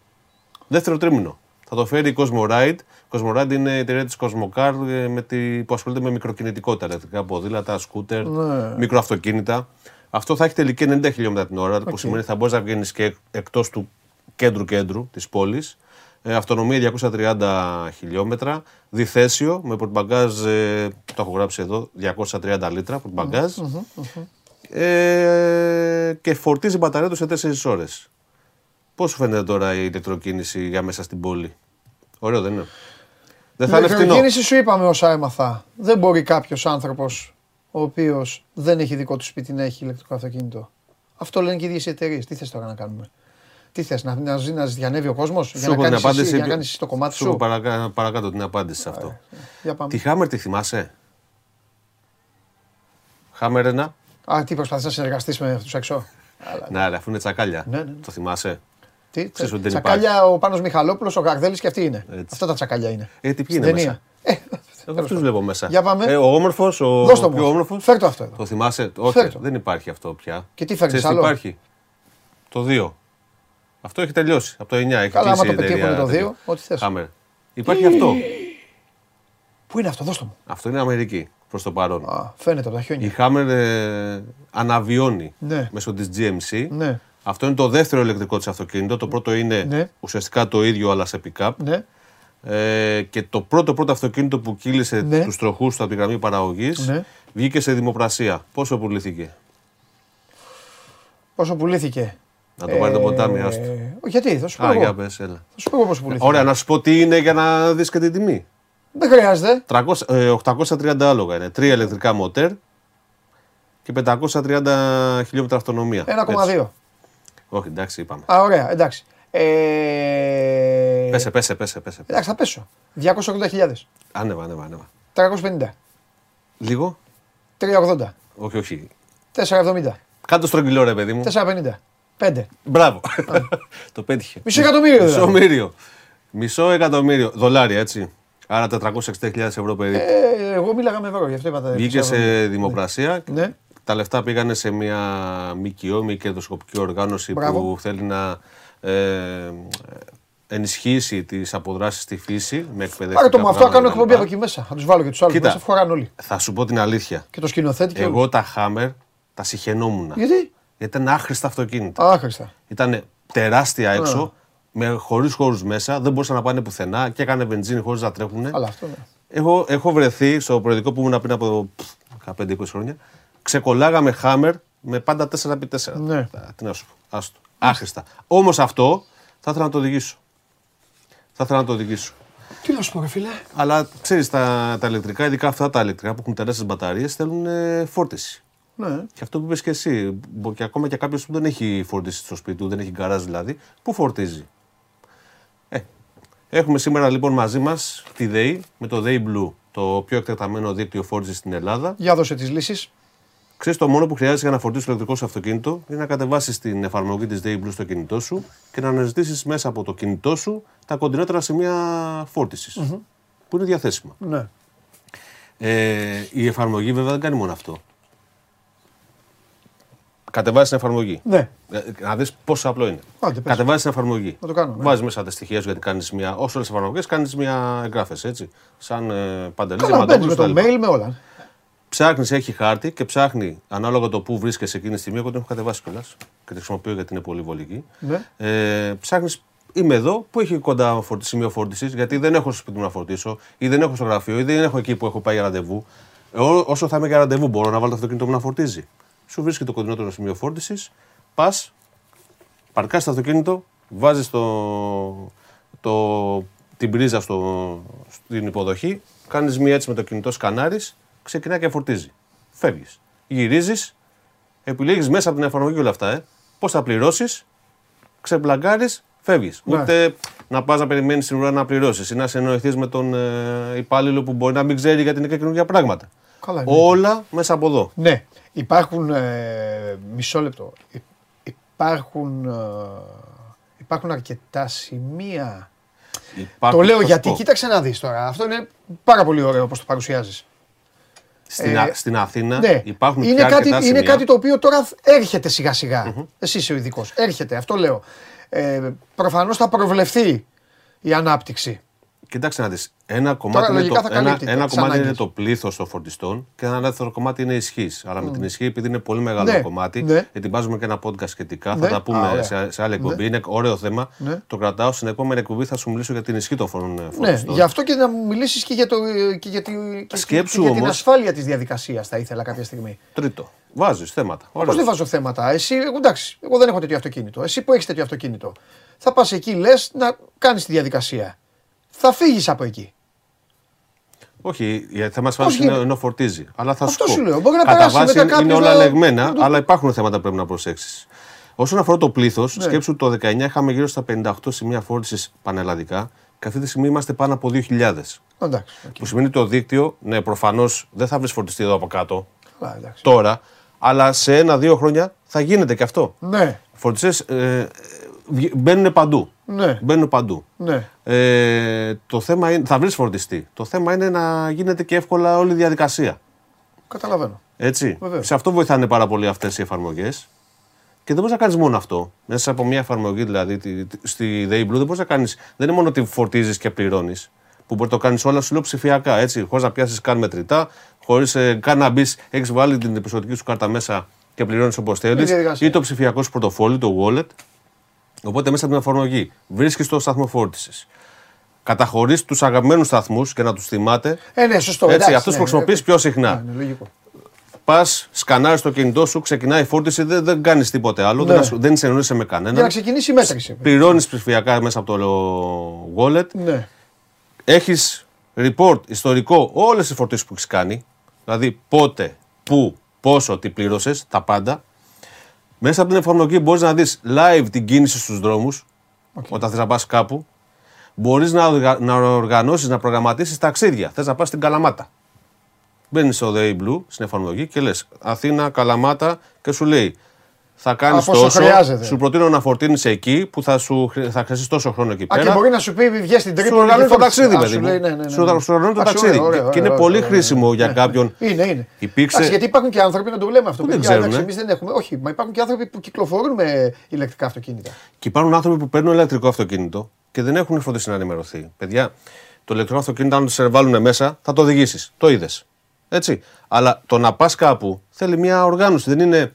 Δεύτερο τρίμηνο. Θα το φέρει η Cosmoride. Cosmoride είναι η εταιρεία της Cosmocar ε, με τη, που ασχολείται με μικροκινητικότητα, ηλεκτρικά ποδήλατα, σκούτερ, Ναι. μικροαυτοκίνητα. Αυτό θα έχει τελική 90 χιλιόμετρα την ώρα, που σημαίνει ότι θα μπορείς να βγαίνεις και εκτός του κέντρου-κέντρου της πόλης. Ε, αυτονομία 230 χιλιόμετρα. Διθέσιο με πορτμπαγκάζ, ε, το έχω γράψει εδώ, 230 λίτρα πορτμπαγκάζ. Ε, και φορτίζει μπαταρία του σε 4 ώρες. Πώς σου φαίνεται τώρα η ηλεκτροκίνηση για μέσα στην πόλη; Ωραίο δεν είναι; Δεν θα είναι Με φτηνό. κίνηση σου είπαμε όσα έμαθα. Δεν μπορεί κάποιος άνθρωπος ο οποίος δεν έχει δικό του σπίτι να έχει ηλεκτρικό αυτοκίνητο. Αυτό λένε και οι ίδιες εταιρείες. Τι θες τώρα να κάνουμε; Τι θες, να, να, ζει- να διανεύει ο κόσμος για Σου να έχω την κάνει απάντηση. για να κάνεις το κομμάτι σου έχω σου; παρακα- παρακάτω την απάντηση σε αυτό. Για πάμε. Τη Χάμερ τη θυμάσαι; Χάμερ ένα. Α, τι προσπαθείς να συνεργαστείς με αυτούς έξω; Αλλά, Ναι, ρε, αφού είναι τσακάλια. Ναι, ναι, ναι. Το θυμάσαι; τι, Ξέρεις ότι δεν τσακάλια ο Πάνος Μιχαλόπουλος, ο Γαρδέλης και αυτοί είναι. Έτσι. Αυτά τα τσακάλια είναι. Ε, τι ποιοι Στην είναι ταινία. μέσα; Ε, Εγώ τέλος του πάντων. βλέπω μέσα. Για πάμε. Ε, ο όμορφος, ο, Δώσ' το ο πιο όμως. όμορφος. Φέρ' το αυτό εδώ. Το θυμάσαι; Όχι, Φέρ' το. δεν υπάρχει αυτό πια. Και τι φέρνεις Ξέρεις άλλο; υπάρχει. Το 2. Αυτό έχει τελειώσει. Από το 9 έχει Καλά, άμα κλείσει το η εταιρεία πετύχουν το τέτοιο. 2, ό,τι θες. Χάμερ. Υπάρχει αυτό. Πού είναι αυτό, δώσ' το μου. Αυτό είναι Αμερική προς το παρόν. Α, φαίνεται από τα Η χιόνια. Hammer ε, αναβιώνει Ναι. μέσω της GMC. Ναι. Αυτό είναι το δεύτερο ηλεκτρικό της αυτοκίνητο. Το πρώτο είναι Ναι. ουσιαστικά το ίδιο αλλά σε pick-up. Ναι. Ε, και το πρώτο πρώτο αυτοκίνητο που κύλησε Ναι. τους τροχούς του από τη γραμμή παραγωγής Ναι. βγήκε σε δημοπρασία. Πόσο πουλήθηκε; Πόσο πουλήθηκε; Να το πάρει το ποτάμι, Ε, άστο. Γιατί, θα σου πω Α, για εγώ. πες, έλα. Θα σου πω εγώ πόσο πουλήθηκε. Ωραία, να σου πω τι είναι για να δεις και την τιμή. Δεν χρειάζεται. 300, ε, 830 άλογα είναι. Τρία ηλεκτρικά μοτέρ και 530 χιλιόμετρα αυτονομία. 1,2. Έτσι. Όχι, εντάξει, είπαμε. Α, ωραία, εντάξει. Ε, Πέσε, πέσε, πέσε, πέσε. Εντάξει, θα πέσω. 280.000. Ανέβα, ανέβα, ανέβα. 350. Λίγο; 380. Όχι, όχι. 470. Κάτω στρογγυλό ρε παιδί μου. 450. 5. Μπράβο. το πέτυχε. Μισό εκατομμύριο Μισό δηλαδή. εκατομμύριο. Μισό εκατομμύριο. Δολάρια, έτσι. Άρα 460.000 ευρώ περίπου. Ε, εγώ μίλαγα με ευρώ, γι' αυτό είπα τα Βγήκε 470. σε δημοπρασία. Ναι. Τα λεφτά πήγανε σε μια ΜΚΟ, μη κερδοσκοπική οργάνωση Μπράβο. που θέλει να ε, ενισχύσει τις αποδράσεις στη φύση με εκπαιδευτικά Πάρε το μου αυτό, θα κάνω προγράμματα εκπομπή κτλ. από εκεί μέσα. Θα τους βάλω και τους άλλους Κοίτα. μέσα, φοράνε όλοι. Θα σου πω την αλήθεια. Και το σκηνοθέτη και Εγώ όλους. τα Hammer τα συχαινόμουν. Γιατί; Γιατί ήταν άχρηστα αυτοκίνητα. Άχρηστα. Ήταν τεράστια έξω, με χωρίς χώρους μέσα, δεν μπορούσαν να πάνε πουθενά και έκανε βενζίνη χωρίς να τρέχουν. Αλλά αυτό ναι. Έχω, έχω βρεθεί στο προεδρικό που ήμουν πριν από 15-20 χρόνια. Ξεκολλάγαμε Hammer με πάντα 4x4. Ναι. Α, Τι να σου πω. Άστο. Άχρηστα. Όμως αυτό θα ήθελα να το οδηγήσω. Θα ήθελα να το οδηγήσω. Τι να σου πω, ρε φίλε; Αλλά ξέρεις, τα, τα ηλεκτρικά, ειδικά αυτά τα ηλεκτρικά που έχουν τεράστιες μπαταρίες, θέλουν ε, φόρτιση. Ναι. Και αυτό που είπες και εσύ, μπο- και ακόμα και κάποιος που δεν έχει φόρτιση στο σπίτι του, δεν έχει γκαράζ δηλαδή, πού φορτίζει; Ε, Έχουμε σήμερα λοιπόν μαζί μας τη ΔΕΗ με το ΔΕΗ Blue, το πιο εκτεταμένο δίκτυο φόρτισης στην Ελλάδα. Για δώσε τις λύσεις. Ξέρεις, το μόνο που χρειάζεται για να φορτίσεις το ηλεκτρικό σου αυτοκίνητο είναι να κατεβάσεις την εφαρμογή της ΔΕΗ Blue στο κινητό σου και να αναζητήσεις μέσα από το κινητό σου τα κοντινότερα σημεία φόρτισης, που είναι διαθέσιμα. Ναι. Ε, η εφαρμογή βέβαια δεν κάνει μόνο αυτό. Κατεβάζεις την εφαρμογή. Ναι. Ε, να δεις πόσο απλό είναι. Άντε, πες. Κατεβάζεις την εφαρμογή. Να το κάνω, ναι. Βάζεις μέσα τα στοιχεία σου γιατί κάνεις μια. Όσο όλες τις εφαρμογές κάνεις μια εγγράφε έτσι. Σαν ε, παντελής. Καλά, μπαίνεις με το mail, με όλα. Ψάχνεις, έχει χάρτη και ψάχνει ανάλογα το που βρίσκεσαι εκείνη τη στιγμή. Εγώ την έχω κατεβάσει κιόλας και τη χρησιμοποιώ γιατί είναι πολύ βολική. Ναι. Ε, Ψάχνεις, είμαι εδώ που έχει κοντά φορτι- σημείο φόρτισης, γιατί δεν έχω στο σπίτι μου να φορτίσω ή δεν έχω στο γραφείο ή δεν έχω εκεί που έχω πάει για ραντεβού. Ε, ό- όσο θα είμαι για ραντεβού, μπορώ να βάλω το αυτοκίνητο μου να φορτίζει. Σου βρίσκει το κοντινότερο σημείο φόρτισης, πας, παρκάς το αυτοκίνητο, βάζεις το, το, την πρίζα στο, στην υποδοχή, κάνεις μία έτσι με το κινητό σκανάρι, ξεκινάει και φορτίζει. Φεύγεις. Γυρίζεις, επιλέγεις μέσα από την εφαρμογή όλα αυτά. Ε. Πώς θα πληρώσεις, ξεμπλαγκάρεις, φεύγεις. Ναι. Ούτε να πας να περιμένεις την ουρά να πληρώσεις ή να συνεννοηθεί με τον ε, υπάλληλο που μπορεί να μην ξέρει γιατί είναι και καινούργια πράγματα. Καλά, είναι. Όλα μέσα από εδώ. Ναι. Υπάρχουν. Ε, μισό λεπτό. Υ- Υπάρχουν. ε, υπάρχουν αρκετά σημεία. Υπάρχουν- το λέω θα σου γιατί, πω. κοίταξε να δεις τώρα. Αυτό είναι πάρα πολύ ωραίο όπως το παρουσιάζεις. Στην, Ε, Α- στην Αθήνα Ναι, υπάρχουν είναι πια κάτι, αρκετά είναι σημεία. κάτι το οποίο τώρα έρχεται σιγά σιγά. Εσύ είσαι ο ειδικός. Έρχεται, αυτό λέω. Ε, Προφανώς θα προβλεφθεί η ανάπτυξη. Κοιτάξτε να δεις, ένα κομμάτι, είναι λογικά το, θα ένα, καλύπτει ένα τις κομμάτι είναι ανάγκες. το πλήθος των φορτιστών και ένα δεύτερο κομμάτι είναι η ισχύς. Αλλά με την ισχύ, επειδή είναι πολύ μεγάλο Ναι, κομμάτι, ναι. ετοιμάζουμε και ένα podcast σχετικά, Ναι. θα τα Α, πούμε ωραία. σε, σε άλλη εκπομπή. Είναι ωραίο θέμα. Ναι. Το κρατάω. Στην επόμενη εκπομπή θα σου μιλήσω για την ισχύ των φορ- Ναι, φορτιστών. γι' αυτό και να μου μιλήσεις και για, το, και για, τη, και, Σκέψου και για την όμως- ασφάλεια της διαδικασίας, θα ήθελα κάποια στιγμή. Τρίτο. Βάζεις θέματα. Πώ Ωραίο. δεν βάζω θέματα. Εσύ, εγώ, εντάξει, εγώ δεν έχω τέτοιο αυτοκίνητο. Εσύ που έχεις τέτοιο αυτοκίνητο. Θα πας εκεί, λες να κάνεις τη διαδικασία. Θα φύγεις από εκεί. Όχι, για θέμα ασφάλεια είναι γίνεται; ενώ φορτίζει. Αλλά θα Αυτό σου πω. σου λέω. Μπορεί να κατά περάσεις βάση μετά είναι κάποιος όλα να- λεγμένα, να το- αλλά υπάρχουν θέματα που πρέπει να προσέξεις. Όσον αφορά το πλήθος, Ναι. σκέψου το 19 είχαμε γύρω στα 58 σημεία φόρτισης πανελλαδικά και αυτή τη στιγμή είμαστε πάνω από 2.000. Εντάξει. οκ. Που σημαίνει το δίκτυο, ναι, προφανώς δεν θα βρεις φορτιστή εδώ από κάτω Καλά, εντάξει. τώρα, αλλά σε ένα-δύο χρόνια θα γίνεται και αυτό. Ναι, Φορτιστές ε, βγ- μπαίνουν παντού. Ναι, Μπαίνουν παντού. ναι. Ε, το θέμα είναι, θα βρεις φορτιστή. Το θέμα είναι να γίνεται και εύκολα όλη η διαδικασία. Καταλαβαίνω. Έτσι. Βεβαίως. Σε αυτό βοηθάνε πάρα πολύ αυτές οι εφαρμογές. Και δεν μπορείς να κάνεις μόνο αυτό. Μέσα από μια εφαρμογή, δηλαδή τη- τη- στη DEI Blue, δεν μπορείς να κάνει. Δεν είναι μόνο ότι φορτίζεις και πληρώνεις. Που μπορεί να το κάνεις όλα σου λέω ψηφιακά. Έτσι, χωρίς να πιάσεις καν μετρητά, χωρίς ε, καν να μπει, έχεις βάλει την επιστοτική σου κάρτα μέσα και πληρώνεις όπως θέλεις. διαδικασία. Ή το ψηφιακό σου πορτοφόλι, το wallet. Οπότε μέσα από την εφαρμογή βρίσκεις το σταθμό φόρτισης. Καταχωρείς τους αγαπημένους σταθμούς και να τους θυμάται. Ε, ναι, σωστό. Έτσι, εντάξει, αυτούς ναι, που χρησιμοποιείς ναι. πιο συχνά. Ναι, είναι λογικό. Πας, σκανάρεις το κινητό σου, ξεκινάει η φόρτιση, δεν, δεν κάνεις τίποτε άλλο, Ναι. δεν, ασου- δεν συνεννοείσαι με Για να κανέναν. ξεκινήσει η μέτρηση. Πληρώνει ψηφιακά μέσα από το wallet. Ναι. Έχεις report ιστορικό όλες τι φορτίσεις που έχεις κάνει. Δηλαδή πότε, πού, πόσο, τι πλήρωσες, τα πάντα. Μέσα από την εφαρμογή μπορείς να δεις live την κίνηση στους δρόμους όταν θες να πας κάπου. Μπορείς να, οργα- να οργανώσεις, να προγραμματίσεις ταξίδια. Θες να πας στην Καλαμάτα. Μπαίνεις στο Day Blue στην εφαρμογή και λες Αθήνα, Καλαμάτα και σου λέει θα κάνεις Α, πόσο τόσο. χρειάζεται. Σου προτείνω να φορτίνει εκεί που θα, σου, χρει- θα χρειαστείς τόσο χρόνο εκεί Α, πέρα. και μπορεί να σου πει βγες στην Σου Τρίπολη. οργανώνει και το φόρτισε. ταξίδι, Α, παιδί σου μου. λέει, ναι, ναι, ναι. Σου οργα- σου οργανώνει το Α, σου ταξίδι. λέει, ωραία, Και είναι ωραία, πολύ ωραία, χρήσιμο ωραία. για Ναι, κάποιον. Είναι, είναι. Υπήρξε- Εντάξει, γιατί υπάρχουν και άνθρωποι, να το λέμε αυτό. Που δεν παιδιά, ξέρουν, εντάξει, ε. εμείς δεν έχουμε. Όχι, μα υπάρχουν και άνθρωποι που κυκλοφορούν με ηλεκτρικά αυτοκίνητα. Και υπάρχουν άνθρωποι που παίρνουν ηλεκτρικό αυτοκίνητο και δεν έχουν φροντίσει να ενημερωθεί. Παιδιά, το ηλεκτρικό αυτοκίνητο, αν το σε βάλουν μέσα, θα το οδηγήσεις. Το είδες. Έτσι. Αλλά το να πας κάπου θέλει μια οργάνωση. Δεν είναι.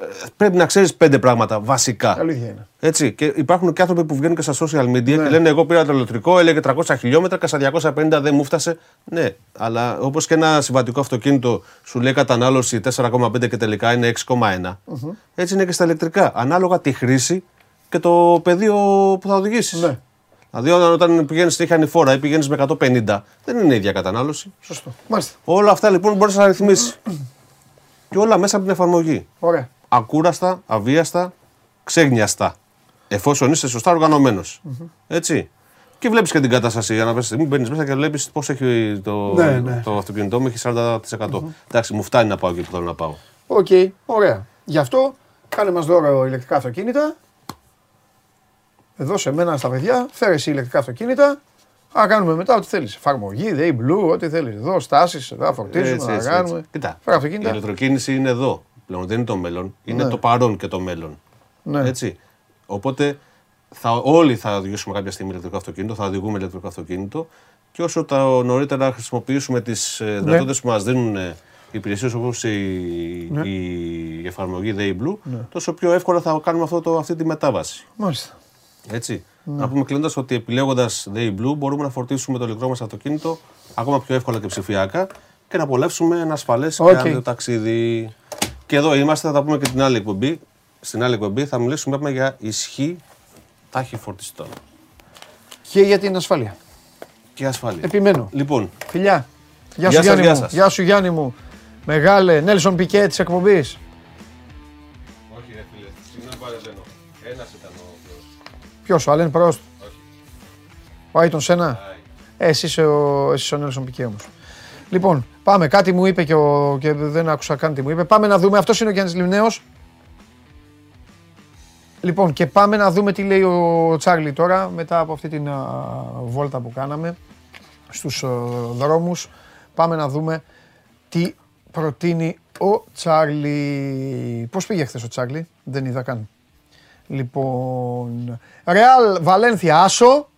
Ε, Πρέπει να ξέρεις πέντε πράγματα βασικά. Αλήθεια είναι. Έτσι. Και υπάρχουν και άνθρωποι που βγαίνουν και στα social media Ναι. και λένε: Εγώ πήρα το ηλεκτρικό, έλεγε 300 χιλιόμετρα και στα 250 δεν μου φτάσε. Ναι, αλλά όπως και ένα συμβατικό αυτοκίνητο σου λέει κατανάλωση 4,5 και τελικά είναι 6,1. Έτσι είναι και στα ηλεκτρικά. Ανάλογα τη χρήση και το πεδίο που θα οδηγήσεις. Ναι. Δηλαδή, όταν, όταν πηγαίνεις στη χανιφόρα ή πηγαίνεις με 150, δεν είναι η ίδια κατανάλωση. Σωστό. Μάλιστα. Όλα αυτά λοιπόν μπορείς να ρυθμίσεις. και όλα μέσα από την εφαρμογή Ωραία. Ακούραστα, αβίαστα, ξέγνιαστα. Εφόσον είσαι σωστά οργανωμένος. Έτσι. Και βλέπεις και την κατάσταση. Ανά πάσα στιγμή μπαίνεις μέσα και βλέπεις πώς έχει το, Ναι, ναι. το αυτοκίνητό μου. Έχει 40%. Εντάξει, μου φτάνει να πάω εκεί που θέλω να πάω. Οκ, ωραία. Γι' αυτό κάνε μας δώρο ηλεκτρικά αυτοκίνητα. Εδώ σε μένα στα παιδιά, φέρε εσύ ηλεκτρικά αυτοκίνητα. Να κάνουμε μετά ό,τι θέλεις. Εφαρμογή, ΔΕΗ blue, ό,τι θέλεις. Εδώ στάσεις, εδώ φορτίζουμε, Έτσι, να έτσι, κάνουμε. έτσι. Κοίτα, Φέρε η αυτοκίνητα. ηλεκτροκίνηση είναι εδώ. Πλέον δεν είναι το μέλλον. Είναι Ναι. το παρόν και το μέλλον. Ναι. Έτσι. Οπότε θα, όλοι θα οδηγήσουμε κάποια στιγμή ηλεκτρικό αυτοκίνητο, θα οδηγούμε ηλεκτρικό αυτοκίνητο και όσο τα νωρίτερα χρησιμοποιήσουμε τις Ναι. δυνατότητες που μας δίνουν ε, οι υπηρεσίες όπως η, Ναι. η εφαρμογή Day Blue, τόσο πιο εύκολα θα κάνουμε αυτό το, αυτή τη μετάβαση. Μάλιστα. Έτσι. Ναι. Να πούμε κλείνοντας ότι επιλέγοντας Day Blue μπορούμε να φορτίσουμε το ηλεκτρό μας αυτοκίνητο ακόμα πιο εύκολα και ψηφιακά και να απολαύσουμε ένα ασφαλές Οκ. και άδειο ταξίδι. Και εδώ είμαστε, θα τα πούμε και την άλλη εκπομπή. Στην άλλη εκπομπή θα μιλήσουμε είπαμε, για ισχύ τάχη φορτιστών Και για την ασφάλεια. και ασφάλεια. Επιμένω. Λοιπόν, Φιλιά. Γεια Γεια σου σας, Γιάννη γεια μου. σας. Γεια σου Γιάννη μου. Μεγάλε, Νέλσον Πικέτ της εκπομπής. Όχι, ρε φίλε, συγγνώμη παρεμβαίνω. Ένας ήταν ο Ποιος, ο Αλέν Πρόστ; Ο Άιτον Σένα; Ε, εσύ είσαι ο, εσύ είσαι ο Νέλσον Πικέ όμως. Λοιπόν, πάμε. Κάτι μου είπε και, ο, και δεν άκουσα καν τι μου είπε. Πάμε να δούμε. Αυτός είναι ο Γιάννης Λιμνέος. Λοιπόν, και πάμε να δούμε τι λέει ο Τσάρλι τώρα μετά από αυτή την α, βόλτα που κάναμε στους α, δρόμους. Πάμε να δούμε τι προτείνει ο Τσάρλι. Πώς πήγε χθες ο Τσάρλι, δεν είδα καν. Λοιπόν, Ρεάλ Βαλένθια Άσο.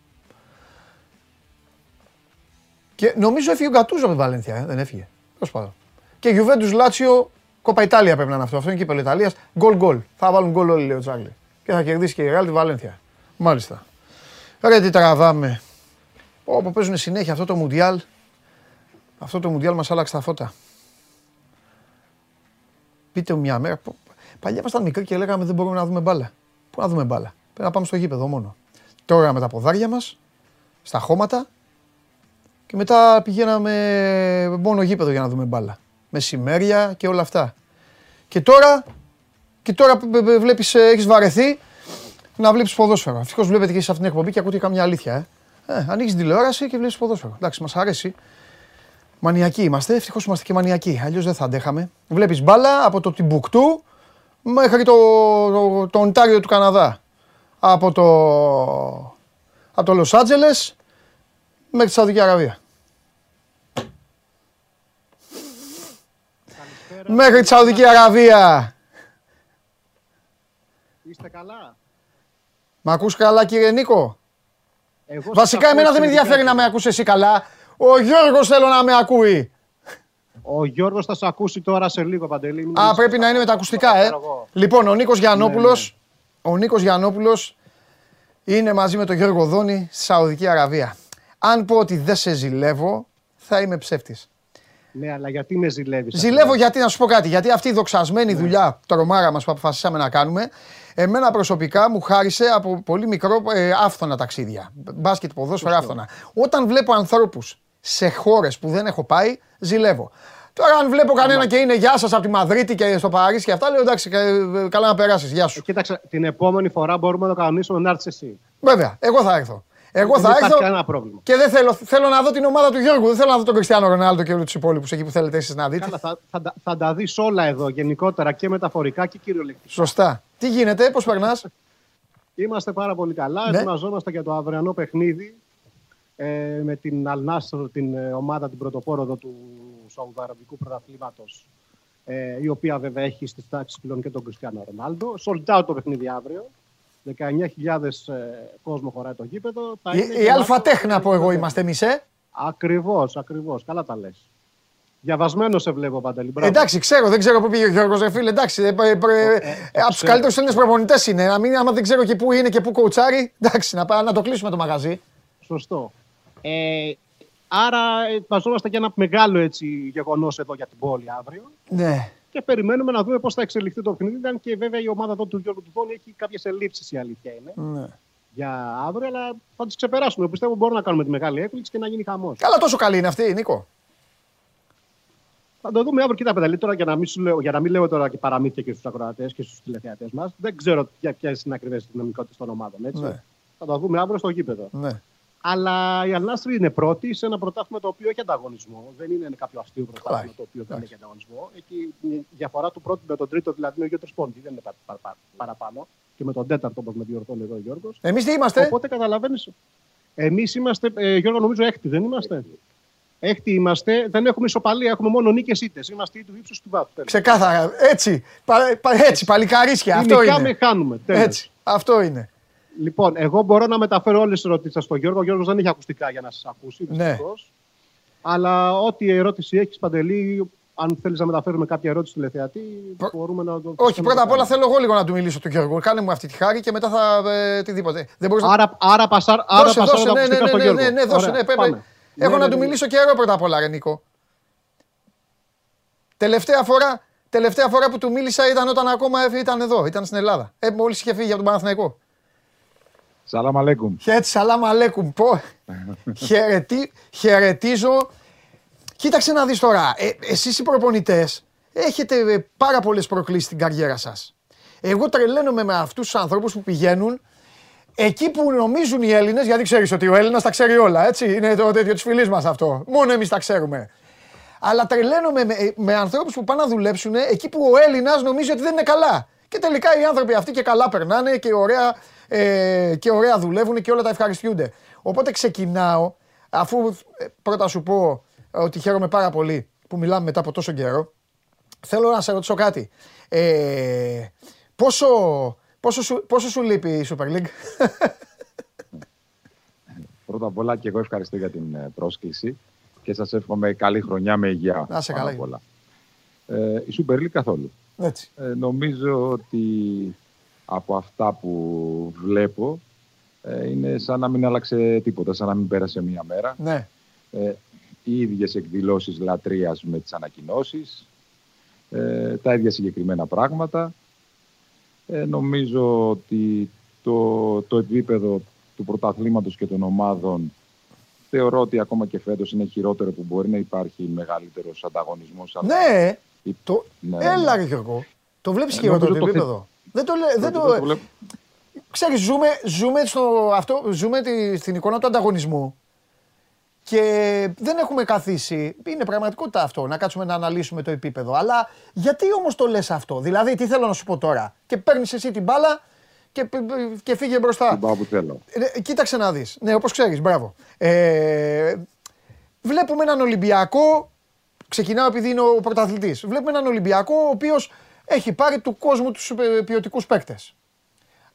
Και νομίζω έφυγε ο Γκατούζο από την Βαλένθια, ε, δεν έφυγε. Τέλος πάντων. Και Γιουβέντους Λάτσιο, κόπα Ιταλία πρέπει να είναι αυτό. Αυτό είναι κύπελο Ιταλίας. Γκολ γκολ. Θα βάλουν γκολ όλοι, λέει ο Τσάρλι. Και θα κερδίσει και η Ρεάλ τη Βαλένθια. Μάλιστα. Ρε τι τραβάμε. Όπου παίζουν συνέχεια αυτό το Μουντιάλ. Αυτό το Μουντιάλ μας άλλαξε τα φώτα. Πείτε μου μια μέρα. που- Παλιά ήμασταν μικροί και λέγαμε δεν μπορούμε να δούμε μπάλα. Πού να δούμε μπάλα; Πρέπει να πάμε στο γήπεδο μόνο. Τώρα με τα ποδάρια μας, στα χώματα και μετά πηγαίναμε μόνο γήπεδο για να δούμε μπάλα. Μεσημέρια και όλα αυτά. Και τώρα, και τώρα βλέπεις, έχεις βαρεθεί να βλέπεις ποδόσφαιρο. Ευτυχώς βλέπετε και σε αυτήν την εκπομπή και ακούτε καμιά αλήθεια. Ε. Ε, ανοίγεις τηλεόραση και βλέπεις ποδόσφαιρο. Εντάξει, μας αρέσει. Μανιακοί είμαστε, ευτυχώς είμαστε και μανιακοί. Αλλιώς δεν θα αντέχαμε. Βλέπεις μπάλα από το Τιμπουκτού μέχρι το, το, το Οντάριο του Καναδά. Από το, από το Λος Άντζελες μέχρι τη Σαουδική Αραβία. Μέχρι τη Σαουδική Αραβία. Είστε καλά; Μ' ακούς καλά κύριε Νίκο; Εγώ σας Βασικά ακούω εμένα δεν με εξαιρετικά, ενδιαφέρει να με κύριε. ακούς εσύ καλά. Ο Γιώργος θέλω να με ακούει. Ο Γιώργος θα σε ακούσει τώρα σε λίγο, Παντελή. Μην Α, είσαι- πρέπει να είναι με τα ακουστικά, ε. Ξέρω εγώ. Λοιπόν, ο Νίκος Γιαννόπουλος, Ναι, ο Νίκος Γιαννόπουλος είναι μαζί με τον Γιώργο Δόνη στη Σαουδική Αραβία. Αν πω ότι δεν σε ζηλεύω, θα είμαι ψεύτης. Ναι, αλλά γιατί με ζηλεύεις. Ζηλεύω γιατί, να σου πω κάτι, γιατί αυτή η δοξασμένη δουλειά, τρομάρα μας που αποφασίσαμε να κάνουμε, εμένα προσωπικά μου χάρισε από πολύ μικρό ε, άφθονα ταξίδια. Μπάσκετ, ποδόσφαιρα, άφθονα. Όταν βλέπω ανθρώπους σε χώρες που δεν έχω πάει, ζηλεύω. Τώρα, αν βλέπω κανένα και είναι γεια σας από τη Μαδρίτη και στο Παρίσι και αυτά, λέω εντάξει, κα- ε, καλά να περάσεις. Γεια σου. Ε, Κοίταξε, την επόμενη φορά μπορούμε να το κανονίσουμε να έρθεις εσύ. Βέβαια, εγώ θα έρθω. Εγώ Δεν θα υπάρχει έρθω κανένα πρόβλημα. και δεν θέλω, θέλω να δω την ομάδα του Γιώργου. Δεν θέλω να δω τον Κριστιανό Ρονάλντο και όλους τους υπόλοιπους εκεί που θέλετε εσείς να δείτε. Καλά, θα, θα, τα- θα τα δεις όλα εδώ γενικότερα και μεταφορικά και κυριολεκτικά. Σωστά. Τι γίνεται, πώς περνάς; Είμαστε πάρα πολύ καλά. Ναι. Ετοιμαζόμαστε για το αυριανό παιχνίδι ε, με την Αλνάστρο, την ε, ομάδα την πρωτοπόρο εδώ του Σαουδαραβικού Πρωταθλήματος. Ε, η οποία βέβαια έχει στις τάξεις πλέον και τον Κριστιανό Ρονάλντο. Sold out το παιχνίδι αύριο. 19.000 ε, κόσμο χωράει το γήπεδο. Θα Η, είναι η γεμάτο αλφατέχνα το από εγώ γήπεδο. είμαστε εμείς, ε; Ακριβώς, ακριβώς. Καλά τα λες. Διαβασμένο σε βλέπω, Παντελή. Μπράβο. Εντάξει, ξέρω, δεν ξέρω πού πήγε ο Γιώργος Ρε φίλε. Εντάξει, ε, ε, ε, από τους ξέρω. καλύτερους Έλληνες προπονητές είναι. Να μην, άμα δεν ξέρω και πού είναι και πού κοουτσάρει, εντάξει, να, πά- να το κλείσουμε το μαγαζί. Σωστό. Ε, άρα ετοιμαζόμαστε για ένα μεγάλο έτσι, γεγονός εδώ για την πόλη αύριο Ναι. Και περιμένουμε να δούμε πώς θα εξελιχθεί το παιχνίδι. Αν και βέβαια η ομάδα εδώ του Γιώργου Τουθόνη έχει κάποιες ελλείψεις η αλήθεια είναι ναι. για αύριο, αλλά θα τις ξεπεράσουμε. Πιστεύω μπορούμε να κάνουμε τη μεγάλη έκπληξη και να γίνει χαμός. Καλά, τόσο καλή είναι αυτή, Νίκο. Θα το δούμε αύριο. Κοίτα, πενταλή τώρα για να, μην σου λέω, για να μην λέω τώρα και παραμύθια και στους ακροατές και στους τηλεθεατές μας. Δεν ξέρω ποιες είναι ακριβές οι δυναμικότητες των ομάδων. Έτσι. Ναι. Θα το δούμε αύριο στο γήπεδο. Ναι. Αλλά η Αλνάστρη είναι πρώτη σε ένα πρωτάθλημα το οποίο έχει ανταγωνισμό. Δεν είναι κάποιο αστείο πρωτάθλημα Καλά, το οποίο δεν εντάξει. έχει ανταγωνισμό. Εκεί η διαφορά του πρώτου με τον τρίτο, δηλαδή είναι ο Γιώργος Πόντι, δεν είναι πα- πα- πα- παραπάνω. Και με τον τέταρτο, όπως με διορθώνει εδώ ο Γιώργος. Εμείς τι είμαστε; Οπότε καταλαβαίνεις. Εμείς είμαστε, ε, Γιώργο, νομίζω έκτη, δεν είμαστε; Έκτη είμαστε, δεν έχουμε ισοπαλία, έχουμε μόνο νίκες ήττες. Είμαστε ή του ύψους του βάθου. Ξεκάθαρα. Έτσι. Πα- πα- έτσι, παλικαρίσια. Αυτό Νικάμε, είναι. χάνουμε. Τέλος. Έτσι. Αυτό είναι. Λοιπόν, εγώ μπορώ να μεταφέρω όλες τις ερωτήσεις στον Γιώργο. Ο Γιώργος δεν έχει ακουστικά για να σας ακούσει. Ναι. δυστυχώς. Αλλά ό,τι ερώτηση έχεις, Παντελή, αν θέλεις να μεταφέρουμε κάποια ερώτηση του τηλεθεατή, Προ- μπορούμε να το. Όχι, να πρώτα το απ' όλα κάνουμε. θέλω εγώ λίγο να του μιλήσω του Γιώργου. Κάνε μου αυτή τη χάρη και μετά θα. Ε, τιδήποτε. Δεν μπορείς να. Άρα, άρα, πασάρ, άρα Δώσε, πασάρω δώσε, τα ναι, ναι, ακουστικά ναι, στον ναι, Γιώργο. ναι, ναι, δώσε, Ωραία, ναι, πρέπει. πάμε. Έχω Ναι, να ναι, του ναι. μιλήσω και εγώ πρώτα απ' όλα, ρε Νίκο. Τελευταία φορά, τελευταία φορά που του μίλησα ήταν όταν ακόμα έφυγε- ήταν εδώ, ήταν στην Ελλάδα. Ε, μόλις είχε φύγει από τον Παναθηναϊκό. Σαλάμ αλέκουμ. Έτσι, σαλάμ αλέκουμ. Πω. Χαιρετί, χαιρετίζω. Κοίταξε να δεις τώρα. Ε, εσείς οι προπονητές έχετε ε, πάρα πολλές προκλήσεις στην καριέρα σας. Εγώ τρελαίνομαι με αυτούς τους ανθρώπους που πηγαίνουν εκεί που νομίζουν οι Έλληνες, γιατί ξέρεις ότι ο Έλληνας τα ξέρει όλα, έτσι. Είναι το τέτοιο της φιλής μας αυτό. Μόνο εμείς τα ξέρουμε. Αλλά τρελαίνομαι με, με ανθρώπους που πάνε να δουλέψουν εκεί που ο Έλληνας νομίζει ότι δεν είναι καλά. Και τελικά οι άνθρωποι αυτοί και καλά περνάνε και ωραία, ε, και ωραία δουλεύουν και όλα τα ευχαριστούνται. Οπότε ξεκινάω, αφού ε, πρώτα σου πω ότι χαίρομαι πάρα πολύ που μιλάμε μετά από τόσο καιρό, θέλω να σε ρωτήσω κάτι. Ε, πόσο, πόσο, σου, πόσο σου λείπει η Super League? Πρώτα απ' όλα και εγώ ευχαριστώ για την ε, πρόσκληση και σας εύχομαι καλή χρονιά με υγεία. Να είσαι πάνω καλά, απ' όλα. Ε, η Super League καθόλου. Έτσι. Ε, νομίζω ότι από αυτά που βλέπω ε, είναι σαν να μην άλλαξε τίποτα, σαν να μην πέρασε μία μέρα. Ναι. Ε, οι ίδιες εκδηλώσεις λατρείας με τις ανακοινώσεις, ε, τα ίδια συγκεκριμένα πράγματα. Ε, νομίζω ότι το, το επίπεδο του πρωταθλήματος και των ομάδων θεωρώ ότι ακόμα και φέτος είναι χειρότερο που μπορεί να υπάρχει μεγαλύτερος ανταγωνισμός. αλλά Ναι, η- το... ναι, έλα ναι. ρε Γιώργο. Το βλέπεις Ε, χειρότερο το νομίζω το επίπεδο. Δεν το, λέ- δεν το, το βλέπω- Ξέρεις, ζούμε, ζούμε, στο, αυτό, ζούμε τη, στην εικόνα του ανταγωνισμού και δεν έχουμε καθίσει. Είναι πραγματικότητα αυτό, να κάτσουμε να αναλύσουμε το επίπεδο. Αλλά γιατί όμως το λες αυτό; Δηλαδή, τι θέλω να σου πω τώρα; Και παίρνεις εσύ την μπάλα και, και φύγε μπροστά. την πάω που θέλω. Ε, κοίταξε να δεις. Ναι, όπως ξέρεις, μπράβο. Ε, βλέπουμε έναν Ολυμπιακό, ξεκινάω επειδή είναι ο πρωταθλητής, βλέπουμε έναν Ολυμπιακό ο οποίος έχει πάρει του κόσμου τους ε, ποιοτικούς παίκτες.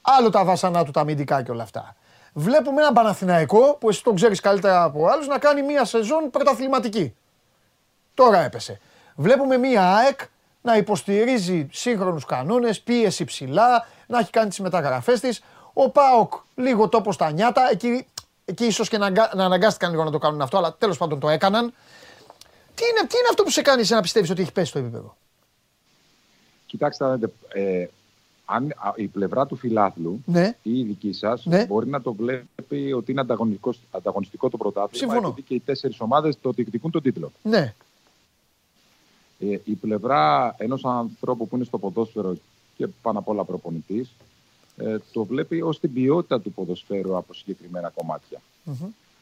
Άλλο τα βάσανά του, τα αμυντικά και όλα αυτά. Βλέπουμε έναν Παναθηναϊκό, που εσύ τον ξέρεις καλύτερα από άλλους, να κάνει μία σεζόν πρωταθληματική. Τώρα έπεσε. Βλέπουμε μία ΑΕΚ να υποστηρίζει σύγχρονους κανόνες, πίεση ψηλά, να έχει κάνει τις μεταγραφές της. Ο ΠΑΟΚ λίγο τόπο στα νιάτα, εκεί, εκεί ίσως και να, αγκα- να αναγκάστηκαν λίγο να το κάνουν αυτό, αλλά τέλος πάντων το έκαναν. Τι είναι, τι είναι αυτό που σε κάνει εσένα να πιστεύεις ότι έχει πέσει το επίπεδο; Κοιτάξτε, να δείτε, ε, αν α, η πλευρά του φιλάθλου Ναι, ή η δική σας Ναι. μπορεί να το βλέπει ότι είναι ανταγωνιστικός, ανταγωνιστικό το πρωτάθλημα Συμφωνώ. επειδή και οι τέσσερις ομάδες το διεκδικούν τον τίτλο. ναι, Ε, η πλευρά ενός ανθρώπου που είναι στο ποδόσφαιρο και πάνω απ' όλα προπονητής ε, το βλέπει ως την ποιότητα του ποδοσφαίρου από συγκεκριμένα κομμάτια. Μμμ.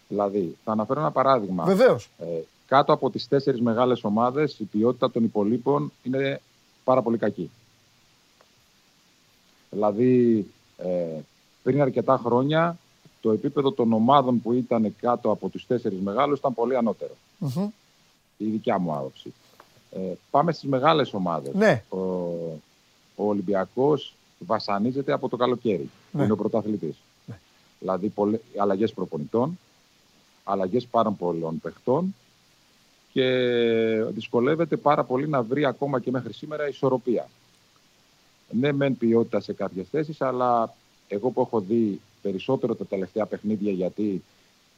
Δηλαδή, θα αναφέρω ένα παράδειγμα. βεβαίως. Ε, κάτω από τις τέσσερις μεγάλες ομάδες η ποιότητα των υπολείπων είναι πάρα πολύ κακή. Δηλαδή ε, πριν αρκετά χρόνια το επίπεδο των ομάδων που ήταν κάτω από τους τέσσερις μεγάλους ήταν πολύ ανώτερο. Μμμ. Η δικιά μου άποψη. Ε, πάμε στις μεγάλες ομάδες. Ναι. Ο, ο Ολυμπιακός βασανίζεται από το καλοκαίρι, που Ναι. είναι ο πρωταθλητής. Δηλαδή πολλε, αλλαγές προπονητών, αλλαγές πάρα πολλών παιχτών και δυσκολεύεται πάρα πολύ να βρει ακόμα και μέχρι σήμερα ισορροπία. Ναι, μεν ποιότητα σε κάποιες θέσεις, αλλά εγώ που έχω δει περισσότερο τα τελευταία παιχνίδια, γιατί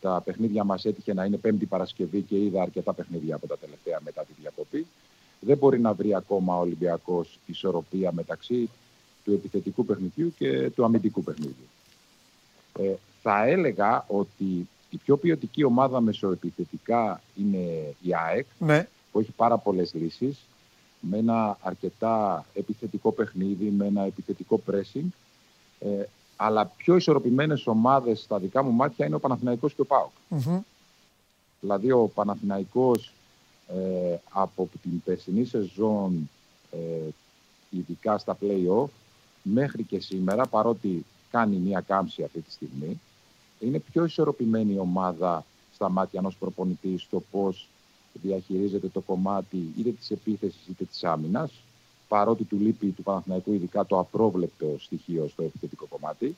τα παιχνίδια μας έτυχε να είναι Πέμπτη Παρασκευή και είδα αρκετά παιχνίδια από τα τελευταία μετά τη διακοπή, δεν μπορεί να βρει ακόμα ο Ολυμπιακός ισορροπία μεταξύ του επιθετικού παιχνιδιού και του αμυντικού παιχνιδιού. Ε, θα έλεγα ότι η πιο ποιοτική ομάδα μεσοεπιθετικά είναι η ΑΕΚ, Ναι, που έχει πάρα πολλές λύσεις, με ένα αρκετά επιθετικό παιχνίδι, με ένα επιθετικό pressing. Ε, Αλλά πιο ισορροπημένες ομάδες στα δικά μου μάτια είναι ο Παναθηναϊκός και ο ΠΑΟΚ. Μμμ. Δηλαδή ο Παναθηναϊκός ε, από την περσινή σεζόν, ε, ειδικά στα play-off, μέχρι και σήμερα, παρότι κάνει μια κάμψη αυτή τη στιγμή, είναι πιο ισορροπημένη η ομάδα στα μάτια ενός προπονητή στο πώς διαχειρίζεται το κομμάτι είτε της επίθεσης είτε της άμυνας, παρότι του λείπει του Παναθηναϊκού ειδικά το απρόβλεπτο στοιχείο στο επιθετικό κομμάτι.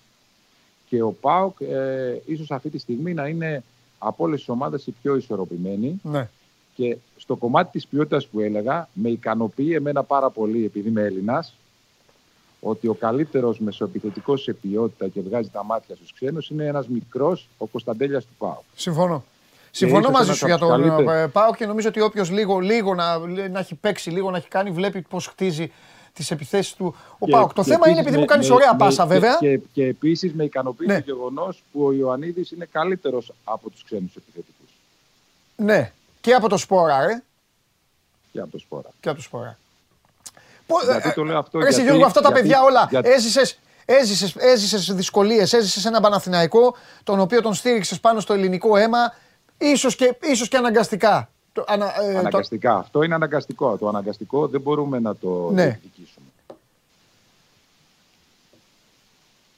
Και ο ΠΑΟΚ ε, ίσως αυτή τη στιγμή να είναι από όλες τις ομάδες η πιο ισορροπημένη Ναι. και στο κομμάτι της ποιότητας που έλεγα, με ικανοποιεί εμένα πάρα πολύ, επειδή είμαι Έλληνας, ότι ο καλύτερος μεσοεπιθετικός σε ποιότητα και βγάζει τα μάτια στους ξένους είναι ένας μικρός, ο Κωνσταντέλιας του ΠΑΟ. Συμφωνώ. Συμφωνώ ίσως μαζί ένας σου για από τον τους καλύτερους. ε, Πάο και νομίζω ότι όποιος λίγο, λίγο να, να έχει παίξει, λίγο να έχει κάνει, βλέπει πώς χτίζει τις επιθέσεις του ο Πάοκ. Το θέμα είναι επειδή μου κάνεις ωραία πάσα βέβαια. Και, και επίσης με ικανοποιεί Ναι. το γεγονός που ο Ιωαννίδης είναι καλύτερος από τους ξένους επιθετικούς Ναι, και από το σπόρα, ρε. και από το Σπόρα. Και από το σπόρα. Πο- Γιατί ε, το λέω αυτό, Ρε εσύ, γιατί- Γιώργο, αυτά τα γιατί- παιδιά όλα γιατί- έζησες, έζησες, έζησες δυσκολίες, έζησες ένα Παναθηναϊκό τον οποίο τον στήριξες πάνω στο ελληνικό αίμα ίσως και, ίσως και αναγκαστικά. Το, ανα, ε, το- Αναγκαστικά. Αυτό είναι αναγκαστικό. Το αναγκαστικό δεν μπορούμε να το Ναι. διεκδικήσουμε.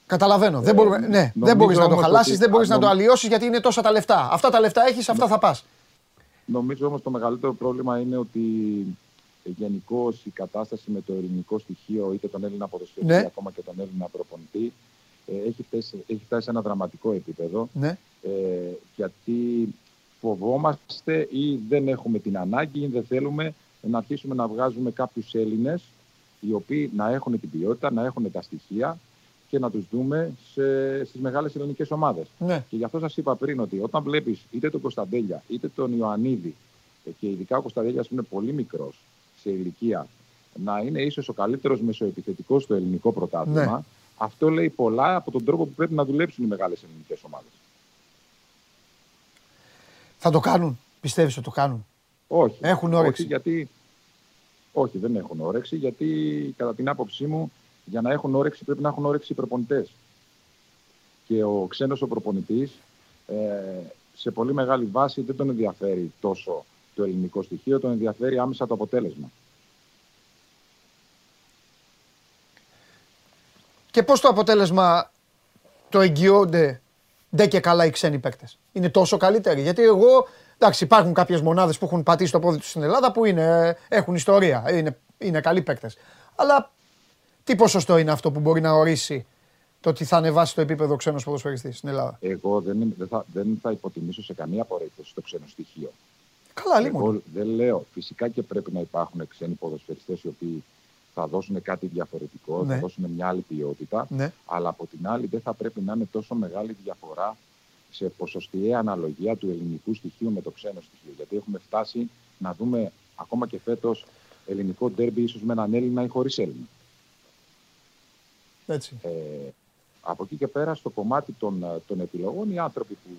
Καταλαβαίνω. δεν, μπορούμε, ναι, δεν νομίζω μπορείς να το όμως χαλάσεις, ότι- δεν μπορείς να νομ- το αλλοιώσεις γιατί είναι τόσα τα λεφτά. Αυτά τα λεφτά έχεις, αυτά θα πας. Νομίζω όμως το μεγαλύτερο πρόβλημα είναι ότι γενικώς η κατάσταση με το ελληνικό στοιχείο, είτε τον Έλληνα ποδοσφαιριστή, Ναι. ακόμα και τον Έλληνα προπονητή, ε, έχει φτάσει, έχει φτάσει σε ένα δραματικό επίπεδο. Ναι. Ε, γιατί φοβόμαστε ή δεν έχουμε την ανάγκη ή δεν θέλουμε να αρχίσουμε να βγάζουμε κάποιους Έλληνες οι οποίοι να έχουν την ποιότητα, να έχουν τα στοιχεία και να τους δούμε σε, στις μεγάλες ελληνικές ομάδες. Ναι. Και γι' αυτό σας είπα πριν ότι όταν βλέπεις είτε τον Κωνσταντέλια είτε τον Ιωαννίδη ε, και ειδικά ο Κωνσταντέλιας που είναι πολύ μικρός σε ηλικία να είναι ίσως ο καλύτερος μεσοεπιθετικός στο ελληνικό πρωτάθλημα Ναι. αυτό λέει πολλά από τον τρόπο που πρέπει να δουλέψουν οι μεγάλες ελληνικές ομάδες. Θα το κάνουν. Πιστεύεις ότι το κάνουν; Όχι. Έχουν όρεξη; Όχι, γιατί... Όχι, δεν έχουν όρεξη, γιατί κατά την άποψή μου, για να έχουν όρεξη πρέπει να έχουν όρεξη οι προπονητές. Και ο ξένος ο προπονητής, ε, σε πολύ μεγάλη βάση δεν τον ενδιαφέρει τόσο το ελληνικό στοιχείο, τον ενδιαφέρει άμεσα το αποτέλεσμα. Και πώς το αποτέλεσμα το εγγυώνται ντε και καλά οι ξένοι παίκτες; Είναι τόσο καλύτεροι; Γιατί εγώ, εντάξει, υπάρχουν κάποιες μονάδες που έχουν πατήσει το πόδι τους στην Ελλάδα που είναι, έχουν ιστορία, είναι, είναι καλοί παίκτες. Αλλά τι ποσοστό είναι αυτό που μπορεί να ορίσει το ότι θα ανεβάσει το επίπεδο ο ξένος ποδοσφαιριστής στην Ελλάδα; Εγώ δεν, είμαι- δεν, θα, δεν θα υποτιμήσω σε καμία περίπτωση το ξένο στοιχείο. Καλά, λίγο. Εγώ δεν λέω. Φυσικά και πρέπει να υπάρχουν ξένοι ποδοσφαιριστές οι οποίοι θα δώσουν κάτι διαφορετικό, Ναι. θα δώσουν μια άλλη ποιότητα. Ναι. Αλλά από την άλλη δεν θα πρέπει να είναι τόσο μεγάλη διαφορά σε ποσοστιαία αναλογία του ελληνικού στοιχείου με το ξένο στοιχείο. Γιατί έχουμε φτάσει να δούμε ακόμα και φέτος ελληνικό ντέρμπι ίσως με έναν Έλληνα ή χωρίς Έλληνα. Έτσι. Ε, από εκεί και πέρα στο κομμάτι των, ε, των επιλογών οι άνθρωποι που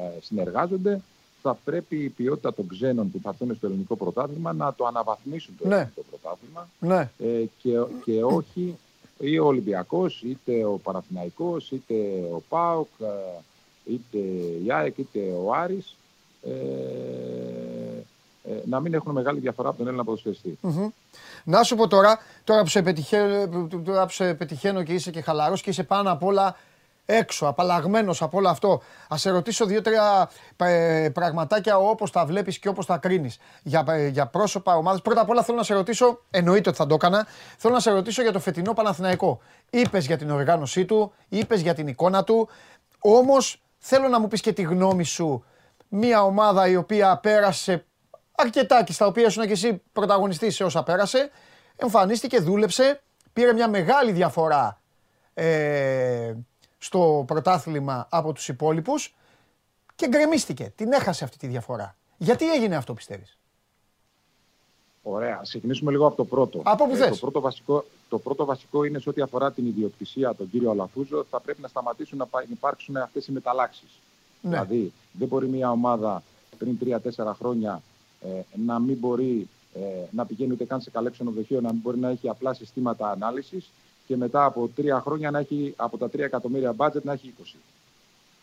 ε, συνεργάζονται θα πρέπει η ποιότητα των ξένων που θα έρθουν στο ελληνικό πρωτάθλημα να το αναβαθμίσουν το Ναι. ελληνικό πρωτάθλημα Ναι. ε, και, και όχι ή ο Ολυμπιακός, είτε ο Παναθηναϊκός, είτε ο ΠΑΟΚ, ε, είτε η ΑΕΚ, είτε ο Άρης ε, ε, να μην έχουν μεγάλη διαφορά από τον Έλληνα ποδοσφαιριστή. Μμμ. Να σου πω τώρα, τώρα που, σε πετυχαίνω, τώρα που σε πετυχαίνω και είσαι και χαλαρός και είσαι πάνω απ' όλα έξω, απαλλαγμένος από όλο αυτό. Ας σε ρωτήσω δύο-τρία ε, πραγματάκια όπως τα βλέπεις και όπως τα κρίνεις. Για, ε, για πρόσωπα, ομάδες. Πρώτα απ' όλα θέλω να σε ρωτήσω, εννοείται ότι θα το έκανα, θέλω να σε ρωτήσω για το φετινό Παναθηναϊκό. Είπες για την οργάνωσή του, είπες για την εικόνα του, όμως θέλω να μου πεις και τη γνώμη σου. Μια ομάδα η οποία πέρασε αρκετά και στα οποία ήσουν και εσύ πρωταγωνιστής σε όσα πέρασε, εμφανίστηκε, δούλεψε, πήρε μια μεγάλη διαφορά ε, στο πρωτάθλημα από τους υπόλοιπους και γκρεμίστηκε. Την έχασε αυτή τη διαφορά. Γιατί έγινε αυτό πιστεύεις; Ωραία. Ας ξεκινήσουμε λίγο από το πρώτο. Από που Ε, θες. το, πρώτο βασικό, το πρώτο βασικό είναι σε ό,τι αφορά την ιδιοκτησία, τον κύριο Αλαφούζο, θα πρέπει να σταματήσουν να πα- υπάρξουν αυτές οι μεταλλάξεις. Ναι. Δηλαδή, δεν μπορεί μια ομάδα πριν 3-4 χρόνια ε, να μην μπορεί ε, να πηγαίνει ούτε καν σε καλέ ξενοδοχείο, να μην μπορεί να έχει απλά συστήματα ανάλυσης και μετά από τρία χρόνια να έχει από τα 3 εκατομμύρια μπάτζετ να έχει 20.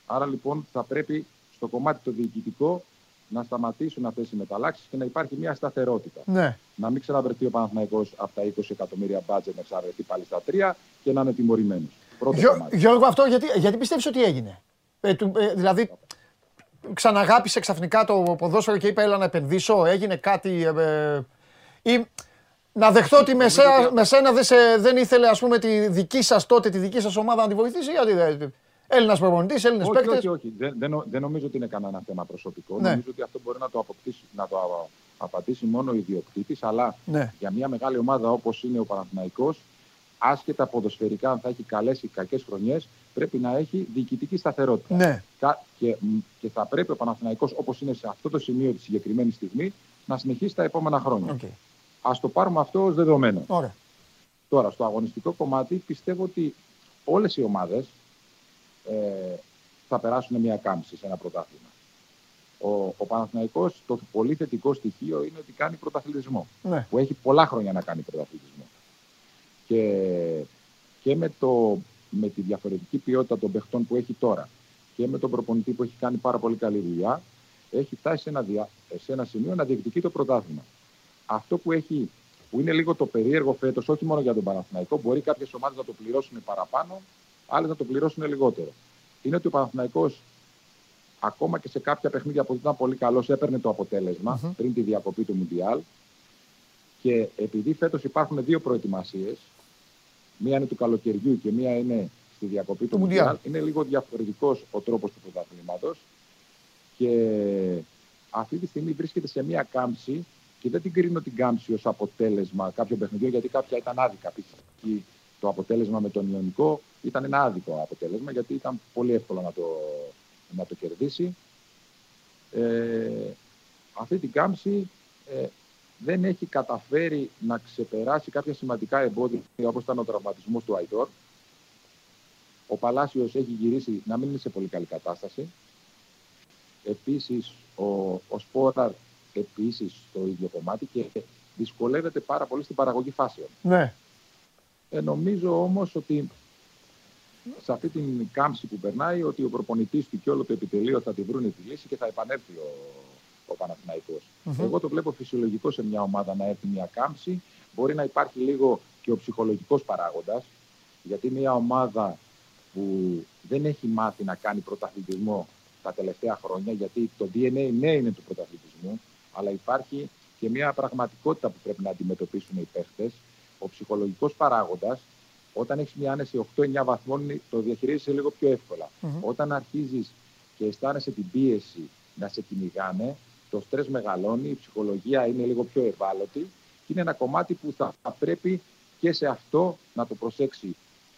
Άρα λοιπόν θα πρέπει στο κομμάτι το διοικητικό να σταματήσουν αυτές οι μεταλλάξεις και να υπάρχει μια σταθερότητα. Ναι. Να μην ξαναβρεθεί ο Παναθηναϊκός από τα 20 εκατομμύρια μπάτζετ να ξαναβρεθεί πάλι στα 3 και να είναι τιμωρημένος. Πρώτο Γιώ- κομμάτι. Γιώργο, αυτό γιατί, γιατί πιστεύεις ότι έγινε; Ε, του- ε, δηλαδή, ξαναγάπησε ξαφνικά το ποδόσφαιρο και είπε έλα να επενδύσω, έγινε κάτι... Ε, ε, ή να δεχτώ ότι με, σένα- με σένα δεν, σε, δεν ήθελε ας πούμε τη δική σας τότε, τη δική σας ομάδα να τη βοηθήσει, γιατί δεν... Έλληνας προπονητής, Έλληνες Όχι, παίκτες. όχι, όχι. Δεν, δεν, νο- δεν νομίζω ότι είναι κανένα θέμα προσωπικό. Ναι. Νομίζω ότι αυτό μπορεί να το, αποκτήσει, να το α- απαντήσει μόνο ο ιδιοκτήτης. Αλλά Ναι. για μια μεγάλη ομάδα όπως είναι ο Παναθηναϊκός, άσχετα ποδοσφαιρικά, αν θα έχει καλές ή κακές χρονιές, πρέπει να έχει διοικητική σταθερότητα. Ναι. Κα- Και, μ, και θα πρέπει ο Παναθηναϊκός, όπως είναι σε αυτό το σημείο της συγκεκριμένης στιγμή, να συνεχίσει τα επόμενα χρόνια. Οκ. Α το πάρουμε αυτό ως δεδομένο. Ωραία. Τώρα, στο αγωνιστικό κομμάτι πιστεύω ότι όλες οι ομάδες ε, θα περάσουν μια κάμψη σε ένα πρωτάθλημα. Ο, ο Παναθηναϊκός, το πολύ θετικό στοιχείο είναι ότι κάνει πρωταθλητισμό. Ναι. Που έχει πολλά χρόνια να κάνει πρωταθλητισμό. Και, και με, το, με τη διαφορετική ποιότητα των παιχτών που έχει τώρα και με τον προπονητή που έχει κάνει πάρα πολύ καλή δουλειά, έχει φτάσει σε ένα, δια, σε ένα σημείο να διεκδικεί το πρωτάθλημα. Αυτό που, έχει, που είναι λίγο το περίεργο φέτος, όχι μόνο για τον Παναθηναϊκό, μπορεί κάποιες ομάδες να το πληρώσουν παραπάνω, άλλες να το πληρώσουν λιγότερο. Είναι ότι ο Παναθηναϊκός ακόμα και σε κάποια παιχνίδια που ήταν πολύ καλός, έπαιρνε το αποτελεσμα πριν τη διακοπή του Μουντιάλ. Και επειδή φέτος υπάρχουν δύο προετοιμασίες, μία είναι του καλοκαιριού και μία είναι στη διακοπή του Μουντιάλ. Μουντιάλ, είναι λίγο διαφορετικός ο τρόπος του πρωταθλήματος. Και αυτή τη στιγμή βρίσκεται σε μία κάμψη και δεν την κρίνω την κάμψη ως αποτέλεσμα κάποιων παιχνιδιών, γιατί κάποια ήταν άδικα. Π.χ. το αποτέλεσμα με τον Ιωνικό ήταν ένα άδικο αποτέλεσμα, γιατί ήταν πολύ εύκολο να το, να το κερδίσει. Ε, αυτή την κάμψη ε, δεν έχει καταφέρει να ξεπεράσει κάποια σημαντικά εμπόδια, όπως ήταν ο τραυματισμός του Αϊτόρ. Ο Παλάσιος έχει γυρίσει να μην είναι σε πολύ καλή κατάσταση. Επίσης, ο, ο Σπόραρ επίσης στο ίδιο κομμάτι και δυσκολεύεται πάρα πολύ στην παραγωγή φάσεων. Ναι. Ε, νομίζω όμως ότι σε αυτή την κάμψη που περνάει ότι ο προπονητής του και όλο το επιτελείο θα τη βρούνε τη λύση και θα επανέλθει ο, ο παναθηναικος Εγώ το βλέπω φυσιολογικό σε μια ομάδα να έρθει μια κάμψη. Μπορεί να υπάρχει λίγο και ο ψυχολογικός παράγοντας γιατί μια ομάδα που δεν έχει μάθει να κάνει πρωταθλητισμό τα τελευταία χρόνια γιατί το DNA ναι είναι του πρωταθλητισμού αλλά υπάρχει και μια πραγματικότητα που πρέπει να αντιμετωπίσουν οι παίχτες ο ψυχολογικός παράγοντας όταν έχεις μια άνεση 8-9 βαθμών, το διαχειρίζεσαι λίγο πιο εύκολα. Όταν αρχίζεις και αισθάνεσαι την πίεση να σε κυνηγάνε, το στρες μεγαλώνει, η ψυχολογία είναι λίγο πιο ευάλωτη και είναι ένα κομμάτι που θα, θα πρέπει και σε αυτό να το προσέξει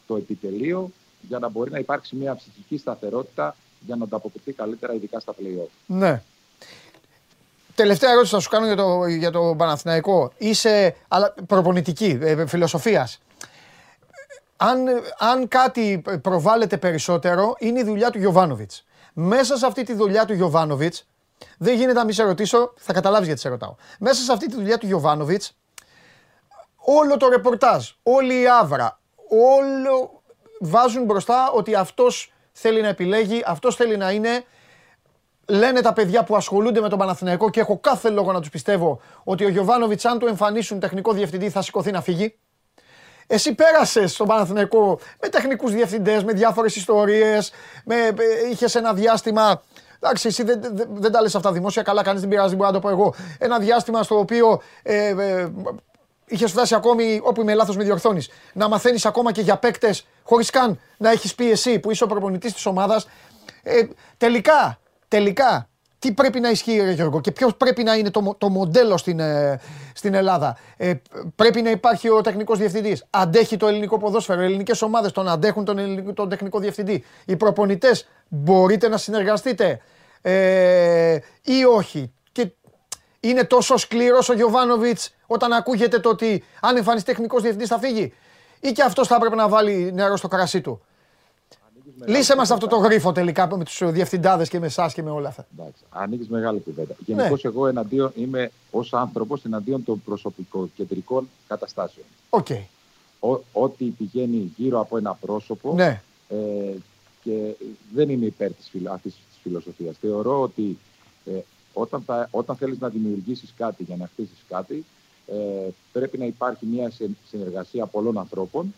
το επιτελείο για να μπορεί να υπάρξει μια ψυχική σταθερότητα για να ανταποκριθεί καλύτερα, ειδικά στα play-off. Ναι. Τελευταία ερώτηση θα σου κάνω για το, για το Παναθηναϊκό. Είσαι αλλά, προπονητική, ε, φιλοσοφίας. Αν, αν κάτι προβάλλεται περισσότερο, είναι η δουλειά του Γιωβάνοβιτς. Μέσα σε αυτή τη δουλειά του Γιωβάνοβιτς, δεν γίνεται να μην σε ρωτήσω, θα καταλάβεις γιατί σε ρωτάω. Μέσα σε αυτή τη δουλειά του Γιωβάνοβιτς, όλο το ρεπορτάζ, όλη η άβρα, όλο βάζουν μπροστά ότι αυτός θέλει να επιλέγει, αυτός θέλει να είναι. Λένε τα παιδιά που ασχολούνται με τον Παναθηναϊκό και έχω κάθε λόγο να τους πιστεύω ότι ο Γιωβάνοβιτς αν του εμφανίσουν τεχνικό διευθυντή θα σηκωθεί να φύγει. Εσύ πέρασες στον Παναθηναϊκό με τεχνικούς διευθυντές, με διάφορες ιστορίες, με, ε, είχες ένα διάστημα Εντάξει, εσύ δεν, δεν, δεν τα λες αυτά δημόσια, καλά κάνεις, δεν πειράζει, μπορώ να το πω εγώ. Ένα διάστημα στο οποίο ε, ε, είχες φτάσει ακόμη, όπου είμαι λάθος με διορθώνεις, να μαθαίνεις ακόμα και για παίκτες, χωρίς καν να έχεις πει εσύ που είσαι ο προπονητής της ομάδας. Ε, τελικά, τελικά, τι πρέπει να ισχύει, ρε Γιώργο, και ποιος πρέπει να είναι το, μο- το μοντέλο στην, ε, στην Ελλάδα; Ε, πρέπει να υπάρχει ο τεχνικός διευθυντής. Αντέχει το ελληνικό ποδόσφαιρο. Οι ελληνικές ομάδες τον αντέχουν τον, ελληνικό, τον τεχνικό διευθυντή. Οι προπονητές μπορείτε να συνεργαστείτε ε, ή όχι; Και είναι τόσο σκληρός ο Γιωβάνοβιτς όταν ακούγεται το ότι αν εμφανιστεί τεχνικός διευθυντής θα φύγει; Ή και αυτός θα έπρεπε να βάλει νερό στο κρασί του; Λύσε μας αυτό το γρίφο τελικά με τους διευθυντάδες και με εσάς και με όλα αυτά. Εντάξει, ανοίγεις μεγάλη κουβέντα. Γενικώς, Ναι. εγώ εναντίον, είμαι ως άνθρωπος εναντίον των προσωπικοκεντρικών καταστάσεων. Οκ. ό- ό,τι πηγαίνει γύρω από ένα πρόσωπο Ναι. ε, και δεν είμαι υπέρ της, φιλο, αυτής της φιλοσοφίας. Θεωρώ ότι ε, όταν, θα, όταν θέλεις να δημιουργήσεις κάτι για να χτίσεις κάτι, ε, πρέπει να υπάρχει μια συ- συνεργασία πολλών ανθρώπων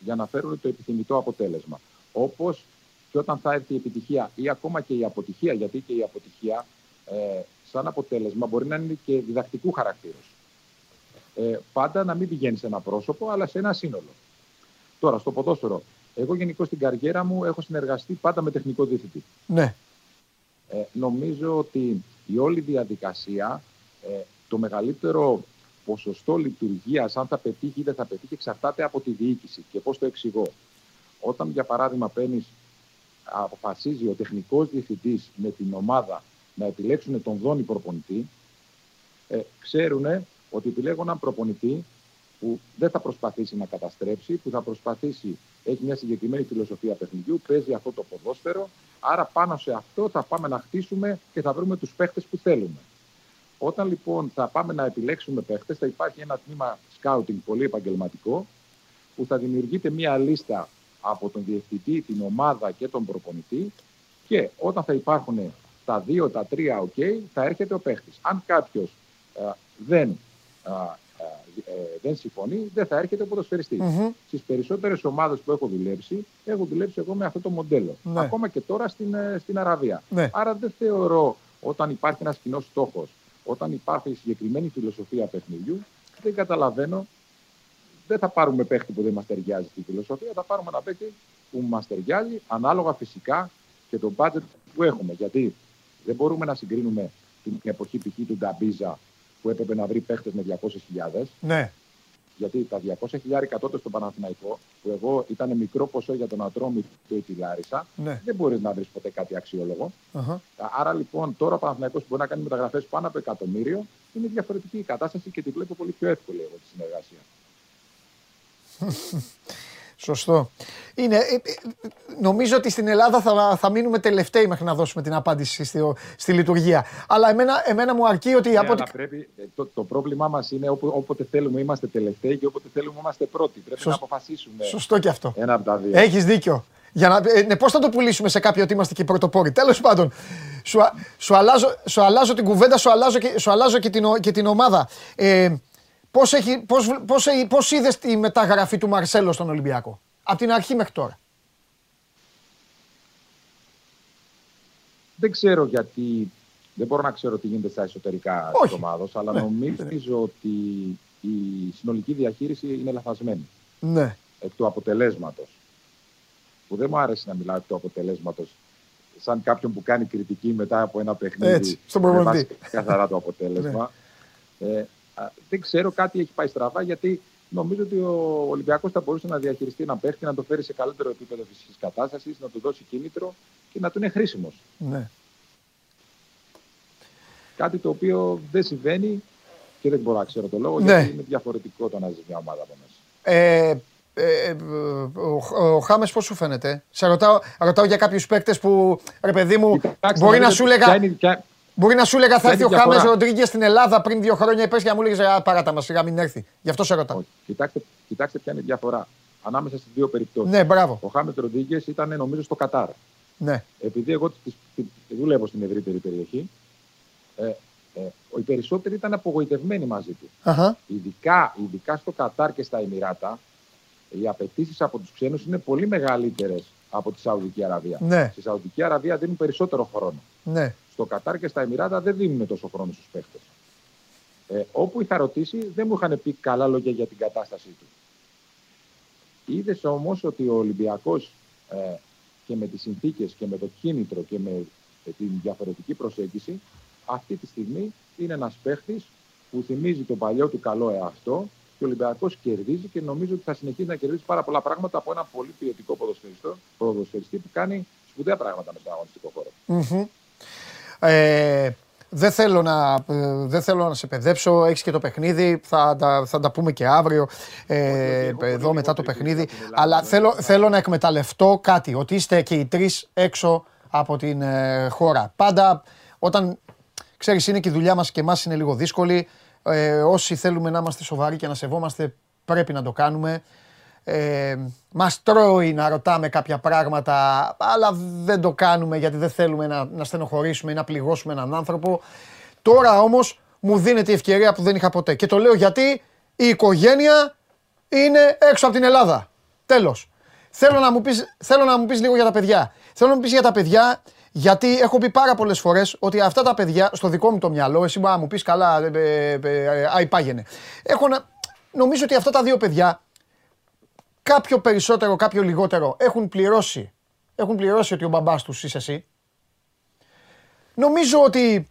για να φέρουν το επιθυμητό αποτέλεσμα. Όπως και όταν θα έρθει η επιτυχία ή ακόμα και η αποτυχία, γιατί και η αποτυχία ε, σαν αποτέλεσμα μπορεί να είναι και διδακτικού χαρακτήρως. Ε, πάντα να μην πηγαίνεις σε ένα πρόσωπο, αλλά σε ένα σύνολο. Τώρα, στο ποδόσφαιρο, εγώ γενικώ στην καριέρα μου έχω συνεργαστεί πάντα με τεχνικό διευθυντή. Ναι. Ε, νομίζω ότι η όλη διαδικασία, ε, το μεγαλύτερο ποσοστό λειτουργίας, αν θα πετύχει ή δεν θα πετύχει, εξαρτάται από τη διοίκηση. Και πώς το εξηγώ. Όταν, για παράδειγμα, παίρνεις, αποφασίζει ο τεχνικός διευθυντής με την ομάδα να επιλέξουν τον δόνη προπονητή, ε, ξέρουν ότι επιλέγουν έναν προπονητή που δεν θα προσπαθήσει να καταστρέψει, που θα προσπαθήσει, έχει μια συγκεκριμένη φιλοσοφία παιχνιδιού, παίζει αυτό το ποδόσφαιρο, άρα πάνω σε αυτό θα πάμε να χτίσουμε και θα βρούμε τους παίχτες που θέλουμε. Όταν λοιπόν θα πάμε να επιλέξουμε παίχτες, θα υπάρχει ένα τμήμα scouting πολύ επαγγελματικό, που θα δημιουργείται μια λίστα από τον διευθυντή, την ομάδα και τον προπονητή και όταν θα υπάρχουν τα δύο, τα τρία ok, θα έρχεται ο παίχτης. Αν κάποιος ε, δεν, α, α, ε, δεν συμφωνεί, δεν θα έρχεται ο ποδοσφαιριστής. Μμμ. Στις περισσότερες ομάδες που έχω δουλέψει, έχω δουλέψει εγώ με αυτό το μοντέλο. Ναι. Ακόμα και τώρα στην, ε, στην Αραβία. Ναι. Άρα δεν θεωρώ όταν υπάρχει ένας κοινός στόχος, όταν υπάρχει συγκεκριμένη φιλοσοφία παιχνιδιού, δεν καταλαβαίνω, δεν θα πάρουμε παίχτη που δεν μας ταιριάζει στη φιλοσοφία, θα πάρουμε ένα παίχτη που μας ταιριάζει, ανάλογα φυσικά και το budget που έχουμε. Γιατί δεν μπορούμε να συγκρίνουμε την εποχή π.χ. του Νταμπίζα που έπρεπε να βρει παίχτες με 200.000 Ναι. γιατί τα 200 χιλιάρικα τότε στο Παναθηναϊκό, που εγώ ήταν μικρό ποσό για τον Ατρόμη και τη Λάρισα, Ναι. δεν μπορείς να βρεις ποτέ κάτι αξιόλογο. Αχα. Άρα λοιπόν τώρα ο Παναθηναϊκός μπορεί να κάνει μεταγραφές πάνω από εκατομμύριο, είναι διαφορετική η κατάσταση και τη βλέπω πολύ πιο εύκολη εγώ τη συνεργασία. Σωστό. Είναι, ε, ε, νομίζω ότι στην Ελλάδα θα, θα μείνουμε τελευταίοι μέχρι να δώσουμε την απάντηση στη, στη λειτουργία. Αλλά εμένα, εμένα μου αρκεί ότι Ναι, από ό,τι αλλά πρέπει, ε, το, το πρόβλημά μας είναι όπου, όποτε θέλουμε είμαστε τελευταίοι και όποτε θέλουμε είμαστε πρώτοι. Πρέπει Σωσ- να αποφασίσουμε Σωστό και αυτό. ένα από τα δύο. Έχεις δίκιο. Για να, ε, ναι, πώς θα το πουλήσουμε σε κάποιον ότι είμαστε και οι πρωτοπόροι. Τέλος πάντων, σου, α- σου, αλλάζω, σου αλλάζω την κουβέντα, σου αλλάζω και, σου αλλάζω και, την, ο- και την ομάδα. Ε, πώς, έχει, πώς, βλ- πώς, ε- πώς είδες τη μεταγραφή του Μαρσέλο στον Ολυμπιακό; Από την αρχή μέχρι τώρα. Δεν ξέρω γιατί. Δεν μπορώ να ξέρω τι γίνεται στα εσωτερικά Όχι. τη ομάδας, αλλά Ναι. νομίζω ότι η συνολική διαχείριση είναι λαθασμένη Ναι. εκ του αποτελέσματος. Που δεν μου άρεσε να μιλάω εκ του αποτελέσματος σαν κάποιον που κάνει κριτική μετά από ένα παιχνίδι. Έτσι, στον με προπονητή. βάση καθαρά το αποτέλεσμα. ε, α, δεν ξέρω, κάτι έχει πάει στραβά γιατί νομίζω ότι ο Ολυμπιακός θα μπορούσε να διαχειριστεί ένα παίχτη, να το φέρει σε καλύτερο επίπεδο φυσικής κατάστασης, να του δώσει κίνητρο και να του είναι χρήσιμος. ναι. Κάτι το οποίο δεν συμβαίνει και δεν μπορώ να ξέρω το λόγο, Ναι. γιατί είναι διαφορετικό το να ζεις μια ομάδα από μέσα. Ε, ε, ε, ο, ο Χάμες πώς σου φαίνεται; Σε ρωτάω, ρωτάω για κάποιους παίκτες που, ρε παιδί μου, Κοιτάξτε, μπορεί να νομίζω σου ότι έλεγα, ποια είναι- ποια- Μπορεί να σου έλεγα θα Ποια έρθει ο είναι η Χάμες διαφορά; Ροντρίγκες στην Ελλάδα πριν δύο χρόνια. Πες και να μου έλεγες Α, παράτα μας, σιγά μην έρθει. Γι' αυτό σε ρωτάω. Όχι. Κοιτάξτε, κοιτάξτε ποια είναι η διαφορά ανάμεσα στις δύο περιπτώσεις. Ναι, μπράβο. Ο Χάμες Ροντρίγκες ήταν νομίζω στο Κατάρ. Ναι. Επειδή εγώ τις- τις- δούλευω στην ευρύτερη περιοχή, ε, ε, οι περισσότεροι ήταν απογοητευμένοι μαζί του. Αχα. Ειδικά, ειδικά στο Κατάρ και στα Εμμυράτα, οι απαιτήσεις από τους ξένους είναι πολύ μεγαλύτερες από τη Σαουδική Αραβία. Ναι. Στη Σαουδική Αραβία δίνουν περισσότερο χρόνο. Ναι. Στο Κατάρ και στα Εμμυράτα δεν δίνουν τόσο χρόνο στους παίχτε. Ε, όπου είχα ρωτήσει, δεν μου είχαν πει καλά λόγια για την κατάστασή τους. Είδες όμως ότι ο Ολυμπιακός ε, και με τις συνθήκες και με το κίνητρο και με ε, την διαφορετική προσέγγιση, αυτή τη στιγμή είναι ένας παίχτης που θυμίζει τον παλιό του καλό εαυτό και ο Ολυμπιακός κερδίζει και νομίζω ότι θα συνεχίσει να κερδίζει πάρα πολλά πράγματα από ένα πολύ ποιοτικό ποδοσφαιριστή, ποδοσφαιριστή που κάνει σπουδαία πράγματα με στον αγωνιστικό χώρο. Μμμ. Ε, δεν θέλω να, ε, δεν θέλω να σε παιδέψω. Έχεις και το παιχνίδι. Θα, τα- θα τα πούμε και αύριο ε, έχω πολύ εδώ μετά το λιγότερη παιχνίδι. πίστη από την Ελλάδα, Αλλά δεν θέλω, είναι θέλω να εκμεταλλευτώ κάτι. Ότι είστε και οι τρεις έξω από την ε, χώρα. Πάντα όταν ξέρεις είναι και η δουλειά μας και εμάς είναι λίγο δύσκολη. Ε, όσοι θέλουμε να είμαστε σοβαροί και να σεβόμαστε πρέπει να το κάνουμε. Ε, μας τρώει να ρωτάμε κάποια πράγματα, αλλά δεν το κάνουμε γιατί δεν θέλουμε να, να στενοχωρήσουμε ή να πληγώσουμε έναν άνθρωπο. Τώρα όμως μου δίνεται η ευκαιρία που δεν είχα ποτέ. Και το λέω γιατί η οικογένεια είναι έξω από την Ελλάδα. Τέλος. Θέλω να μου πεις, θέλω να μου πεις λίγο για τα παιδιά. Θέλω να μου πεις για τα παιδιά γιατί έχω πει πάρα πολλές φορές ότι αυτά τα παιδιά, στο δικό μου το μυαλό, εσύ μπορεί να μου πεις καλά, ε, ε, ε, άι πάγαινε. Έχω να, νομίζω ότι αυτά τα δύο παιδιά, κάποιο περισσότερο, κάποιο λιγότερο, έχουν πληρώσει, έχουν πληρώσει ότι ο μπαμπάς τους είσαι εσύ. Νομίζω ότι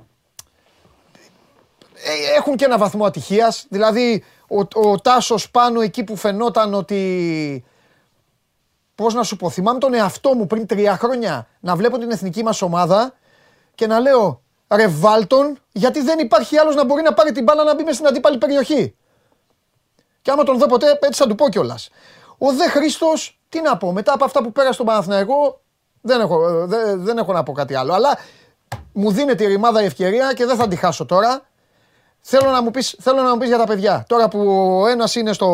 ε, έχουν και ένα βαθμό ατυχίας, δηλαδή ο, ο Τάσος πάνω εκεί που φαινόταν ότι Πώς να σου πω, θυμάμαι τον εαυτό μου πριν τρία χρόνια να βλέπω την εθνική μας ομάδα και να λέω ρε Βάλτον, γιατί δεν υπάρχει άλλος να μπορεί να πάρει την μπάλα να μπει μες στην αντίπαλη περιοχή; Και άμα τον δω ποτέ, έτσι θα του πω κιόλας. Ο Δε Χρήστος, τι να πω, μετά από αυτά που πέρασε στον Παναθηναϊκό, δεν έχω, δεν, δεν έχω να πω κάτι άλλο. Αλλά μου δίνεται η ρημάδα η ευκαιρία και δεν θα τη χάσω τώρα. Θέλω να, μου πεις, θέλω να μου πεις για τα παιδιά. Τώρα που ο ένας είναι στο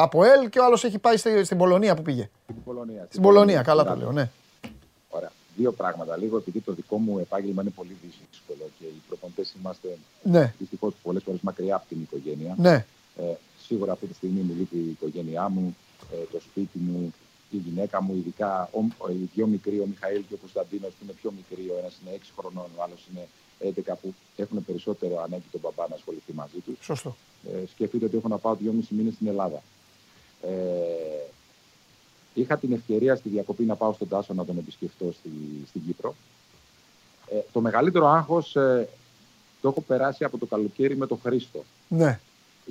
ΑΠΟΕΛ και ο άλλος έχει πάει στη, στην Πολωνία που πήγε. Στην Πολωνία. Στην Πολωνία, καλά το λέω, ναι. Ωραία. Δύο πράγματα. Λίγο επειδή το δικό μου επάγγελμα είναι πολύ δύσκολο και οι προπονητές είμαστε ναι. δυστυχώς πολλές φορές μακριά από την οικογένεια. Ναι. Ε, σίγουρα αυτή τη στιγμή μου λείπει η οικογένειά μου, ε, το σπίτι μου, η γυναίκα μου, ειδικά ο, οι δύο μικροί, ο Μιχαήλ και ο Κωνσταντίνος που είναι πιο μικροί. Ο ένας είναι 6 χρονών, ο άλλος είναι 11 που έχουν περισσότερο ανάγκη τον παπά να ασχοληθεί μαζί τους. Σωστό. Ε, σκεφτείτε ότι έχω να πάω δυόμιση μήνες στην Ελλάδα. Ε, είχα την ευκαιρία στη διακοπή να πάω στον Τάσο να τον επισκεφτώ στη, στην Κύπρο. Ε, το μεγαλύτερο άγχος ε, το έχω περάσει από το καλοκαίρι με τον Χρήστο. Ναι.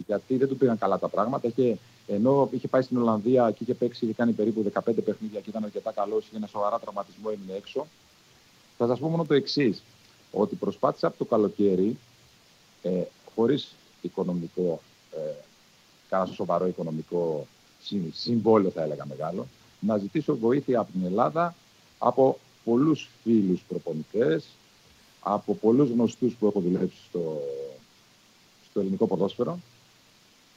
Γιατί δεν του πήγαν καλά τα πράγματα. Και ενώ είχε πάει στην Ολλανδία και είχε παίξει, είχε κάνει περίπου 15 παιχνίδια και ήταν αρκετά καλός, είχε ένα σοβαρά τραυματισμό, έμεινε έξω. Θα σας πω μόνο το εξής ότι προσπάθησα από το καλοκαίρι, ε, χωρίς οικονομικό, ε, κάνα σοβαρό οικονομικό συμβόλαιο θα έλεγα μεγάλο, να ζητήσω βοήθεια από την Ελλάδα, από πολλούς φίλους προπονητές, από πολλούς γνωστούς που έχω δουλέψει στο, στο ελληνικό ποδόσφαιρο,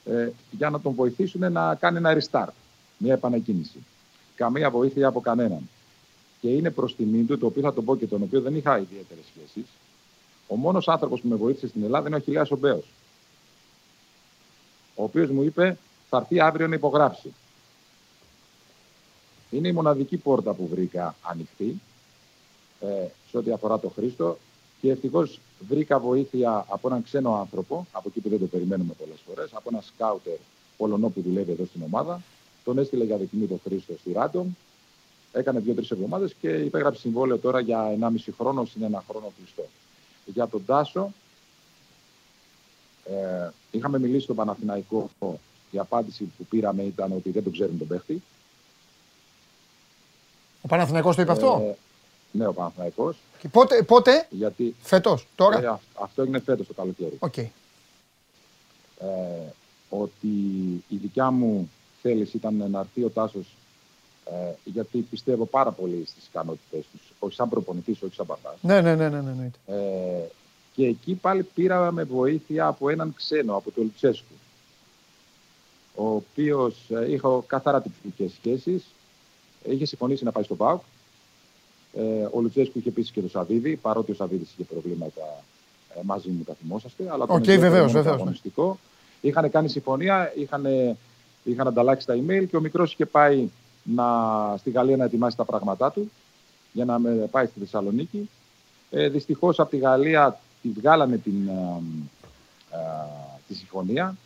ε, για να τον βοηθήσουν να κάνει ένα restart, μια επανακίνηση. Καμία βοήθεια από κανέναν και είναι προς τιμή του, το οποίο θα το πω και τον οποίο δεν είχα ιδιαίτερες σχέσεις. Ο μόνος άνθρωπος που με βοήθησε στην Ελλάδα είναι ο Χιλιάς Ομπέος. Ο οποίος μου είπε θα έρθει αύριο να υπογράψει. Είναι η μοναδική πόρτα που βρήκα ανοιχτή ε, σε ό,τι αφορά το Χρήστο και ευτυχώς βρήκα βοήθεια από έναν ξένο άνθρωπο, από εκεί που δεν το περιμένουμε πολλές φορές, από ένα σκάουτερ Πολωνό που δουλεύει εδώ στην ομάδα. Τον έστειλε για δοκιμή το Χρήστο στη Ράντομ Έκανε δύο-τρεις εβδομάδες και υπέγραψε συμβόλαιο τώρα για 1,5 χρόνο συν ένα χρόνο κλειστό. Για τον Τάσο, ε, είχαμε μιλήσει στον Παναθηναϊκό. Η απάντηση που πήραμε ήταν ότι δεν τον ξέρουν τον παίχτη. Ο Παναθηναϊκός το είπε αυτό; Ε, ναι, ο Παναθηναϊκός. Και πότε, πότε; Γιατί, φέτος, τώρα; Ε, αυτό έγινε φέτος το καλοκαίρι. Okay. Ε, ότι η δικιά μου θέληση ήταν να έρθει ο Τάσος ε, γιατί πιστεύω πάρα πολύ στις ικανότητές τους. Όχι σαν προπονητής, όχι σαν παπάς. Ναι, ναι, ναι. ναι, ναι, ναι. Ε, και εκεί πάλι πήραμε βοήθεια από έναν ξένο, από τον Λουτσέσκου. Ο οποίος ε, είχε καθαρά τυπικές σχέσεις. Είχε συμφωνήσει να πάει στο ΠΑΟΚ. Ε, ο Λουτσέσκου είχε επίση και το Σαββίδι, παρότι ο Σαββίδης είχε προβλήματα ε, μαζί μου, τα θυμόσαστε. Αλλά okay, βεβαίως, βεβαίως. Είχαν κάνει συμφωνία, είχαν, είχαν ανταλλάξει τα email και ο μικρός είχε πάει να, στη Γαλλία να ετοιμάσει τα πράγματά του για να με πάει στη Θεσσαλονίκη. Ε, δυστυχώς από τη Γαλλία τη βγάλανε την, ε, ε, τη συμφωνία.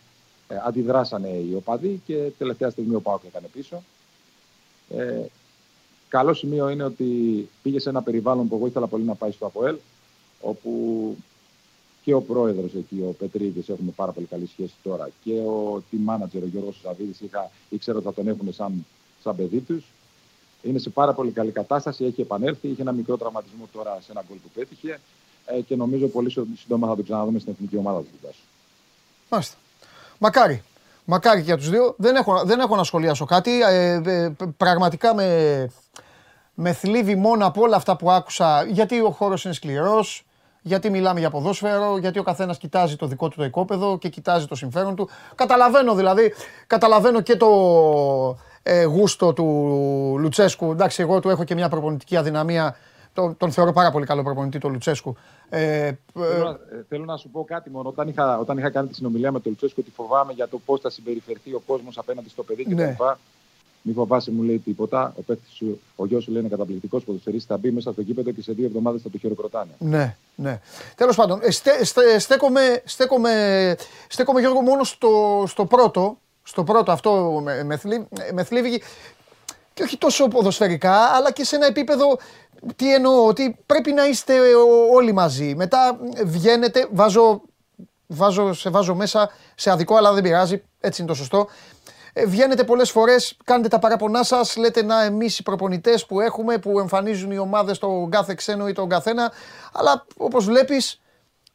Ε, αντιδράσανε οι οπαδοί και τελευταία στιγμή ο Πάοκ έκανε πίσω. Ε, καλό σημείο είναι ότι πήγε σε ένα περιβάλλον που εγώ ήθελα πολύ να πάει στο ΑΠΟΕΛ, όπου και ο πρόεδρος εκεί, ο Πετρίδης, έχουμε πάρα πολύ καλή σχέση τώρα, και ο team manager, ο Γιώργος Ζαβίδης, ήξερα ότι θα τον έχουν σαν σαν παιδί τους. Είναι σε πάρα πολύ καλή κατάσταση, έχει επανέλθει, είχε ένα μικρό τραυματισμό τώρα σε ένα γκολ που πέτυχε ε, και νομίζω πολύ σύντομα θα τον ξαναδούμε στην εθνική ομάδα του Μάλιστα. Μακάρι. Μακάρι και για τους δύο. Δεν έχω, δεν έχω να σχολιάσω κάτι. Ε, ε, πραγματικά με, με θλίβει μόνο από όλα αυτά που άκουσα, γιατί ο χώρος είναι σκληρός, γιατί μιλάμε για ποδόσφαιρο, γιατί ο καθένας κοιτάζει το δικό του το οικόπεδο και κοιτάζει το συμφέρον του. Καταλαβαίνω δηλαδή, καταλαβαίνω και το, ε, γούστο του Λουτσέσκου. Εντάξει, εγώ του έχω και μια προπονητική αδυναμία. Τον, τον θεωρώ πάρα πολύ καλό προπονητή τον Λουτσέσκου. Ε, ε, Θέλω, να- ε, θέλω να σου πω κάτι μόνο. Όταν είχα, όταν είχα κάνει τη συνομιλία με τον Λουτσέσκο, ότι φοβάμαι για το πώς θα συμπεριφερθεί ο κόσμος απέναντι στο παιδί κτλ. Ναι. Μη φοβάσαι, μου λέει τίποτα. Ο, παίκτης σου, ο γιος σου λέει είναι καταπληκτικός ποδοσφαιριστής. Θα μπει μέσα στο γήπεδο και σε δύο εβδομάδες θα το χειροκροτάνε. Ναι, ναι. Τέλος πάντων, ε, στε, στε- στέκομαι, στέκομαι, στέκομαι Γιώργο μόνο στο, στο πρώτο. Στο πρώτο αυτό με, με, θλίβει, με θλίβει και όχι τόσο ποδοσφαιρικά, αλλά και σε ένα επίπεδο. Τι εννοώ, ότι πρέπει να είστε ο- όλοι μαζί. Μετά βγαίνετε, βάζω, βάζω, σε βάζω μέσα σε αδικό, αλλά δεν πειράζει, έτσι είναι το σωστό. Ε, βγαίνετε πολλές φορές, κάνετε τα παραπονά σας, λέτε να εμείς οι προπονητές που έχουμε, που εμφανίζουν οι ομάδες τον κάθε ξένο ή τον καθένα, αλλά όπως βλέπεις,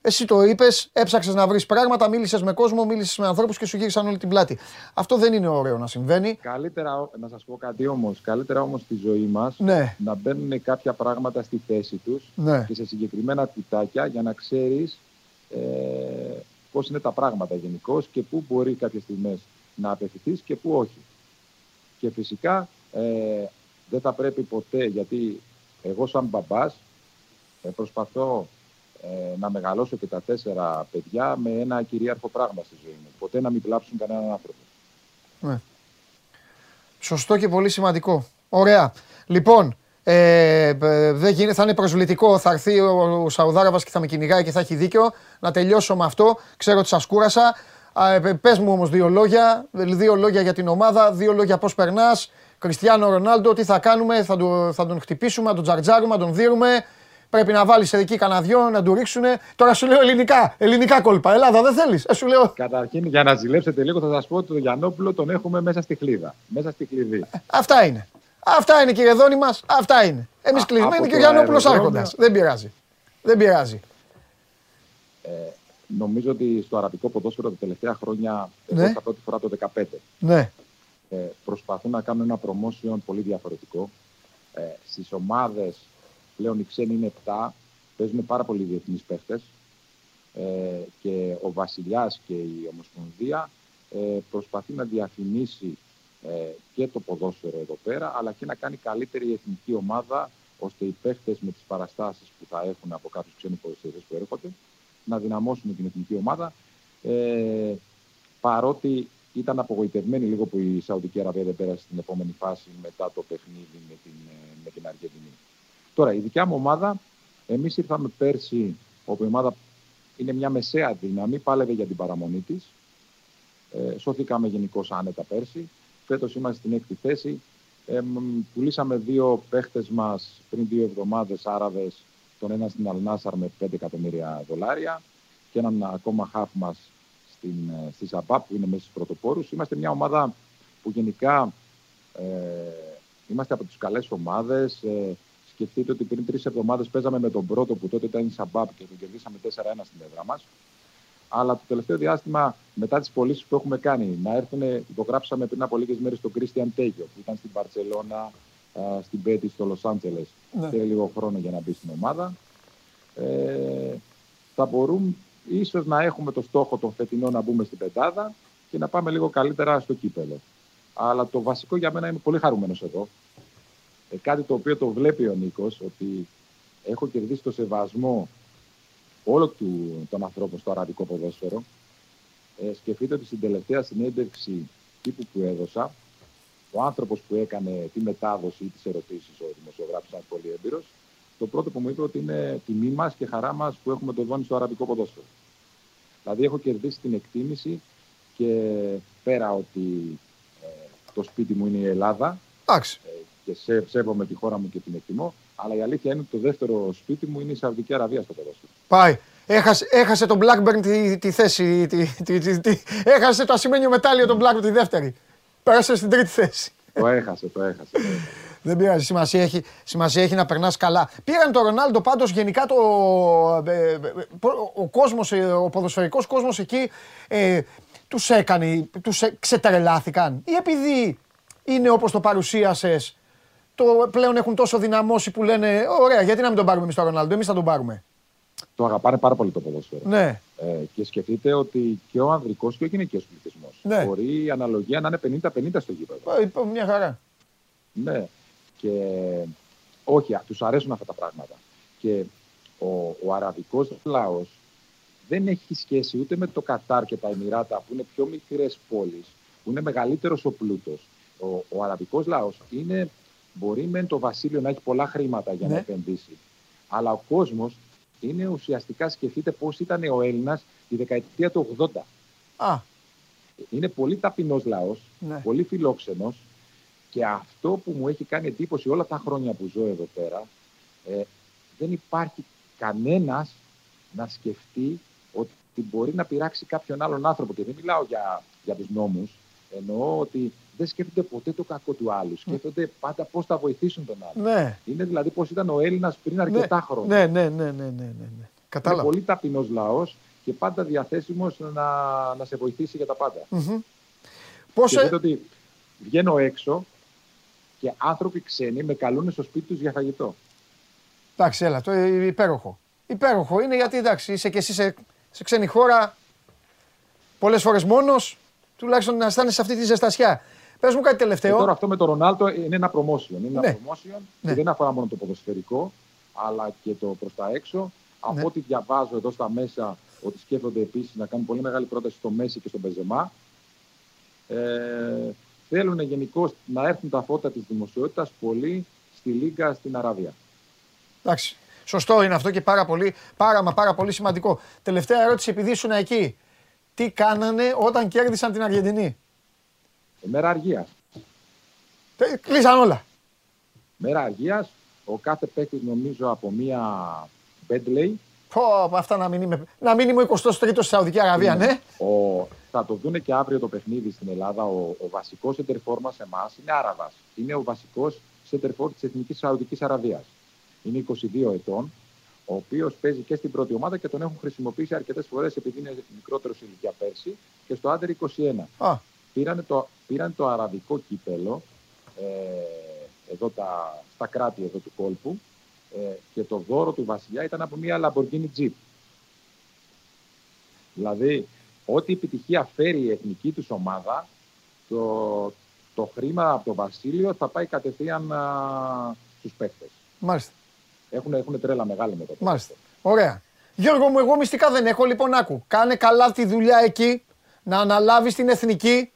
εσύ το είπες, έψαξες να βρεις πράγματα, μίλησες με κόσμο, μίλησες με ανθρώπους και σου γύρισαν όλη την πλάτη. Αυτό δεν είναι ωραίο να συμβαίνει. Καλύτερα, να σας πω κάτι όμως, καλύτερα όμως στη ζωή μας Ναι. να μπαίνουν κάποια πράγματα στη θέση τους Ναι. και σε συγκεκριμένα κουτάκια για να ξέρεις ε, πώς είναι τα πράγματα γενικώς και πού μπορεί κάποιες στιγμές να απευθυνθείς και πού όχι. Και φυσικά ε, δεν θα πρέπει ποτέ, γιατί εγώ σαν μπαμπάς ε, προσπαθώ ε, να μεγαλώσω και τα τέσσερα παιδιά με ένα κυρίαρχο πράγμα στη ζωή μου. Ποτέ να μην βλάψουν κανέναν άνθρωπο. Ναι. Σωστό και πολύ σημαντικό. Ωραία. Λοιπόν, ε, ε, δεν γίνεται, θα είναι προσβλητικό. Θα έρθει ο, ο Σαουδάραβας και θα με κυνηγάει και θα έχει δίκιο. Να τελειώσω με αυτό. Ξέρω ότι σας κούρασα. Α, ε, πες μου όμως δύο λόγια. Δύο λόγια για την ομάδα. Δύο λόγια πώς περνάς. Κριστιανό Ρονάλντο, τι θα κάνουμε. Θα, του- θα τον χτυπήσουμε, να τον τζαρτζάρουμε, να τον δίρουμε. Πρέπει να βάλεις εκεί κανένα δυο, να του ρίξουνε. Τώρα σου λέω ελληνικά. Ελληνικά κόλπα. Ελλάδα δεν θέλεις. Ε, σου λέω. Καταρχήν, για να ζηλέψετε λίγο, θα σας πω ότι τον Γιαννόπουλο τον έχουμε μέσα στη χλίδα. Μέσα στη κλειδί. Αυτά είναι. Αυτά είναι κύριε Δόνη μας. Αυτά είναι. Εμείς Α, κλεισμένοι από και ο το Γιαννόπουλος αεροδρόμιο. άρχοντας. Δεν πειράζει. Δεν πειράζει. Νομίζω ότι στο αραβικό ποδόσφαιρο τα τελευταία χρόνια, Ναι. εγώ στα πρώτη φορά το 2015, Ναι. ε, προσπαθούν να κάνουν ένα promotion πολύ διαφορετικό. Ε, Στις ομάδες πλέον οι ξένοι είναι 7, παίζουν πάρα πολλοί διεθνείς παίχτες. Ε, και ο Βασιλιάς και η Ομοσπονδία ε, προσπαθεί να διαφημίσει ε, και το ποδόσφαιρο εδώ πέρα, αλλά και να κάνει καλύτερη η εθνική ομάδα, ώστε οι παίχτες με τις παραστάσεις που θα έχουν από κάποιους ξένους ποδοσφαιριστές που έρχονται να δυναμώσουν την εθνική ομάδα. Ε, παρότι ήταν απογοητευμένη λίγο που η Σαουδική Αραβία δεν πέρασε στην επόμενη φάση μετά το παιχνίδι με την, ε, με την Αργεντινή. Τώρα, η δικιά μου ομάδα, εμείς ήρθαμε πέρσι, όπου η ομάδα είναι μια μεσαία δύναμη, πάλευε για την παραμονή της. Ε, σώθηκαμε γενικώς άνετα πέρσι. Φέτος είμαστε στην έκτη θέση. Ε, μ, πουλήσαμε δύο παίχτες μας πριν δύο εβδομάδες Άραβες, τον ένα στην Αλνάσαρ με 5 εκατομμύρια δολάρια και έναν ακόμα χαφ μας στην, ε, στη Ζαμπά που είναι μέσα στους πρωτοπόρους. Είμαστε μια ομάδα που γενικά ε, είμαστε από τις καλές ομάδες. Ε, σκεφτείτε ότι πριν τρεις εβδομάδες παίζαμε με τον πρώτο που τότε ήταν η Σαμπάπ και τον κερδίσαμε 4-1 στην έδρα μας. Αλλά το τελευταίο διάστημα, μετά τις πωλήσεις που έχουμε κάνει, να έρθουν, υπογράψαμε πριν από λίγες μέρες τον Κρίστιαν Τέγιο που ήταν στην Παρσελώνα, στην Πέτη, στο Λος Άντζελες. Ναι. Θέλει λίγο χρόνο για να μπει στην ομάδα. Ε, θα μπορούμε ίσως να έχουμε το στόχο τον φετινό να μπούμε στην πεντάδα και να πάμε λίγο καλύτερα στο κύπελο. Αλλά το βασικό για μένα είμαι πολύ χαρούμενος εδώ. Ε, κάτι το οποίο το βλέπει ο Νίκος, ότι έχω κερδίσει το σεβασμό όλο του, των ανθρώπων στο αραβικό ποδόσφαιρο. Ε, σκεφτείτε ότι στην τελευταία συνέντευξη τύπου που έδωσα, ο άνθρωπος που έκανε τη μετάδοση ή τις ερωτήσεις, ο δημοσιογράφος ήταν πολύ έμπειρος, το πρώτο που μου είπε ότι είναι τιμή μας και χαρά μας που έχουμε τον Δόνη στο αραβικό ποδόσφαιρο. Δηλαδή έχω κερδίσει την εκτίμηση και πέρα ότι ε, το σπίτι μου είναι η Ελλάδα Εντάξει. Ε, και σε, σέβομαι τη χώρα μου και την εκτιμώ, αλλά η αλήθεια είναι ότι το δεύτερο σπίτι μου είναι η Σαουδική Αραβία στο ποδόσφαιρο. Πάει. Έχασε, έχασε τον Blackburn τη, τη θέση. Τη, τη, τη, τη- έχασε το ασημένιο μετάλλιο τον Blackburn τη δεύτερη. Πέρασε στην τρίτη θέση. το έχασε, το έχασε. το έχασε. Δεν πειράζει. Σημασία έχει, σημασία έχει να περνάς καλά. Πήραν τον Ρονάλντο πάντως γενικά το. ε, ε, ο κόσμος, ο ποδοσφαιρικός κόσμος εκεί ε, τους έκανε. Τους ξετρελάθηκαν. Ή επειδή είναι όπως το παρουσίασες, το πλέον έχουν τόσο δυναμώσει που λένε: Ωραία, γιατί να μην τον πάρουμε εμείς τον Ρονάλντο, εμείς θα τον πάρουμε. το αγαπάνε πάρα πολύ το ποδόσφαιρο. Ναι, Ε, και σκεφτείτε ότι και ο ανδρικός και ο γυναικείος πληθυσμός Ναι. μπορεί η αναλογία να είναι 50-50 στο γήπεδο. Ε, είπα, μια χαρά. Ναι. Και όχι, α, τους αρέσουν αυτά τα πράγματα. Και ο, ο αραβικός λαός δεν έχει σχέση ούτε με το Κατάρ και τα Εμμυράτα που είναι πιο μικρές πόλεις, που είναι μεγαλύτερος ο πλούτος. Ο, ο αραβικός λαός είναι, μπορεί με το βασίλειο να έχει πολλά χρήματα για Ναι. να επενδύσει, αλλά ο κόσμος είναι ουσιαστικά, σκεφτείτε πώς ήταν ο Έλληνας τη δεκαετία του 80. Α, Είναι πολύ ταπεινός λαός, ναι. πολύ φιλόξενος και αυτό που μου έχει κάνει εντύπωση όλα τα χρόνια που ζω εδώ πέρα ε, δεν υπάρχει κανένας να σκεφτεί ότι μπορεί να πειράξει κάποιον άλλον άνθρωπο και δεν μιλάω για, για τους νόμους εννοώ ότι δεν σκέφτονται ποτέ το κακό του άλλου σκέφτονται πάντα πώς θα βοηθήσουν τον άλλο Ναι, είναι δηλαδή πώς ήταν ο Έλληνας πριν αρκετά χρόνια ναι, ναι, ναι, ναι, ναι, ναι, ναι. είναι Κατάλαβα. πολύ ταπεινός λαός και πάντα διαθέσιμος να, να σε βοηθήσει για τα πάντα Μμμ. Πώς, Και ε, δείτε ότι βγαίνω έξω και άνθρωποι ξένοι με καλούν στο σπίτι τους για φαγητό. εντάξει, έλα, το ε, υπέροχο. Υπέροχο είναι γιατί εντάξει, είσαι και εσύ σε, σε ξένη χώρα, πολλές φορές μόνος, τουλάχιστον να αισθάνεσαι αυτή τη ζεστασιά. Πες μου κάτι Και τελευταίο. τώρα αυτό με το Ρονάλτο είναι ένα promotion. Είναι ένα Ναι. promotion Ναι. και δεν αφορά μόνο το ποδοσφαιρικό, αλλά και το προς τα έξω. Ναι. Από ό,τι διαβάζω εδώ στα μέσα, ότι σκέφτονται επίσης να κάνουν πολύ μεγάλη πρόταση στο Μέση και στον Μπεζεμά. Ε, θέλουν γενικώ να έρθουν τα φώτα της δημοσιότητας πολύ στη Λίγκα στην Αραβία. Εντάξει. Σωστό είναι αυτό και πάρα πολύ, πάρα μα πάρα πολύ σημαντικό. Τελευταία ερώτηση επειδή ήσουν εκεί. Τι κάνανε όταν κέρδισαν την Αργεντινή; Ε, μέρα αργίας. Τε- Κλείσαν όλα. Μέρα αργίας, ο κάθε παίκτης νομίζω από μία Bentley Πω, πω, αυτά να μην είμαι, να μην είμαι ο 23ο στη Σαουδική Αραβία, ναι. Ο, θα το δούνε και αύριο το παιχνίδι στην Ελλάδα. Ο, ο βασικός σεντερφόρ μας εμάς είναι Άραβας. Είναι ο βασικός σεντερφόρ της Εθνικής Σαουδικής Αραβίας. Είναι 22 ετών, ο οποίος παίζει και στην πρώτη ομάδα και τον έχουν χρησιμοποιήσει αρκετές φορές επειδή είναι μικρότερος σε ηλικία πέρσι και στο άντερ 21. Α, Πήραν το, πήραν το αραβικό κύπελο ε, εδώ τα, στα κράτη εδώ του κόλπου ε, και το δώρο του βασιλιά ήταν από μια Lamborghini Jeep. Δηλαδή, ό,τι επιτυχία φέρει η εθνική τους ομάδα, το, το χρήμα από το βασίλειο θα πάει κατευθείαν α, στους παίκτες. μάλιστα, Έχουν, έχουν τρέλα μεγάλη με το μάλιστα. Ωραία. Γιώργο μου, εγώ μυστικά δεν έχω, λοιπόν άκου. Κάνε καλά τη δουλειά εκεί, να αναλάβεις την εθνική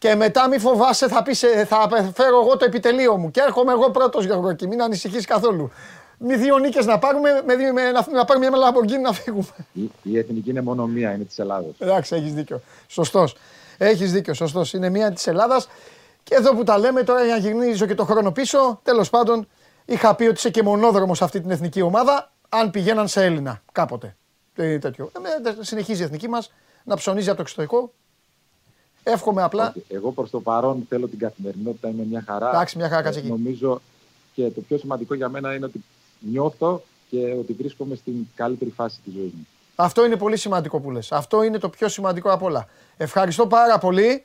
και μετά μη φοβάσαι, θα, πεις, ε, θα φέρω εγώ το επιτελείο μου και έρχομαι εγώ πρώτος Γιώργο και μην ανησυχείς καθόλου. Μη δύο νίκες να πάρουμε, με, δύο- με, να, να πάρουμε μια Lamborghini να φύγουμε. Η, η εθνική είναι μόνο μία, είναι της Ελλάδος. Εντάξει, έχεις δίκιο. Σωστός. Έχεις δίκιο, σωστός. Είναι μία της Ελλάδας. Και εδώ που τα λέμε τώρα για να γυρνίζω και το χρόνο πίσω, τέλος πάντων, είχα πει ότι είσαι και μονόδρομος σε αυτή την εθνική ομάδα, αν πηγαίναν σε Έλληνα κάποτε. Δεν είναι τέτοιο. Ε, με- συνεχίζει η εθνική μας να ψωνίζει από το εξωτερικό. Εύχομαι απλά. Όχι, Εγώ προς το παρόν θέλω την καθημερινότητα, είναι μια χαρά. Εντάξει, μια χαρά, κάτσε Ε, εκεί. Νομίζω και το πιο σημαντικό για μένα είναι ότι νιώθω και ότι βρίσκομαι στην καλύτερη φάση της ζωής μου. Αυτό είναι πολύ σημαντικό που λες. Αυτό είναι το πιο σημαντικό απ' όλα. Ευχαριστώ πάρα πολύ.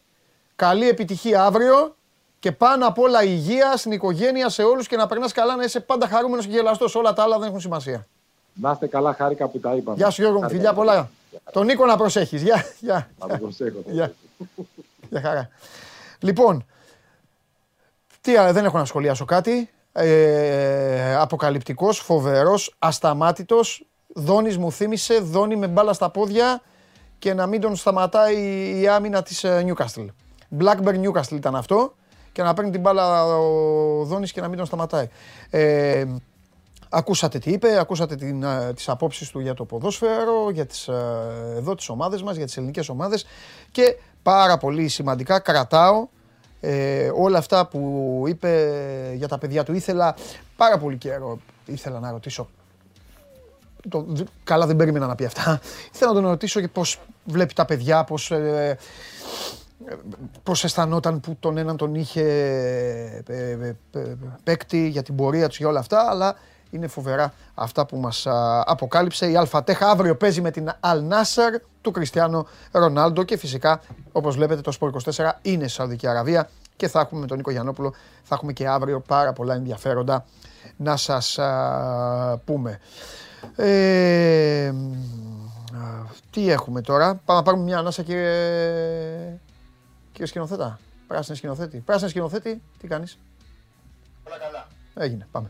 Καλή επιτυχία αύριο. Και πάνω απ' όλα υγεία στην οικογένεια, σε όλους και να περνάς καλά, να είσαι πάντα χαρούμενος και γελαστός. Όλα τα άλλα δεν έχουν σημασία. Να είστε καλά, χάρηκα που τα είπαμε. Γεια σου Γιώργο μου, Χάρηκα φιλιά που τα πολλά. Είπαμε. Τον Νίκο να προσέχεις. Γεια, γεια. Θα το προσέχω. θα το Γεια. προσέχω. Γεια χαρά. Λοιπόν, τι άλλο, δεν έχω να σχολιάσω κάτι. Ε, αποκαλυπτικός, φοβερός, ασταμάτητος. Δόνης μου θύμισε, Δόνη με μπάλα στα πόδια και να μην τον σταματάει η άμυνα της ε, Newcastle. Blackburn Newcastle ήταν αυτό και να παίρνει την μπάλα ο Δόνης και να μην τον σταματάει. Ε, Ακούσατε τι είπε, ακούσατε την, ε, τις απόψεις του για το ποδόσφαιρο, για τις, ε, εδώ τις ομάδες μας, για τις ελληνικές ομάδες και πάρα πολύ σημαντικά κρατάω ε, όλα αυτά που είπε για τα παιδιά του. Ήθελα πάρα πολύ καιρό, ήθελα να ρωτήσω το, δ- καλά δεν περίμενα να πει αυτά. Ήθελα να τον ρωτήσω και πώς βλέπει τα παιδιά, πώς, ε, ε, πώς αισθανόταν που τον έναν τον είχε ε, ε, ε, παίκτη για την πορεία τους για όλα αυτά, αλλά είναι φοβερά αυτά που μας α, αποκάλυψε η Αλφατέχ. Αύριο παίζει με την Αλ Νάσαρ του Κριστιανό Ρονάλντο και φυσικά όπως βλέπετε το Σπορ 24 είναι στη Σαουδική Αραβία και θα έχουμε με τον Νίκο Γιαννόπουλο, θα έχουμε και αύριο πάρα πολλά ενδιαφέροντα να σας α, πούμε. Ε, μ, α, τι έχουμε τώρα; Πάμε να πάρουμε μια ανάσα κύριε, κύριε σκηνοθέτα. Πράσινη σκηνοθέτη. Πράσινη σκηνοθέτη, τι κάνεις; Όλα καλά. Έγινε, πάμε.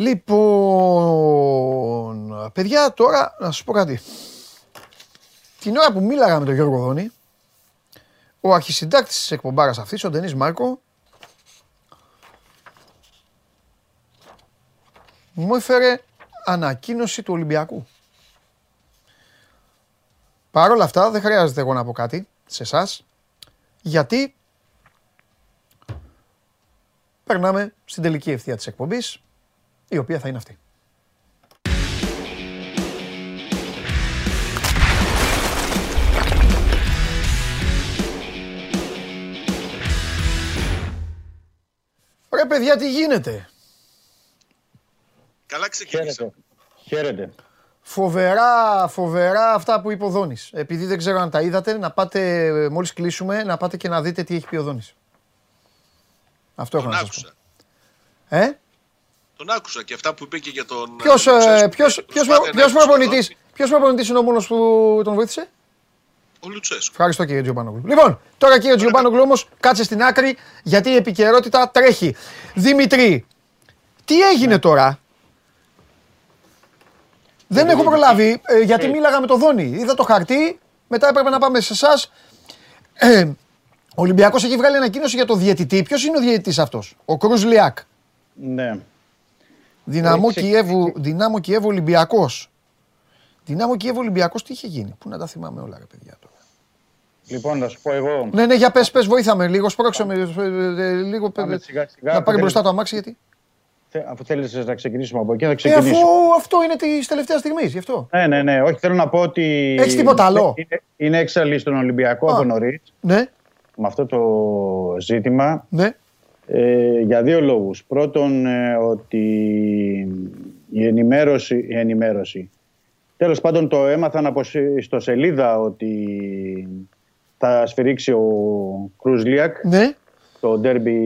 Λοιπόν, παιδιά, τώρα να σας πω κάτι. Την ώρα που μίλαγα με τον Γιώργο Δόνη, ο αρχισυντάκτης της εκπομπάρας αυτής, ο Ντενής Μάρκο, μου έφερε ανακοίνωση του Ολυμπιακού. Παρ' όλα αυτά δεν χρειάζεται εγώ να πω κάτι σε εσάς, γιατί περνάμε στην τελική ευθεία της εκπομπής, η οποία θα είναι αυτή. Ρε παιδιά, τι γίνεται; Καλά ξεκινήσαμε. Χαίρετε. Φοβερά, φοβερά αυτά που είπε ο Δόνης. Επειδή δεν ξέρω αν τα είδατε, να πάτε, ε, μόλις κλείσουμε, να πάτε και να δείτε τι έχει πει ο Δόνης. Αυτό έχω Τον να σας άκουσα. πω. Ε; Τον άκουσα και αυτά που είπε και για τον. Ποιος, ε, ε, Λουτσέσκου. ποιος, ποιος, Προσπάθεια να ποιος προπονητής, εξοδώσει. ποιος προπονητής είναι ο μόνος που τον βοήθησε; Ο Λουτσέσκου. Ευχαριστώ κύριε Τζιομπάνογλου. Λοιπόν, τώρα κύριε Τζιομπάνογλου όμως κάτσε στην άκρη γιατί η επικαιρότητα τρέχει. Δημητρή, τι έγινε τώρα; Δεν έχω προλάβει ε, γιατί μίλαγα με τον Δόνη. Είδα το χαρτί, μετά έπρεπε να πάμε σε εσάς. Ε, ο Ολυμπιακός έχει βγάλει ανακοίνωση για το διαιτητή. Ποιος είναι ο διαιτητής αυτός, ο Κρούζ Λιάκ. Ναι. Δυναμό Έχει Κιέβου, Δυνάμο Κιέβου Ολυμπιακός. Δυνάμο Κιέβου Ολυμπιακός τι είχε γίνει; Πού να τα θυμάμαι όλα ρε παιδιά τώρα. Λοιπόν, να σου πω εγώ. Ναι, ναι, για πες, πες, βοήθαμε λίγο, σπρώξε με, ε, ε, λίγο, Πάμε ε, σιγά σιγά. να Αφού πάρει μπροστά το θέλεις- αμάξι γιατί. θε- Αφού θέλεις να ξεκινήσουμε από εκεί, θα Ε, ξεκινήσω. αφού αυτό είναι της τελευταίας στιγμής, γι' αυτό. Ναι, ναι, ναι. Όχι, θέλω να πω ότι. Έχεις τίποτα άλλο; Είναι, είναι έξαλλη στον Ολυμπιακό Α. από νωρίς Ναι, με αυτό το ζήτημα. ναι, Ε, για δύο λόγους. Πρώτον, ε, ότι η ενημέρωση, η ενημέρωση. Τέλος πάντων, το έμαθαν από σι- στο σελίδα ότι θα σφυρίξει ο Κρουζλιακ ναι, το ντέρμπι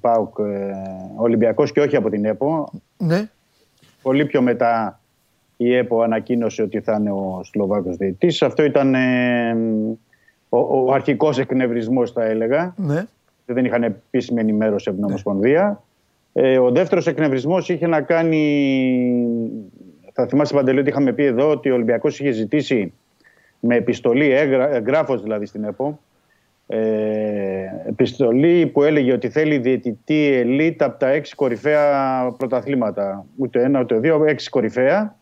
ΠΑΟΚ ε, Ολυμπιακός και όχι από την ΕΠΟ. ναι. Πολύ πιο μετά η ΕΠΟ ανακοίνωσε ότι θα είναι ο Σλοβάκος διαιτητής. Αυτό ήταν ε, ο, ο αρχικός εκνευρισμός θα έλεγα. ναι. Δεν είχαν επίσημη ενημέρωση από την Ομοσπονδία. Ε, ο δεύτερος εκνευρισμός είχε να κάνει... Θα θυμάσαι Παντελή ότι είχαμε πει εδώ ότι ο Ολυμπιακός είχε ζητήσει με επιστολή, έγρα, εγγράφος δηλαδή στην ΕΠΟ, ε, επιστολή που έλεγε ότι θέλει διαιτητή ελίτ από τα έξι κορυφαία πρωταθλήματα. Ούτε ένα ούτε δύο, έξι κορυφαία.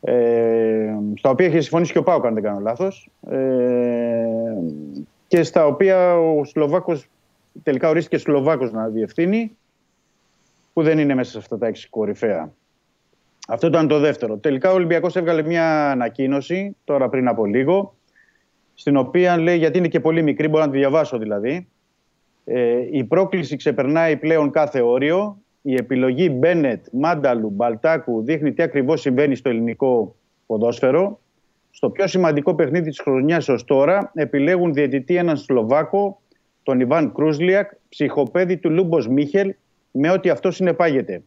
Ε, στα οποία είχε συμφωνήσει και ο Πάουκ, αν δεν κάνω λάθος. Ε, και στα οποία ο Σλοβάκος τελικά ορίστηκε Σλοβάκος να διευθύνει, που δεν είναι μέσα σε αυτά τα έξι κορυφαία. Αυτό ήταν το δεύτερο. Τελικά ο Ολυμπιακός έβγαλε μια ανακοίνωση, τώρα πριν από λίγο, στην οποία λέει, γιατί είναι και πολύ μικρή, μπορώ να τη διαβάσω δηλαδή, ε, η πρόκληση ξεπερνάει πλέον κάθε όριο. Η επιλογή Μπένετ, Μάνταλου, Μπαλτάκου δείχνει τι ακριβώς συμβαίνει στο ελληνικό ποδόσφαιρο. Στο πιο σημαντικό παιχνίδι της χρονιάς ως τώρα επιλέγουν διαιτητή έναν Σλοβάκο, τον Ιβάν Κρούσλιακ, ψυχοπαίδη του Λούμπος Μίχελ, με ό,τι αυτό συνεπάγεται.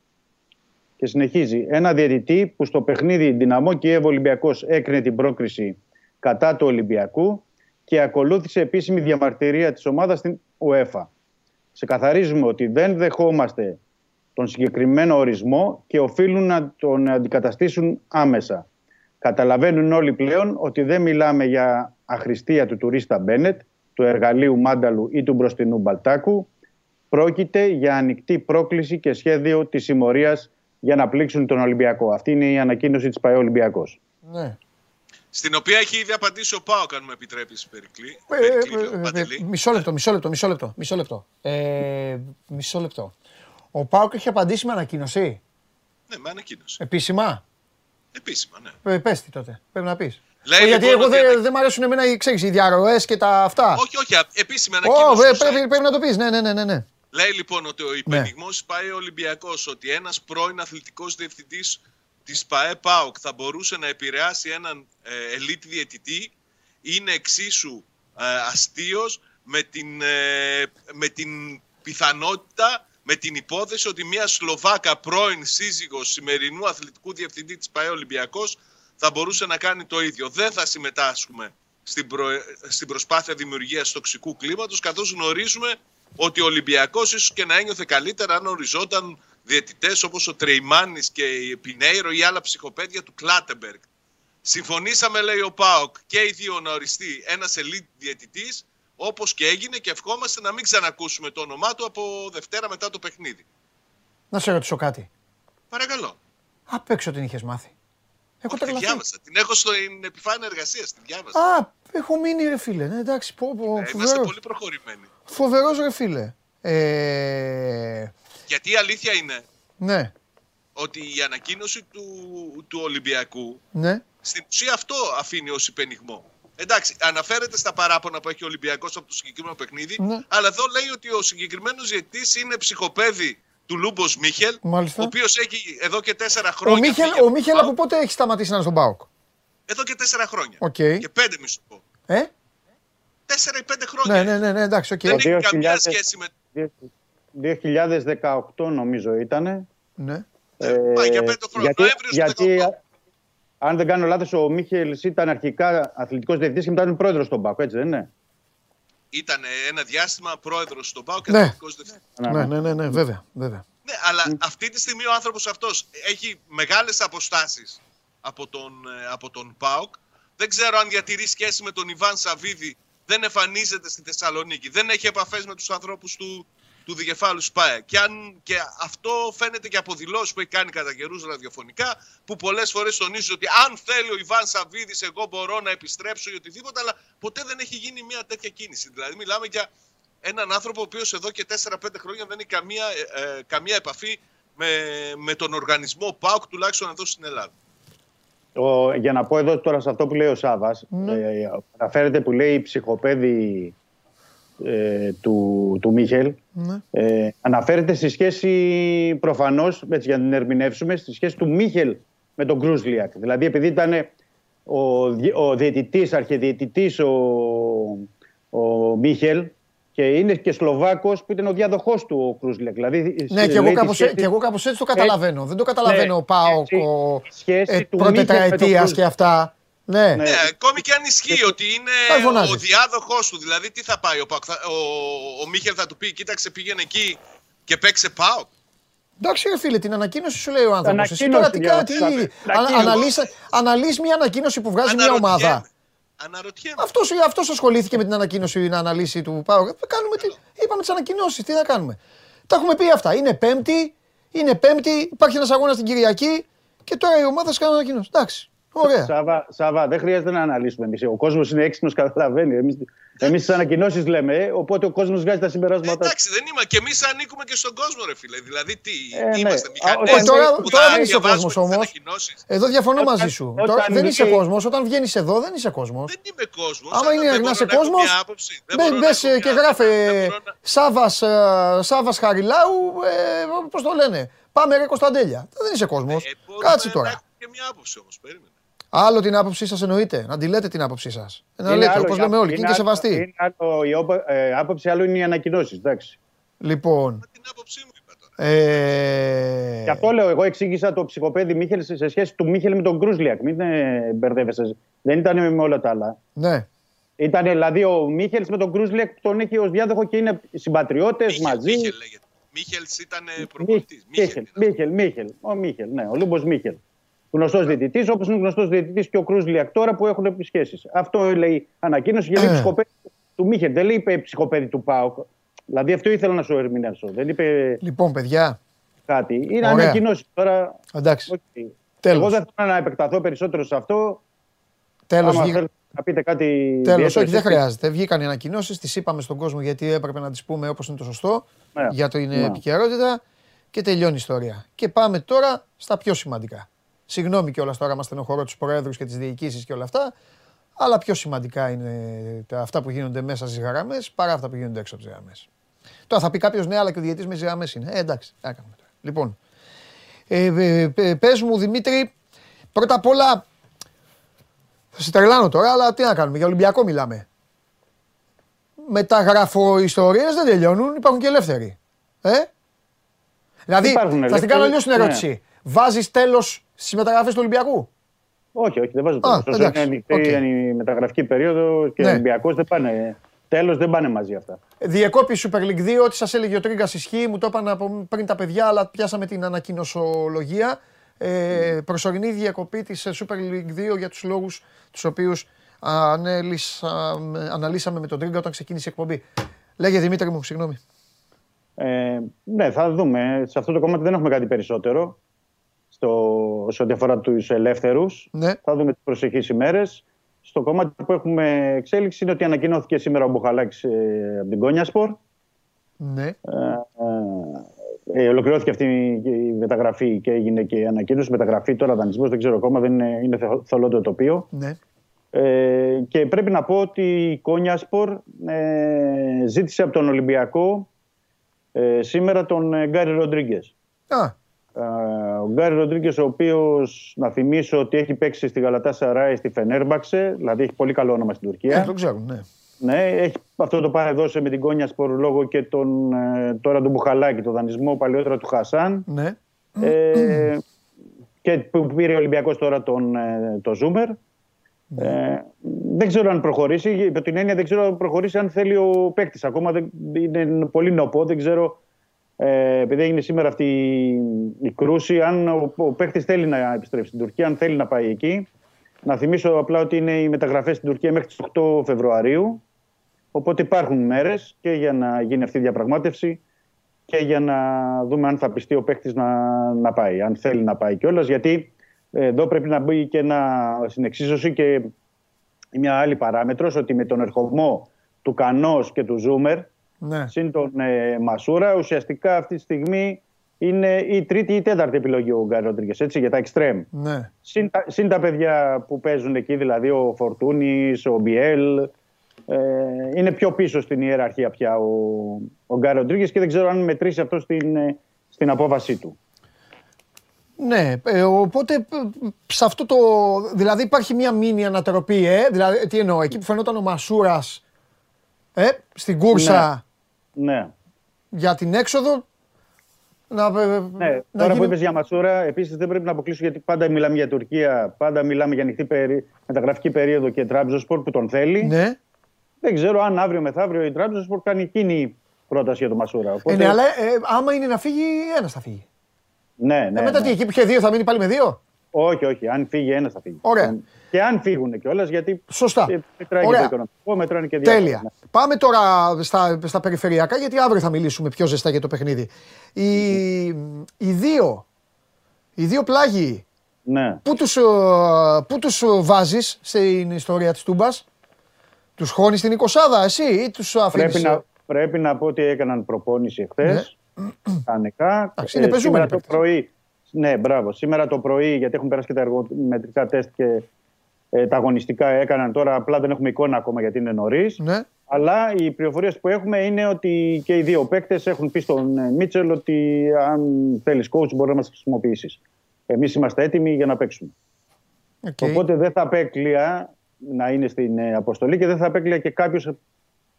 Και συνεχίζει. Ένα διαιτητή που στο παιχνίδι Δυναμό Κιέβο Ολυμπιακός έκρινε την πρόκριση κατά του Ολυμπιακού και ακολούθησε επίσημη διαμαρτυρία της ομάδας στην UEFA. Ξεκαθαρίζουμε ότι δεν δεχόμαστε τον συγκεκριμένο ορισμό και οφείλουν να τον αντικαταστήσουν άμεσα. Καταλαβαίνουν όλοι πλέον ότι δεν μιλάμε για αχρηστία του τουρίστα Μπένετ, του εργαλείου Μάνταλου ή του μπροστινού Μπαλτάκου. Πρόκειται για ανοιχτή πρόκληση και σχέδιο της συμμορίας για να πλήξουν τον Ολυμπιακό. Αυτή είναι η ανακοίνωση της ΠαΕ Ολυμπιακός. ναι. Στην οποία έχει ήδη απαντήσει ο Πάοκ, αν μου επιτρέπεις, Περικλή. Ε, Περικλή, ε, λέω, ε, Παντελή. ε, Μισό λεπτό, μισό λεπτό, μισό λεπτό. Μισό λεπτό. Ε, μισό λεπτό. Ο Πάουκ έχει απαντήσει με ανακοίνωση; Ναι, με ανακοίνωση. Επίσημα; Επίσημα, ναι. Ε, Πες τι τότε, πρέπει να πεις. Λέει, γιατί λοιπόν, εγώ ότι δεν ανα- δεν μ' αρέσουν εμένα οι, ξέρεις, οι διαρροές και τα αυτά. Όχι, όχι, α- επίσημη Ω, ανακοίνωση. βρε, του πρέπει, site. πρέπει να το πεις, ναι, ναι, ναι, ναι. ναι. Λέει λοιπόν ότι ο υπενιγμός πάει ο Ολυμπιακός, ότι ένας πρώην αθλητικός διευθυντής της ΠαΕ ΠΑΟΚ θα μπορούσε να επηρεάσει έναν ε, ελίτ διαιτητή είναι εξίσου ε, αστείος με την, ε, με την πιθανότητα, με την υπόθεση ότι μια Σλοβάκα πρώην σύζυγος σημερινού αθλητικού διευθυντή της ΠαΕ Ολυμπιακός θα μπορούσε να κάνει το ίδιο. Δεν θα συμμετάσχουμε στην, προ- στην προσπάθεια δημιουργίας τοξικού κλίματος καθώς γνωρίζουμε ότι ο Ολυμπιακός ίσως και να ένιωθε καλύτερα αν οριζόταν διαιτητές όπως ο Τρεϊμάνης και η Πινέιρο ή άλλα ψυχοπαίδια του Κλάτεμπεργκ. Συμφωνήσαμε, λέει ο Πάοκ, και οι δύο να οριστεί ένας ελίτ διαιτητής, όπως και έγινε και ευχόμαστε να μην ξανακούσουμε το όνομά του από Δευτέρα μετά το παιχνίδι. Να σε ρωτήσω κάτι. Παρακαλώ. Απ' έξω την είχες μάθει. Έχω Όχι, τη τρελαθεί. διάβασα. Την έχω στην επιφάνεια εργασίας. Την διάβασα. Α, έχω μείνει ρε φίλε. Ναι, εντάξει, πω, πω, Ε, είμαστε φοβερός. πολύ προχωρημένοι. Φοβερός ρε φίλε. Ε, Γιατί η αλήθεια είναι ναι, ότι η ανακοίνωση του, του Ολυμπιακού ναι. στην ουσία αυτό αφήνει ως υπενιγμό. Εντάξει, αναφέρεται στα παράπονα που έχει ο Ολυμπιακός από το συγκεκριμένο παιχνίδι, Ναι. αλλά εδώ λέει ότι ο συγκεκριμένος διαιτητής είναι ψυχοπαίδι του Λούμπος Μίχελ, Μάλιστα. ο οποίος έχει εδώ και τέσσερα Ο χρόνια. Μίχελ, φύγει από ο Μίχελ τον από ΠΑΟΚ. πότε έχει σταματήσει να είναι στον ΠΑΟΚ. Εδώ και τέσσερα χρόνια. Οκ. Και πέντε μη σου πω. Ε, Τέσσερα ή πέντε χρόνια. ναι, ναι, ναι, ναι, εντάξει, οκ. Δεν έχει 2000 καμία σχέση με... 2018 νομίζω ήταν. Ναι. Πάει για πέντε χρόνια. γιατί, Νοέμβριος του γιατί 18. Αν δεν κάνω λάθος, ο Μίχελς ήταν αρχικά αθλητικός διευθυντής και μετά ήταν πρόεδρος στον ΠΑΟΚ, έτσι δεν είναι; Ήταν ένα διάστημα πρόεδρος στον ΠΑΟΚ και Ναι. αθλητικός διευθυντής. Ναι, ναι, ναι, ναι, βέβαια, βέβαια. Ναι, αλλά αυτή τη στιγμή ο άνθρωπος αυτός έχει μεγάλες αποστάσεις από τον, ε, από τον ΠΑΟΚ. Δεν ξέρω αν διατηρεί σχέση με τον Ιβάν Σαββίδη. Δεν εμφανίζεται στη Θεσσαλονίκη. Δεν έχει επαφές με τους ανθρώπους του, του δικεφάλου ΣΠΑΕ. Και, αν, και αυτό φαίνεται και από δηλώσεις που έχει κάνει κατά καιρούς ραδιοφωνικά, που πολλές φορές τονίζει ότι αν θέλει ο Ιβάν Σαββίδης εγώ μπορώ να επιστρέψω ή οτιδήποτε, αλλά ποτέ δεν έχει γίνει μια τέτοια κίνηση. Δηλαδή μιλάμε για έναν άνθρωπο ο οποίος εδώ και 4-5 χρόνια δεν έχει καμία, ε, ε, καμία επαφή με, με τον οργανισμό ΠΑΟΚ, τουλάχιστον εδώ στην Ελλάδα. Ο, για να πω εδώ τώρα σε αυτό που λέει ο Σάβας, Ναι. ε, αναφέρεται που λέει η ψυχοπαίδη ε, του, του Μίχελ, Ναι. ε, αναφέρεται στη σχέση προφανώς, έτσι για να την ερμηνεύσουμε, στη σχέση του Μίχελ με τον Κρούσλιακ. Δηλαδή επειδή ήταν ο, δι- ο διαιτητής, αρχιδιαιτητής ο, ο Μίχελ και είναι και Σλοβάκος που ήταν ο διάδοχός του ο Κρούσλιακ. Δηλαδή, Ναι, και εγώ, λέει τη κάπως, σχέση- και εγώ κάπως έτσι το καταλαβαίνω. Δεν το καταλαβαίνω Ναι, ο ΠΑΟΚ, σχέση- ο σχέση ε, του πρώτη Μίχελ με τον τετραετίας Κρούς. και αυτά. Ναι. Ναι, ακόμη και αν ισχύει ότι είναι Πάει φωνάζεις. ο διάδοχός του. Δηλαδή, τι θα πάει ο ΠΑΟΚ. Θα- ο, ο Μίχελ θα του πει, κοίταξε, πήγαινε εκεί και παίξε ΠΑΟΚ. Εντάξει, ρε φίλε, την ανακοίνωση σου λέει ο άνθρωπος. Εσύ Ανακοίνωση τώρα τι διάβασα. κάτι. Ανακοίνωση. Αναλύσει αναλύεις μια ανακοίνωση που βγάζει μια Αναρωτιέμαι. ομάδα. Αναρωτιέμαι. Αυτός, αυτός ασχολήθηκε με την ανακοίνωση, την αναλύση του Πάου. Κάνουμε τι, είπαμε τις ανακοινώσεις, τι να κάνουμε. Τα έχουμε πει αυτά. Είναι Πέμπτη, είναι Πέμπτη, υπάρχει ένας αγώνας την Κυριακή και τώρα οι ομάδες κάνουν ανακοινώσει. Εντάξει. Ωραία. Σάβα, Σάβα, δεν χρειάζεται να αναλύσουμε εμείς. Ο κόσμος είναι έξυπνος, καταλαβαίνει. Εμείς εμείς τι ανακοινώσεις λέμε, ε, οπότε ο κόσμος βγάζει τα Ε, συμπεράσματα. εντάξει, δεν είμαι. Και εμείς ανήκουμε και στον κόσμο, ρε φίλε. Δηλαδή, τι, Ε, τι ναι. είμαστε, Α, μηχανές όταν- τώρα- που τώρα θα δεν είσαι ο διαβάζουμε κόσμος τις όμως. ανακοινώσεις. Εδώ διαφωνώ Όταν- μαζί σου. όταν Τώρα δεν είσαι βγήκε- κόσμος. Όταν βγαίνεις εδώ δεν είσαι κόσμος. Δεν είμαι κόσμος. Άμα είναι να είσαι κόσμος, μπε και γράφε Σάβας Σάβας Χαριλάου, πώς το λένε. Πάμε ρε Κωνσταντέλια. Δεν είσαι κόσμος. Ε, Κάτσε τώρα. και μια άποψη όμως. Περίμενε. Άλλο την άποψή σας εννοείται. Να τη λέτε την άποψή σας. Να λέτε άλλο όπως η λέμε όλοι. Και είναι και άλλο- σεβαστή. Είναι άλλο η όπα- ε, άποψη, άλλο είναι οι ανακοινώσεις. Εντάξει. Λοιπόν. Την άποψή μου είπα τώρα. Ε... Και αυτό λέω. Εγώ εξήγησα το ψυχοπαίδι Μίχελ σε σε σχέση του Μίχελ με τον Κρούσλιακ. Μην ε, μπερδεύεσαι. Δεν ήταν με όλα τα άλλα. Ναι. Ήταν δηλαδή ο Μίχελ με τον Κρούσλιακ που τον έχει ως διάδοχο και είναι συμπατριώτες Μίχελ, μαζί. Μίχελ λέγεται. Μίχελς ήταν προπονητής. Μίχελ, Μίχελ, Μίχελ, ο Μίχελ, ναι, ο Λούμπος Μίχελ. Γνωστός διαιτητής, όπως είναι γνωστός διαιτητής και ο Κρούσλιακ τώρα που έχουν σχέσει. Αυτό λέει ανακοίνωση για Ε. λέει ψυχοπαίδι του Μίχελ. Δεν λέει είπε ψυχοπαίδι του ΠΑΟΚ. Δηλαδή αυτό ήθελα να σου ερμηνεύσω. Δεν είπε Λοιπόν, παιδιά. κάτι. Είναι Ωραία. ανακοίνωση τώρα. Εντάξει. οκ. Τέλος. Εγώ δεν θέλω να επεκταθώ περισσότερο σε αυτό. Τέλος. Άμα θέλετε να πείτε κάτι. Τέλος, ιδιαίτερο, όχι, δεν εσείς. χρειάζεται. Βγήκαν οι ανακοινώσεις, τις είπαμε στον κόσμο γιατί έπρεπε να τις πούμε όπως είναι το σωστό Ναι. για την Ναι. επικαιρότητα και τελειώνει η ιστορία. Και πάμε τώρα στα πιο σημαντικά. Συγγνώμη κιόλας τώρα, μα στενοχωρώ του προέδρου και τι διοικήσει και όλα αυτά. Αλλά πιο σημαντικά είναι τα, αυτά που γίνονται μέσα στις γραμμές παρά αυτά που γίνονται έξω από τις γραμμές. Τώρα θα πει κάποιος ναι, αλλά και ο διαιτής με τις γραμμές είναι. Ε, εντάξει, τι να κάνουμε τώρα. Λοιπόν, ε, ε, ε, πες μου Δημήτρη, πρώτα απ' όλα. Θα σε τρελάνω τώρα, αλλά τι να κάνουμε, για Ολυμπιακό μιλάμε. Μεταγραφο-ιστορίες δεν τελειώνουν, υπάρχουν και ελεύθεροι. Ε; Δηλαδή, Υπάρχουν θα στην κάνω ελεύθεροι, αλλιώς την ναι. ερώτηση. Βάζεις τέλος στις μεταγραφές του Ολυμπιακού; Όχι, όχι, δεν βάζω Α, τέλος. Όσο εντάξει, είναι ανοιχτή οκ. η μεταγραφική περίοδος και Ναι. ο Ολυμπιακός δεν πάνε. Τέλος δεν πάνε μαζί αυτά. Διεκόπη η Super League 2, ό,τι σας έλεγε ο Τρίγκας ισχύει, μου το είπαν από πριν τα παιδιά, αλλά πιάσαμε την ανακοινωσολογία. Ε, προσωρινή διακοπή της Super League 2 για τους λόγους τους οποίους αναλύσαμε με τον Τρίγκα όταν ξεκίνησε η εκπομπή. Λέγε Δημήτρη μου, συγγνώμη. Ε, ναι, θα δούμε. Σε αυτό το κομμάτι δεν έχουμε κάτι περισσότερο. Στο, σε ό,τι αφορά τους ελεύθερους. Ναι. Θα δούμε τις προσεχείς ημέρες. Στο κομμάτι που έχουμε εξέλιξη είναι ότι ανακοινώθηκε σήμερα ο Μπουχαλάκης ε, από την Κόνιασπορ. Ναι. Ε, ε, ε, ολοκληρώθηκε αυτή η μεταγραφή και έγινε και η ανακοίνωση. Μεταγραφή τώρα δανεισμός, δεν ξέρω ακόμα, δεν είναι, είναι θε- θολό το τοπίο. ναι. Ε, και πρέπει να πω ότι η Κόνιασπορ ε, ζήτησε από τον Ολυμπιακό ε, σήμερα τον ε, Γκάρι Ροντρίγκες. Α, Ε, ο Γκάρι Ροντρίγκες, ο οποίος να θυμίσω ότι έχει παίξει στη Γαλατά Σαράι, στη Φενέρμπαξε, δηλαδή έχει πολύ καλό όνομα στην Τουρκία. ε, το ξέρουν, ναι. Ναι, έχει, αυτό το πάρε δώσε με την Κόνια Σπορ λόγω και τον, ε, τώρα τον Μπουχαλάκη, το δανεισμό παλιότερα του Χασάν. ναι. Ε, και που πήρε ο Ολυμπιακός τώρα τον, ε, το Ζούμερ. Ε, δεν ξέρω αν προχωρήσει. Υπό την έννοια δεν ξέρω αν προχωρήσει αν θέλει ο παίκτης. Ακόμα δεν, είναι πολύ νοπό. Δεν ξέρω. Ε, επειδή έγινε σήμερα αυτή η- η κρούση, αν ο, ο παίκτης θέλει να επιστρέψει στην Τουρκία, αν θέλει να πάει εκεί. Να θυμίσω απλά ότι είναι οι μεταγραφές στην Τουρκία μέχρι τις 8 Φεβρουαρίου. Οπότε υπάρχουν μέρες και για να γίνει αυτή η διαπραγμάτευση και για να δούμε αν θα πιστεί ο παίκτης να, να πάει, αν θέλει να πάει κιόλας. Γιατί ε, εδώ πρέπει να μπει και ένα, στην εξίσωση και μια άλλη παράμετρος ότι με τον ερχομό του Κανός και του Ζούμερ ναι. συν τον ε, Μασούρα ουσιαστικά αυτή τη στιγμή είναι η τρίτη ή η τέταρτη επιλογή ο Γκάρι Ροντρίγκες, έτσι για τα εξτρέμ. ναι. Συν, τα- συν τα παιδιά που παίζουν εκεί, δηλαδή ο Φορτούνης, ο Μπιέλ. Ε, είναι πιο πίσω στην ιεραρχία πια ο, ο Γκάρι Ροντρίγκες και δεν ξέρω αν μετρήσει αυτό στην, ε, στην απόβασή του. Ναι, ε, οπότε ε, σε αυτό το. Δηλαδή υπάρχει μια μήνυ ανατροπή, ε. Δηλαδή, τι εννοώ, εκεί που φαινόταν ο Μασούρας ε, στην κούρσα Ναι. Για την έξοδο. Να, ε, Ναι, να τώρα που γίνει- είπες για Μασούρα, επίσης δεν πρέπει να αποκλείσω γιατί πάντα μιλάμε για Τουρκία, πάντα μιλάμε για ανοιχτή περί... μεταγραφική περίοδο και Τραμπζοσπορ που τον θέλει. Ναι. Δεν ξέρω αν αύριο μεθαύριο η Τραμπζοσπορ κάνει εκείνη πρόταση για τον Μασούρα. Ε, Οπότε... ναι, αλλά ε, άμα είναι να φύγει, ένας θα φύγει. ναι, ναι, ε, μετά ναι. τι, εκεί που είχε δύο θα μείνει πάλι με δύο; Όχι, όχι. Αν φύγει ένας θα φύγει. Ωραία. Και αν φύγουν κιόλας, γιατί. Σωστά. ε, Μετράει και Ωραία. το οικονομικό, μετράνε και διάφορα. Τέλεια. ναι. Πάμε τώρα στα, στα περιφερειακά, γιατί αύριο θα μιλήσουμε πιο ζεστά για το παιχνίδι. Οι, οι δύο, οι δύο πλάγιοι, Ναι. πού τους, ε, πού τους βάζεις στην ιστορία της Τούμπας, τους χώνεις στην εικοσάδα εσύ ή τους αφήνεις... Πρέπει να, πρέπει να πω ότι έκαναν προπόνηση χθες. Κανονικά. Εντάξει, είναι πεζούμενοι σήμερα το παίκτες. πρωί. Ναι, μπράβο. Σήμερα το πρωί, γιατί έχουν περάσει και τα εργομετρικά τεστ και ε, τα αγωνιστικά έκαναν τώρα. Απλά δεν έχουμε εικόνα ακόμα γιατί είναι νωρίς. Ναι. Αλλά οι πληροφορίες που έχουμε είναι ότι και οι δύο παίκτες έχουν πει στον ε, Μίτσελ ότι αν θέλεις coach μπορεί να μας χρησιμοποιήσεις. Εμείς είμαστε έτοιμοι για να παίξουμε. Οκ. Οπότε δεν θα απέκλεια να είναι στην ε, αποστολή και δεν θα απέκλεια και κάποιος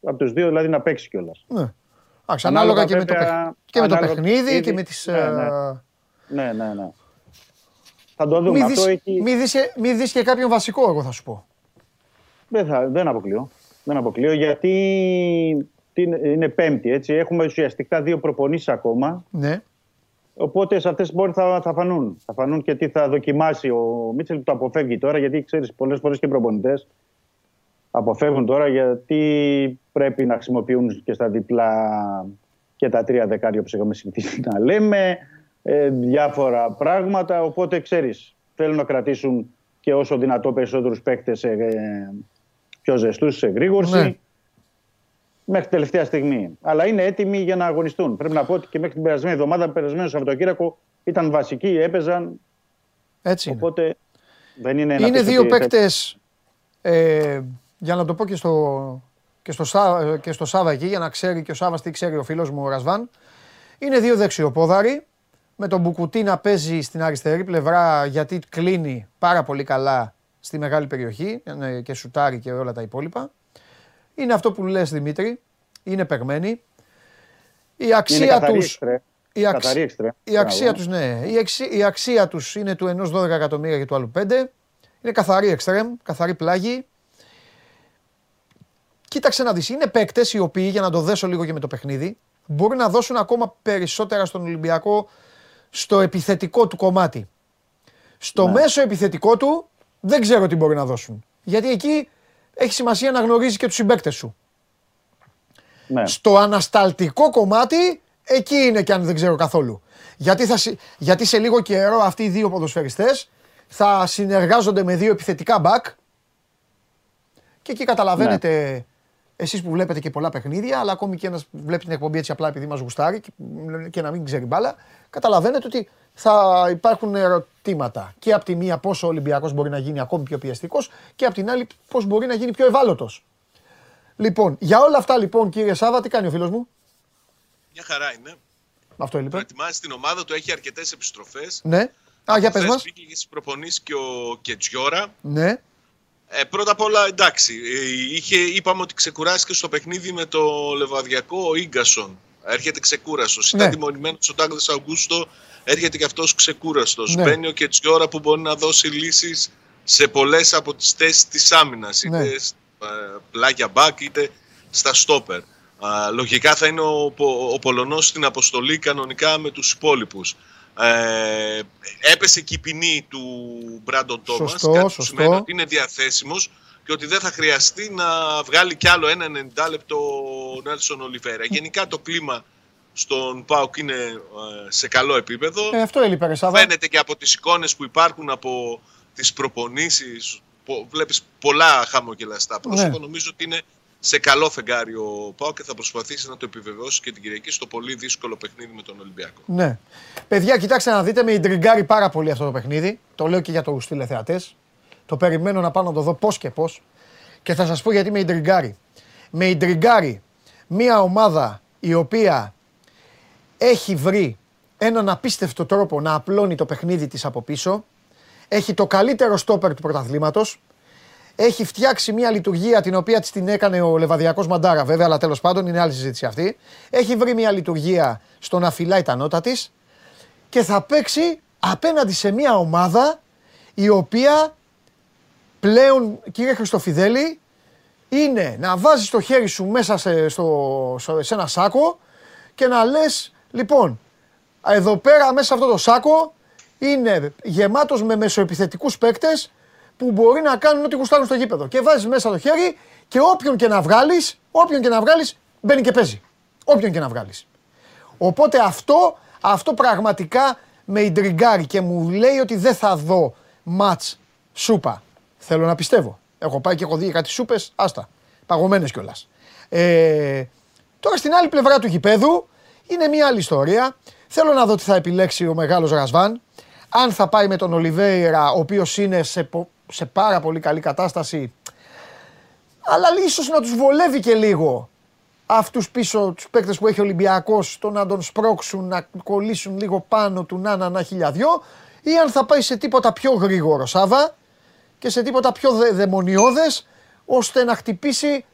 από τους δύο δηλαδή να παίξει κιόλας. Ναι. Εντάξει, ανάλογα, και, με το, βέβαια, παιχ- και με το ανάλογα παιχνίδι παιχνίδι. και με τις... Ναι, ναι. Ε, Ναι, ναι, ναι. Θα το δούμε. Μη Αυτό δεις, έχει... μη δεις και- μη δεις και κάποιον βασικό, εγώ θα σου πω. δεν, θα, δεν αποκλείω. Δεν αποκλείω γιατί την- είναι πέμπτη, έτσι. Έχουμε ουσιαστικά δύο προπονήσεις ακόμα. Ναι. Οπότε σε αυτές μπορεί θα, θα φανούν. Θα φανούν και τι θα δοκιμάσει ο Μίτσελ που το αποφεύγει τώρα. Γιατί ξέρεις πολλές φορές και οι προπονητές αποφεύγουν τώρα γιατί πρέπει να χρησιμοποιούν και στα διπλά και τα τρία δεκάρια όπως είχαμε συνηθίσει να λέμε. Ε, διάφορα πράγματα. Οπότε ξέρεις θέλουν να κρατήσουν και όσο δυνατό περισσότερους παίκτες ε, ε, πιο ζεστούς σε γρήγορση. Ναι. Μέχρι τελευταία στιγμή. Αλλά είναι έτοιμοι για να αγωνιστούν. Πρέπει να πω ότι και μέχρι την περασμένη εβδομάδα, περασμένο Σαββατοκύριακο, ήταν βασικοί, έπαιζαν. Έτσι είναι. Οπότε δεν είναι ένα Είναι δύο παίκτες. Ε, για να το πω και στο, και, στο, Σά- και στο Σάβα εκεί, για να ξέρει και ο Σάβας τι ξέρει ο φίλος μου ο Ρασβάν. Είναι δύο δεξιοπόδαροι. Με τον Μπουκουτί να παίζει στην αριστερή πλευρά γιατί κλείνει πάρα πολύ καλά στη μεγάλη περιοχή ε, και σουτάρει και όλα τα υπόλοιπα. Είναι αυτό που λες Δημήτρη. Είναι παιγμένοι. Η αξία καθαρή τους... εξτρέ. Η, αξ- Καθαρή εξτρέ. η αξία Μπράβο. τους, ναι. Η, αξι- η αξία τους είναι του ενός 12 εκατομμύρια και του άλλου 5. Είναι καθαρή εξτρέμ, καθαρή πλάγη. Κοίταξε να δεις, είναι παίκτες οι οποίοι, για να το δέσω λίγο και με το παιχνίδι, μπορεί να δώσουν ακόμα περισσότερα στον Ολυμπιακό στο επιθετικό του κομμάτι. Στο μέσο επιθετικό του δεν ξέρω τι μπορεί να δώσουν. Γιατί εκεί έχει σημασία να γνωρίζει και τους συμπαίκτες σου. Ναι. Στο ανασταλτικό κομμάτι, εκεί είναι και αν δεν ξέρω καθόλου. Γιατί, θα, συ- γιατί σε λίγο καιρό αυτοί οι δύο ποδοσφαιριστές θα συνεργάζονται με δύο επιθετικά back και εκεί καταλαβαίνετε εσείς που βλέπετε και πολλά παιχνίδια, αλλά ακόμη και ένας βλέπει την εκπομπή έτσι απλά επειδή μας γουστάρει και- και να μην ξέρει μπάλα, καταλαβαίνετε ότι θα υπάρχουν ερωτήματα. Και από τη μία πόσο ο Ολυμπιακός μπορεί να γίνει ακόμη πιο πιεστικός και από την άλλη πώς μπορεί να γίνει πιο ευάλωτος. Λοιπόν, για όλα αυτά λοιπόν κύριε Σάβα, τι κάνει ο φίλος μου; Μια χαρά είναι. Αυτό έλειπε. Προετοιμάζει την ομάδα του, έχει αρκετές επιστροφές. Ναι. Α, για πες μας. Μπήκε στις προπονήσεις και ο Κετζιόρα. Ναι. Ε, πρώτα απ' όλα, εντάξει, ε, είχε, είπαμε ότι ξεκουράστηκε στο παιχνίδι με το Λεβαδιακό ο Ίγκασον. Έρχεται ξεκούραστος. Ναι. Ήταν τιμωρημένος ο Τάγδε Αυγούστο, έρχεται και αυτός ξεκούραστος. Ναι. Μπαίνει ο Κετζιόρα που μπορεί να δώσει λύσεις σε πολλές από τις θέσεις της άμυνας. Ναι. Είτε στα ε, πλάγια μπακ, είτε στα στόπερ. Α, λογικά θα είναι ο, Πο- ο Πολωνός στην αποστολή κανονικά με τους υπόλοιπους. Ε, έπεσε και η ποινή του Μπράντον Τόμας, Σωστό, κάτι που σωστό. σημαίνει ότι είναι διαθέσιμος και ότι δεν θα χρειαστεί να βγάλει κι άλλο ένα 90 λεπτό ο Νέλσον Ολιβέρα. Γενικά το κλίμα στον ΠΑΟΚ είναι ε, σε καλό επίπεδο. Ε, αυτό έλειπε ρε Σάβα. Φαίνεται και από τις εικόνες που υπάρχουν από τις προπονήσεις. πο- Βλέπεις πολλά χαμογελαστά πρόσωπα. Ναι. Νομίζω ότι είναι σε καλό φεγγάρι ο ΠΑΟΚ και θα προσπαθήσει να το επιβεβαιώσει και την Κυριακή στο πολύ δύσκολο παιχνίδι με τον Ολυμπιακό. Ναι. Παιδιά, κοιτάξτε να δείτε, με ιντριγκάρει πάρα πολύ αυτό το παιχνίδι. Το λέω και για τους τηλεθεατές. Το περιμένω να πάω να το δω πώς και πώς. Και θα σας πω γιατί με ιντριγκάρει. Με ιντριγκάρει μια ομάδα η οποία έχει βρει έναν απίστευτο τρόπο να απλώνει το παιχνίδι της από πίσω. Έχει το καλύτερο στόπερ του πρωταθλήματος. Έχει φτιάξει μια λειτουργία την οποία της την έκανε ο Λεβαδιακός Μαντάρα βέβαια, αλλά τέλος πάντων είναι άλλη συζήτηση αυτή. Έχει βρει μια λειτουργία στο να φυλάει τα νότα της και θα παίξει απέναντι σε μια ομάδα η οποία πλέον, κύριε Χριστοφιδέλη, είναι να βάζεις το χέρι σου μέσα σε, στο, στο- σε ένα σάκο και να λες, λοιπόν, εδώ πέρα μέσα σε αυτό το σάκο είναι γεμάτος με μεσοεπιθετικούς παίκτες που μπορεί να κάνουν ό,τι γουστάρουν στο γήπεδο. Και βάζεις μέσα το χέρι και όποιον και να βγάλεις, όποιον και να βγάλεις, μπαίνει και παίζει. Όποιον και να βγάλεις. Οπότε αυτό, αυτό πραγματικά με ιντριγκάρει και μου λέει ότι δεν θα δω ματς σούπα. Θέλω να πιστεύω. Έχω πάει και έχω δει κάτι σούπες, άστα, παγωμένες κιόλας. Ε, τώρα στην άλλη πλευρά του γηπέδου είναι μια άλλη ιστορία. Θέλω να δω τι θα επιλέξει ο μεγάλος Ρασβάν. Αν θα πάει με τον Ολιβέηρα, ο οποίος είναι σε, πο- σε πάρα πολύ καλή κατάσταση, αλλά ίσως να τους βολεύει και λίγο αυτούς πίσω τους παίκτες που έχει ο Ολυμπιακός το να τον σπρώξουν, να κολλήσουν λίγο πάνω του να να να χιλιαδιό ή αν θα πάει σε τίποτα πιο γρήγορο Σάβα και σε τίποτα πιο δε, δαιμονιώδες ώστε να χτυπήσει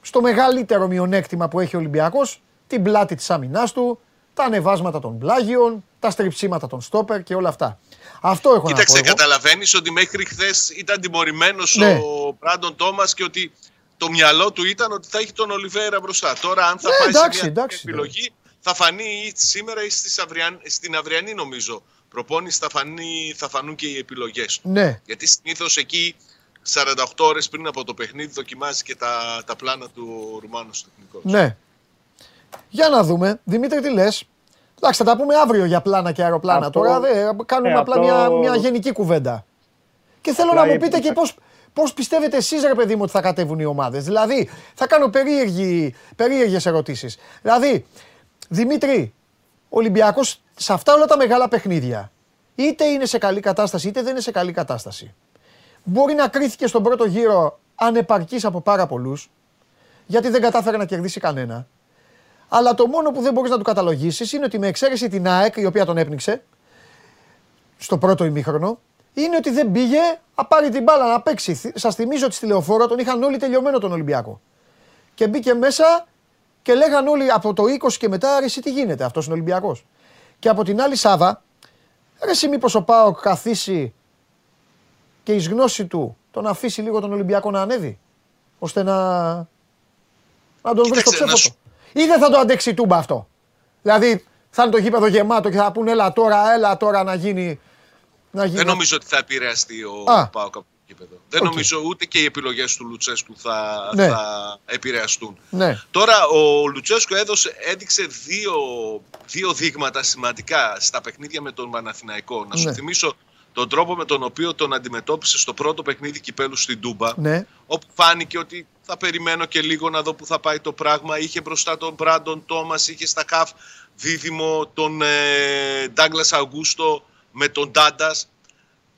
στο μεγαλύτερο μειονέκτημα που έχει ο Ολυμπιακός την πλάτη της άμυνάς του, τα ανεβάσματα των πλάγιων, τα στριψίματα των στόπερ και όλα αυτά. Αυτό έχω Κοίταξε, να πω εγώ. καταλαβαίνεις ότι μέχρι χθες ήταν τιμωρημένος Ναι. ο Μπράντον Τόμας και ότι το μυαλό του ήταν ότι θα έχει τον Ολιβέρα μπροστά. Τώρα, αν θα Ναι, πάει εντάξει, σε μια εντάξει, επιλογή, θα φανεί ή σήμερα ή στις αυριαν... στην αυριανή, νομίζω. Προπόνηση θα, φανεί... θα φανούν και οι επιλογές του. Ναι, Γιατί συνήθως εκεί 48 ώρες πριν από το παιχνίδι δοκιμάζει και τα, τα πλάνα του ο Ρουμάνος τεχνικός. ναι. Για να δούμε. Δημήτρη, τι λες; Εντάξει, θα τα πούμε αύριο για πλάνα και αεροπλάνα. Αυτό- Τώρα δε, κάνουμε Ε, απλά αυτό- μια, μια γενική κουβέντα. Και θέλω Απλά να μου η- πείτε και πώς, πώς πιστεύετε εσείς ρε παιδί μου ότι θα κατέβουν οι ομάδες. Δηλαδή, θα κάνω περίεργη, περίεργες ερωτήσεις. Δηλαδή, Δημήτρη, ο Ολυμπιακός σε αυτά όλα τα μεγάλα παιχνίδια είτε είναι σε καλή κατάσταση είτε δεν είναι σε καλή κατάσταση. Μπορεί να κρίθηκε στον πρώτο γύρο ανεπαρκής από πάρα πολλούς, γιατί δεν κατάφερε να κερδίσει κανένα. Αλλά το μόνο που δεν μπορείς να του καταλογίσεις είναι ότι με εξαίρεση την ΑΕΚ, η οποία τον έπνιξε στο πρώτο ημίχρονο, είναι ότι δεν πήγε να πάρει την μπάλα να παίξει. Σας θυμίζω ότι στη λεωφόρο τον είχαν όλοι τελειωμένο τον Ολυμπιακό. Και μπήκε μέσα και λέγαν όλοι από το 20 και μετά, ρε εσύ τι γίνεται, αυτός είναι Ολυμπιακός. Και από την άλλη Σάβα, ρε εσύ μήπως ο Πάοκ καθίσει και η γνώση του τον αφήσει λίγο τον Ολυμπιακό να ανέβει, ώστε να, να τον βρει στο Κοίταξε, να ψέφο του; Ή δεν θα το αντέξει η τούμπα αυτό; Δηλαδή θα είναι το γήπεδο γεμάτο και θα πούνε έλα τώρα, έλα τώρα να γίνει... Να γίνει Δεν νομίζω ότι θα επηρεαστεί ο Α. Πάοκ από το γήπεδο. Δεν Οκ. νομίζω ούτε και οι επιλογές του Λουτσέσκου θα, Ναι. θα επηρεαστούν. Ναι. Τώρα ο Λουτσέσκου έδωσε, έδειξε δύο, δύο δείγματα σημαντικά στα παιχνίδια με τον Παναθηναϊκό. Να σου Ναι. θυμίσω τον τρόπο με τον οποίο τον αντιμετώπισε στο πρώτο παιχνίδι κυπέλου στην Τούμπα. Ναι. Όπου φάνηκε ότι θα περιμένω και λίγο να δω που θα πάει το πράγμα. Είχε μπροστά τον Μπράντον Τόμας, είχε στα καφ δίδυμο τον Ντάγκλα Αγκούστο με τον Ντάντας.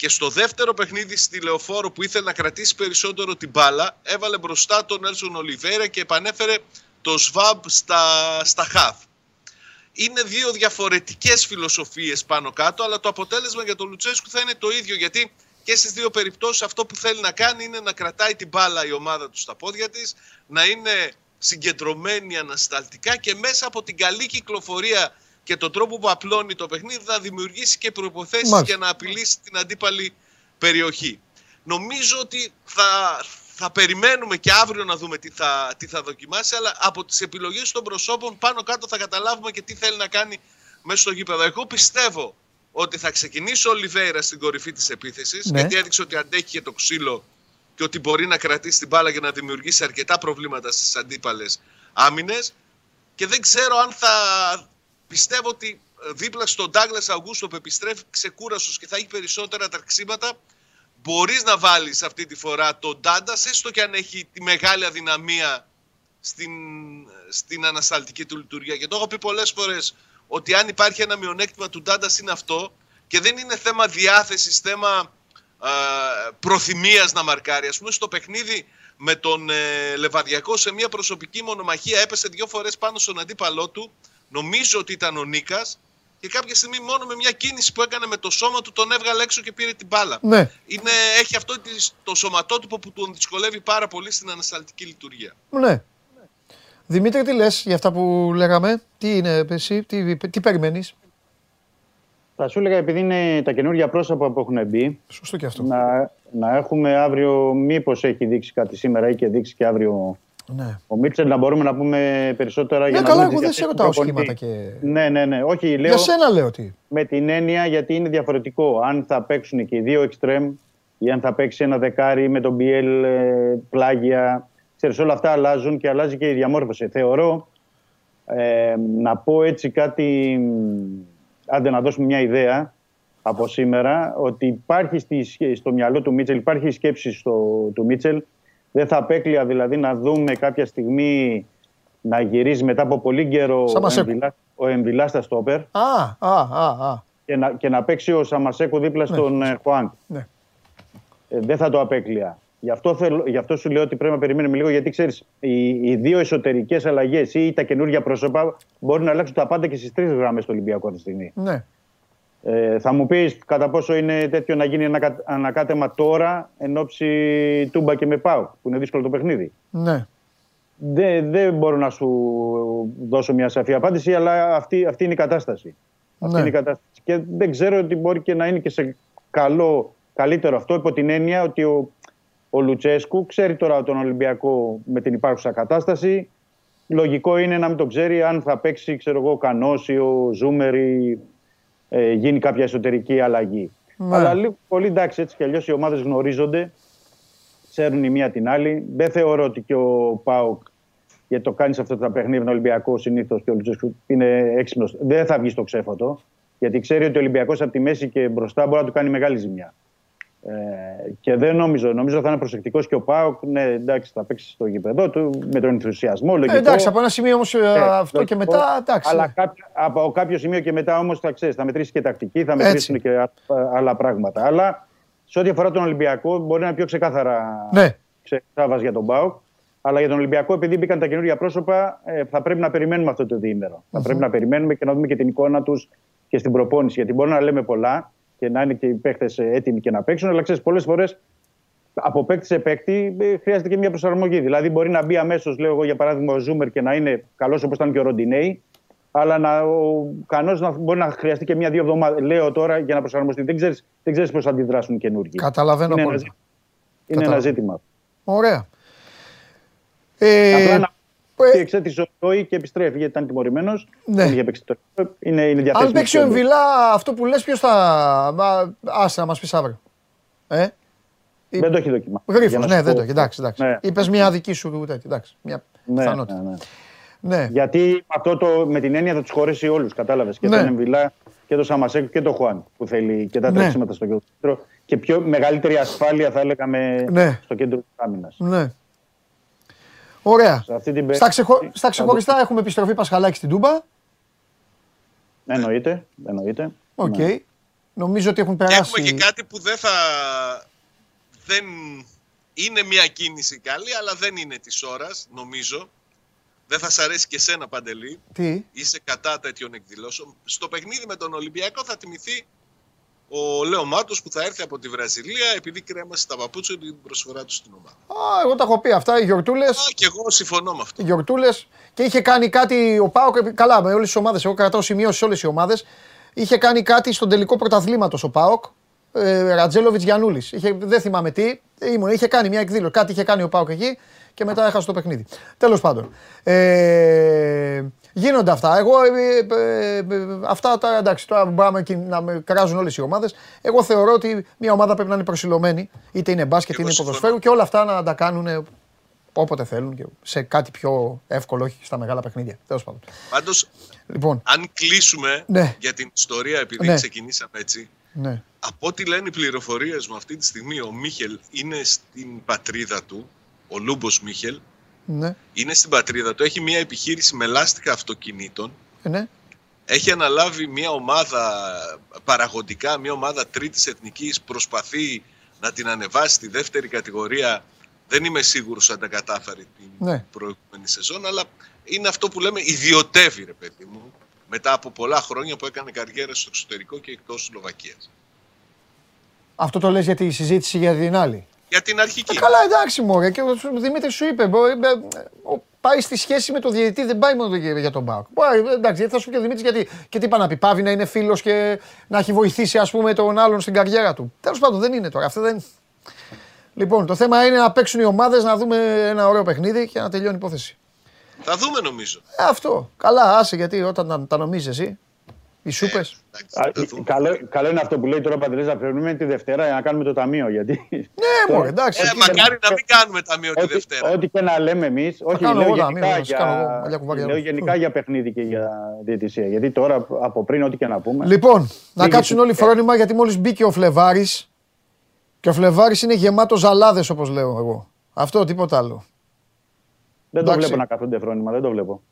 Και στο δεύτερο παιχνίδι στη Λεωφόρο που ήθελε να κρατήσει περισσότερο την μπάλα, έβαλε μπροστά τον Έλσον Ολιβέρα και επανέφερε το ΣΒΑΜ στα, στα χαφ. Είναι δύο διαφορετικές φιλοσοφίες πάνω κάτω, αλλά το αποτέλεσμα για τον Λουτσέσκου θα είναι το ίδιο, γιατί και στις δύο περιπτώσεις αυτό που θέλει να κάνει είναι να κρατάει την μπάλα η ομάδα του στα πόδια της, να είναι συγκεντρωμένη ανασταλτικά και μέσα από την καλή κυκλοφορία και τον τρόπο που απλώνει το παιχνίδι θα δημιουργήσει και προϋποθέσεις Μάλιστα. για να απειλήσει την αντίπαλη περιοχή. Νομίζω ότι θα, θα περιμένουμε και αύριο να δούμε τι θα, τι θα δοκιμάσει, αλλά από τις επιλογές των προσώπων πάνω κάτω θα καταλάβουμε και τι θέλει να κάνει μέσα στο γήπεδο. Εγώ πιστεύω ότι θα ξεκινήσει ο Ολιβέηρα στην κορυφή της επίθεσης, Ναι. γιατί έδειξε ότι αντέχει και το ξύλο και ότι μπορεί να κρατήσει την μπάλα για να δημιουργήσει αρκετά προβλήματα στις αντίπαλες άμυνες. Και δεν ξέρω αν θα πιστεύω ότι ε, δίπλα στον Ντάγλας Αυγούστο που επιστρέφει ξεκούραστος και θα έχει περισσότερα ταρξίματα μπορείς να βάλεις αυτή τη φορά τον Ντάντας έστω και αν έχει τη μεγάλη αδυναμία στην, στην ανασταλτική του λειτουργία. Και το έχω πει πολλές φορές ότι αν υπάρχει ένα μειονέκτημα του Ντάντας είναι αυτό και δεν είναι θέμα διάθεσης, θέμα ε, προθυμίας να μαρκάρει. Ας πούμε στο παιχνίδι με τον ε, Λεβαδιακό σε μια προσωπική μονομαχία έπεσε δύο φορές πάνω στον αντίπαλό του. Νομίζω ότι ήταν ο Νίκας και κάποια στιγμή μόνο με μια κίνηση που έκανε με το σώμα του τον έβγαλε έξω και πήρε την μπάλα. Ναι. Είναι, έχει αυτό τις- το σωματότυπο που τον δυσκολεύει πάρα πολύ στην ανασταλτική λειτουργία. Ναι. Δημήτρη, τι λες για αυτά που λέγαμε, τι είναι εσύ, τι, τι περιμένεις; Θα σου έλεγα, επειδή είναι τα καινούργια πρόσωπα που έχουν μπει, Σωστό και αυτό. να, να έχουμε αύριο, μήπως έχει δείξει κάτι σήμερα ή και δείξει και αύριο Ναι. ο Μίτσελ, να μπορούμε να πούμε περισσότερα Ναι, για να καλά, δούμε εγώ τις δεν σε διαθέσεις του ρωτάω προπονητή. σχήματα και... Ναι, ναι, ναι. Όχι, λέω Για σένα λέω τι. με την έννοια γιατί είναι διαφορετικό. Αν θα παίξουν και οι δύο εξτρέμ ή αν θα παίξει ένα δεκάρι με τον Μπιέλ ε, πλάγια. Ξέρεις, όλα αυτά αλλάζουν και αλλάζει και η διαμόρφωση. Θεωρώ, ε, να πω έτσι κάτι, μ, άντε να δώσουμε μια ιδέα από σήμερα, ότι υπάρχει στη, σκε- στο μυαλό του Μίτσελ, υπάρχει η σκέψη στο, του Μίτσελ, δεν θα απέκλεια δηλαδή να δούμε κάποια στιγμή να γυρίζει μετά από πολύ καιρό Σαν ο Μασέκου. Εμβιλά- ο Εμβιλάς στα στόπερ Α, α, α, α. και να, και να παίξει ο Σαμασέκο δίπλα στον ε, Χουάνκ. Ναι. Ε, δεν θα το απέκλεια. Γι αυτό, θέλω, γι' αυτό σου λέω ότι πρέπει να περιμένουμε λίγο, γιατί ξέρεις, οι, οι δύο εσωτερικές αλλαγές ή τα καινούργια πρόσωπα μπορεί να αλλάξουν τα πάντα και στις τρεις γραμμές του Ολυμπιακού αυτή τη στιγμή. Ναι. Ε, θα μου πεις κατά πόσο είναι τέτοιο να γίνει ένα ανακάτεμα τώρα εν ώψη Τούμπα και με Πάου, που είναι δύσκολο το παιχνίδι; Ναι. Δεν, δεν μπορώ να σου δώσω μια σαφή απάντηση, αλλά αυτή, αυτή είναι η κατάσταση. Αυτή Ναι. είναι η κατάσταση. Και δεν ξέρω ότι μπορεί και να είναι και σε καλό, καλύτερο αυτό, υπό την έννοια ότι ο, ο Λουτσέσκου ξέρει τώρα τον Ολυμπιακό με την υπάρχουσα κατάσταση. Λογικό είναι να μην το ξέρει αν θα παίξει, ξέρω εγώ, ο Κανός ή ο Ζούμερ ή ε, γίνει κάποια εσωτερική αλλαγή. Ναι. Αλλά λίγο πολύ εντάξει, έτσι κι αλλιώς οι ομάδες γνωρίζονται, ξέρουν η μία την άλλη. Δεν θεωρώ ότι και ο Πάοκ, γιατί το κάνεις σε αυτά τα παιχνίδια, τον Ολυμπιακό συνήθως και ο Λουτσέσκου είναι έξυπνος, δεν θα βγει στο ξέφωτο. Γιατί ξέρει ότι ο Ολυμπιακός από τη μέση και μπροστά μπορεί να του κάνει μεγάλη ζημιά. Ε, και δεν νομίζω, νομίζω θα είναι προσεκτικός και ο Πάοκ. Ναι, εντάξει, θα παίξει στο γήπεδο του με τον ενθουσιασμό. Λογικό. Ε, εντάξει, από ένα σημείο όμως αυτό και λογικό. μετά. Εντάξει. Αλλά κάποιο, από κάποιο σημείο και μετά όμως θα ξέρεις, θα μετρήσεις και τακτική, θα μετρήσουν και α- άλλα πράγματα. Αλλά σε ό,τι αφορά τον Ολυμπιακό, μπορεί να είναι πιο ξεκάθαρα Ναι. Σάβα για τον Πάοκ. Αλλά για τον Ολυμπιακό, επειδή μπήκαν τα καινούργια πρόσωπα, ε, θα πρέπει να περιμένουμε αυτό το διήμερο. Θα πρέπει να περιμένουμε και να δούμε και την εικόνα τους και στην προπόνηση. Γιατί μπορεί να λέμε πολλά και να είναι και οι παίχτε έτοιμοι και να παίξουν, αλλά ξέρεις, πολλές φορές από παίκτη σε παίκτη ε, χρειάζεται και μια προσαρμογή. Δηλαδή, μπορεί να μπει αμέσως, λέω εγώ για παράδειγμα, ο Ζούμερ και να είναι καλός όπως ήταν και ο Ροντινέη, αλλά να, ο Κανός να, μπορεί να χρειαστεί και μια-δύο εβδομάδες, λέω τώρα, για να προσαρμοστεί. Δεν ξέρεις δεν ξέρεις πώς θα αντιδράσουν οι καινούργοι. Καταλαβαίνω είναι, ένα, απόλυτα. ζήτημα. είναι ένα Καταλαβαίνω. ζήτημα. Ωραία. Ε, Απλά να ε, πει εξέτησε ο Ρόι και επιστρέφει γιατί ήταν τιμωρημένος. Ναι. Δεν είχε παίξει το. Είναι, είναι διαθέσιμο. αν παίξει ο στο- Εμβιλά, αυτό που λες, ποιος θα... Μα, άσε να μας πεις αύριο. Ε, Δεν το έχει δοκιμάσει. Γρίφος, Για να ναι, σου δεν πω. το έχει. Εντάξει, εντάξει. Ναι. Είπες μια δική σου τέτοια, εντάξει. Μια Ναι, πιθανότητα. ναι, ναι. Ναι. Γιατί αυτό το, με την έννοια θα τους χωρέσει όλους, κατάλαβες. Και Ναι. τον Εμβιλά και τον Σαμασέκο και τον Χουάν που θέλει και τα Ναι. τρέξιματα στο κέντρο. Και πιο μεγαλύτερη ασφάλεια θα έλεγα με- Ναι. στο κέντρο της άμυνας. ναι. Ωραία. Σε αυτή την πε- Στα, ξεχω... θα στα ξεχωριστά έχουμε επιστροφή Πασχαλάκη στην Τούμπα. Εννοείται. εννοείται. Οκ. Ναι. Νομίζω ότι έχουν Και περάσει. έχουμε και κάτι που δεν θα. Δεν είναι μια κίνηση καλή, αλλά δεν είναι της ώρας, νομίζω. Δεν θα σ' αρέσει και σένα, Παντελή. Τι; Είσαι κατά τέτοιων εκδηλώσεων. Στο παιχνίδι με τον Ολυμπιακό θα τιμηθεί ο Λέο Μάτος που θα έρθει από τη Βραζιλία επειδή κρέμασε τα παπούτσια του για την προσφορά του στην ομάδα. Α, εγώ τα έχω πει αυτά. Οι γιορτούλες. Α, και εγώ συμφωνώ με αυτό. Οι γιορτούλες. Και είχε κάνει κάτι ο Πάοκ. Καλά, με όλες τις ομάδες. Εγώ κρατάω σημειώσεις σε όλες οι ομάδες. Είχε κάνει κάτι στον τελικό πρωταθλήματος ο Πάοκ. Ε, Ρατζέλοβιτς Γιανούλης. Δεν θυμάμαι τι. Ήμουν, είχε κάνει μια εκδήλωση. Κάτι είχε κάνει ο Πάοκ εκεί και μετά έχασε το παιχνίδι. Τέλος πάντων. Ε, γίνονται αυτά. Εγώ, ε, ε, ε, αυτά τα εντάξει, τώρα μπορούμε και να με κράζουν όλες οι ομάδες. Εγώ θεωρώ ότι μια ομάδα πρέπει να είναι προσιλωμένη, είτε είναι μπάσκετ, Εγώ είτε είναι συμφωνώ. ποδοσφαίρου και όλα αυτά να τα κάνουν όποτε θέλουν και σε κάτι πιο εύκολο, όχι στα μεγάλα παιχνίδια. Τέλος πάντων. Πάντως, Λοιπόν, αν κλείσουμε Ναι. για την ιστορία, επειδή Ναι. ξεκινήσαμε έτσι, ναι. από ό,τι λένε οι πληροφορίες μου αυτή τη στιγμή, ο Μίχελ είναι στην πατρίδα του, ο Λούμπος Μίχελ, Ναι, είναι στην πατρίδα του, έχει μια επιχείρηση με λάστιχα αυτοκινήτων, ε, ναι. έχει αναλάβει μια ομάδα παραγωγικά, μια ομάδα τρίτης εθνικής, προσπαθεί να την ανεβάσει στη δεύτερη κατηγορία. Δεν είμαι σίγουρος αν τα κατάφερε την Ναι. προηγούμενη σεζόν, αλλά είναι αυτό που λέμε ιδιωτεύει, ρε παιδί μου, μετά από πολλά χρόνια που έκανε καριέρα στο εξωτερικό και εκτός Σλοβακίας. Αυτό το λες για τη συζήτηση για την άλλη; Για την αρχική. Ε, καλά, εντάξει, μωρέ. Και ο Δημήτρης σου είπε, μπορεί, ε, ε, ο- πάει στη σχέση με το διαιτητή, δεν πάει μόνο για για τον Μπάουκ. Μπορεί, Εντάξει, γιατί θα σου πει ο Δημήτρης γιατί. Και τι είπα να πει, πάβει να είναι φίλος και να έχει βοηθήσει, ας πούμε, τον άλλον στην καριέρα του. Τέλος πάντων, δεν είναι τώρα. Αυτό δεν. Λοιπόν, το θέμα είναι να παίξουν οι ομάδες, να δούμε ένα ωραίο παιχνίδι και να τελειώνει η υπόθεση. Θα δούμε νομίζω. Ε, αυτό. Καλά, άσε γιατί όταν τα, τα νομίζεις εσύ. Οι σούπε. Εντάξει, Α, θα δούμε. καλό, καλό είναι αυτό που λέει τώρα ο Παντελής να φέρνουμε τη Δευτέρα για να κάνουμε το ταμείο. Γιατί Ναι, μωρέ, εντάξει. Ε, μακάρι να μην κάνουμε ταμείο τη ό,τι, Δευτέρα. ό,τι και να λέμε εμείς, όχι κάνω λέω εγώ γενικά, ταμείο, σας κάνω εγώ, για, μαλλιά κουβάρια. λέω γενικά για παιχνίδι και για διαιτησία. Γιατί τώρα από πριν ό,τι και να πούμε. Λοιπόν, να Λίγη κάτσουν όλοι συζήτηση. φρόνημα γιατί μόλις μπήκε ο Φλεβάρης. Και ο Φλεβάρης είναι γεμάτο ζαλάδες, όπως λέω εγώ. Αυτό, τίποτα άλλο. δεν το εντάξει. βλέπω να καθούνται φρόνημα, δεν το βλέπω.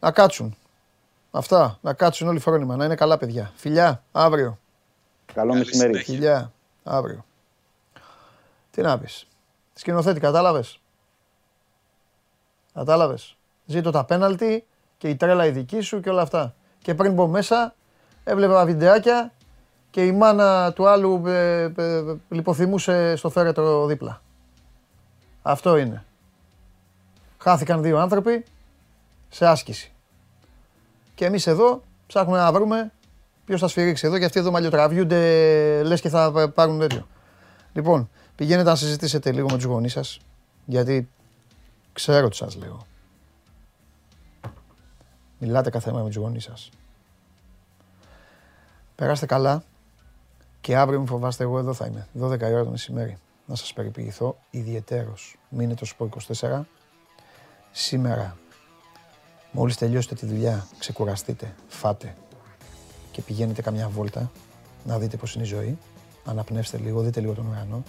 Να κάτσουν. Αυτά, να κάτσουν όλοι φρόνημα, να είναι καλά παιδιά. Φιλιά, αύριο. Καλό Καλή μεσημέρι. συνέχεια. Φιλιά, αύριο. Τι να πεις. Σκηνοθέτη, κατάλαβες; Κατάλαβες; Ζήτω τα πέναλτι και η τρέλα η δική σου και όλα αυτά. Και πριν μπω μέσα, έβλεπα βιντεάκια και η μάνα του άλλου ε, ε, λιποθυμούσε στο φέρετρο δίπλα. Αυτό είναι. Χάθηκαν δύο άνθρωποι σε άσκηση. Και εμείς εδώ ψάχνουμε να βρούμε ποιος θα σφυρίξει εδώ και αυτοί εδώ μαλλιοτραβιούνται λες και θα πάρουν τέτοιο. Λοιπόν, πηγαίνετε να συζητήσετε λίγο με τους γονείς σας, γιατί ξέρω τι σας λέω. Μιλάτε κάθε μέρα με τους γονείς σας. Περάστε καλά και αύριο μην φοβάστε εγώ εδώ θα είμαι, 12 η ώρα το μεσημέρι. Να σας περιποιηθώ ιδιαιτέρως. Μείνετε στο 24. Σήμερα, μόλις τελειώσετε τη δουλειά, ξεκουραστείτε, φάτε και πηγαίνετε καμιά βόλτα να δείτε πώς είναι η ζωή Αναπνεύστε λίγο, δείτε λίγο τον ουρανό.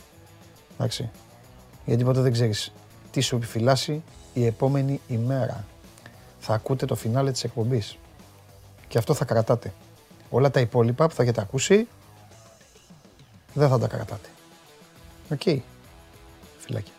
Εντάξει. Γιατί ποτέ δεν ξέρεις τι σου επιφυλάσσει η επόμενη ημέρα. Θα ακούτε το φινάλε της εκπομπής. Και αυτό θα κρατάτε. Όλα τα υπόλοιπα που θα έχετε ακούσει, δεν θα τα κρατάτε. Οκ. Φιλάκια.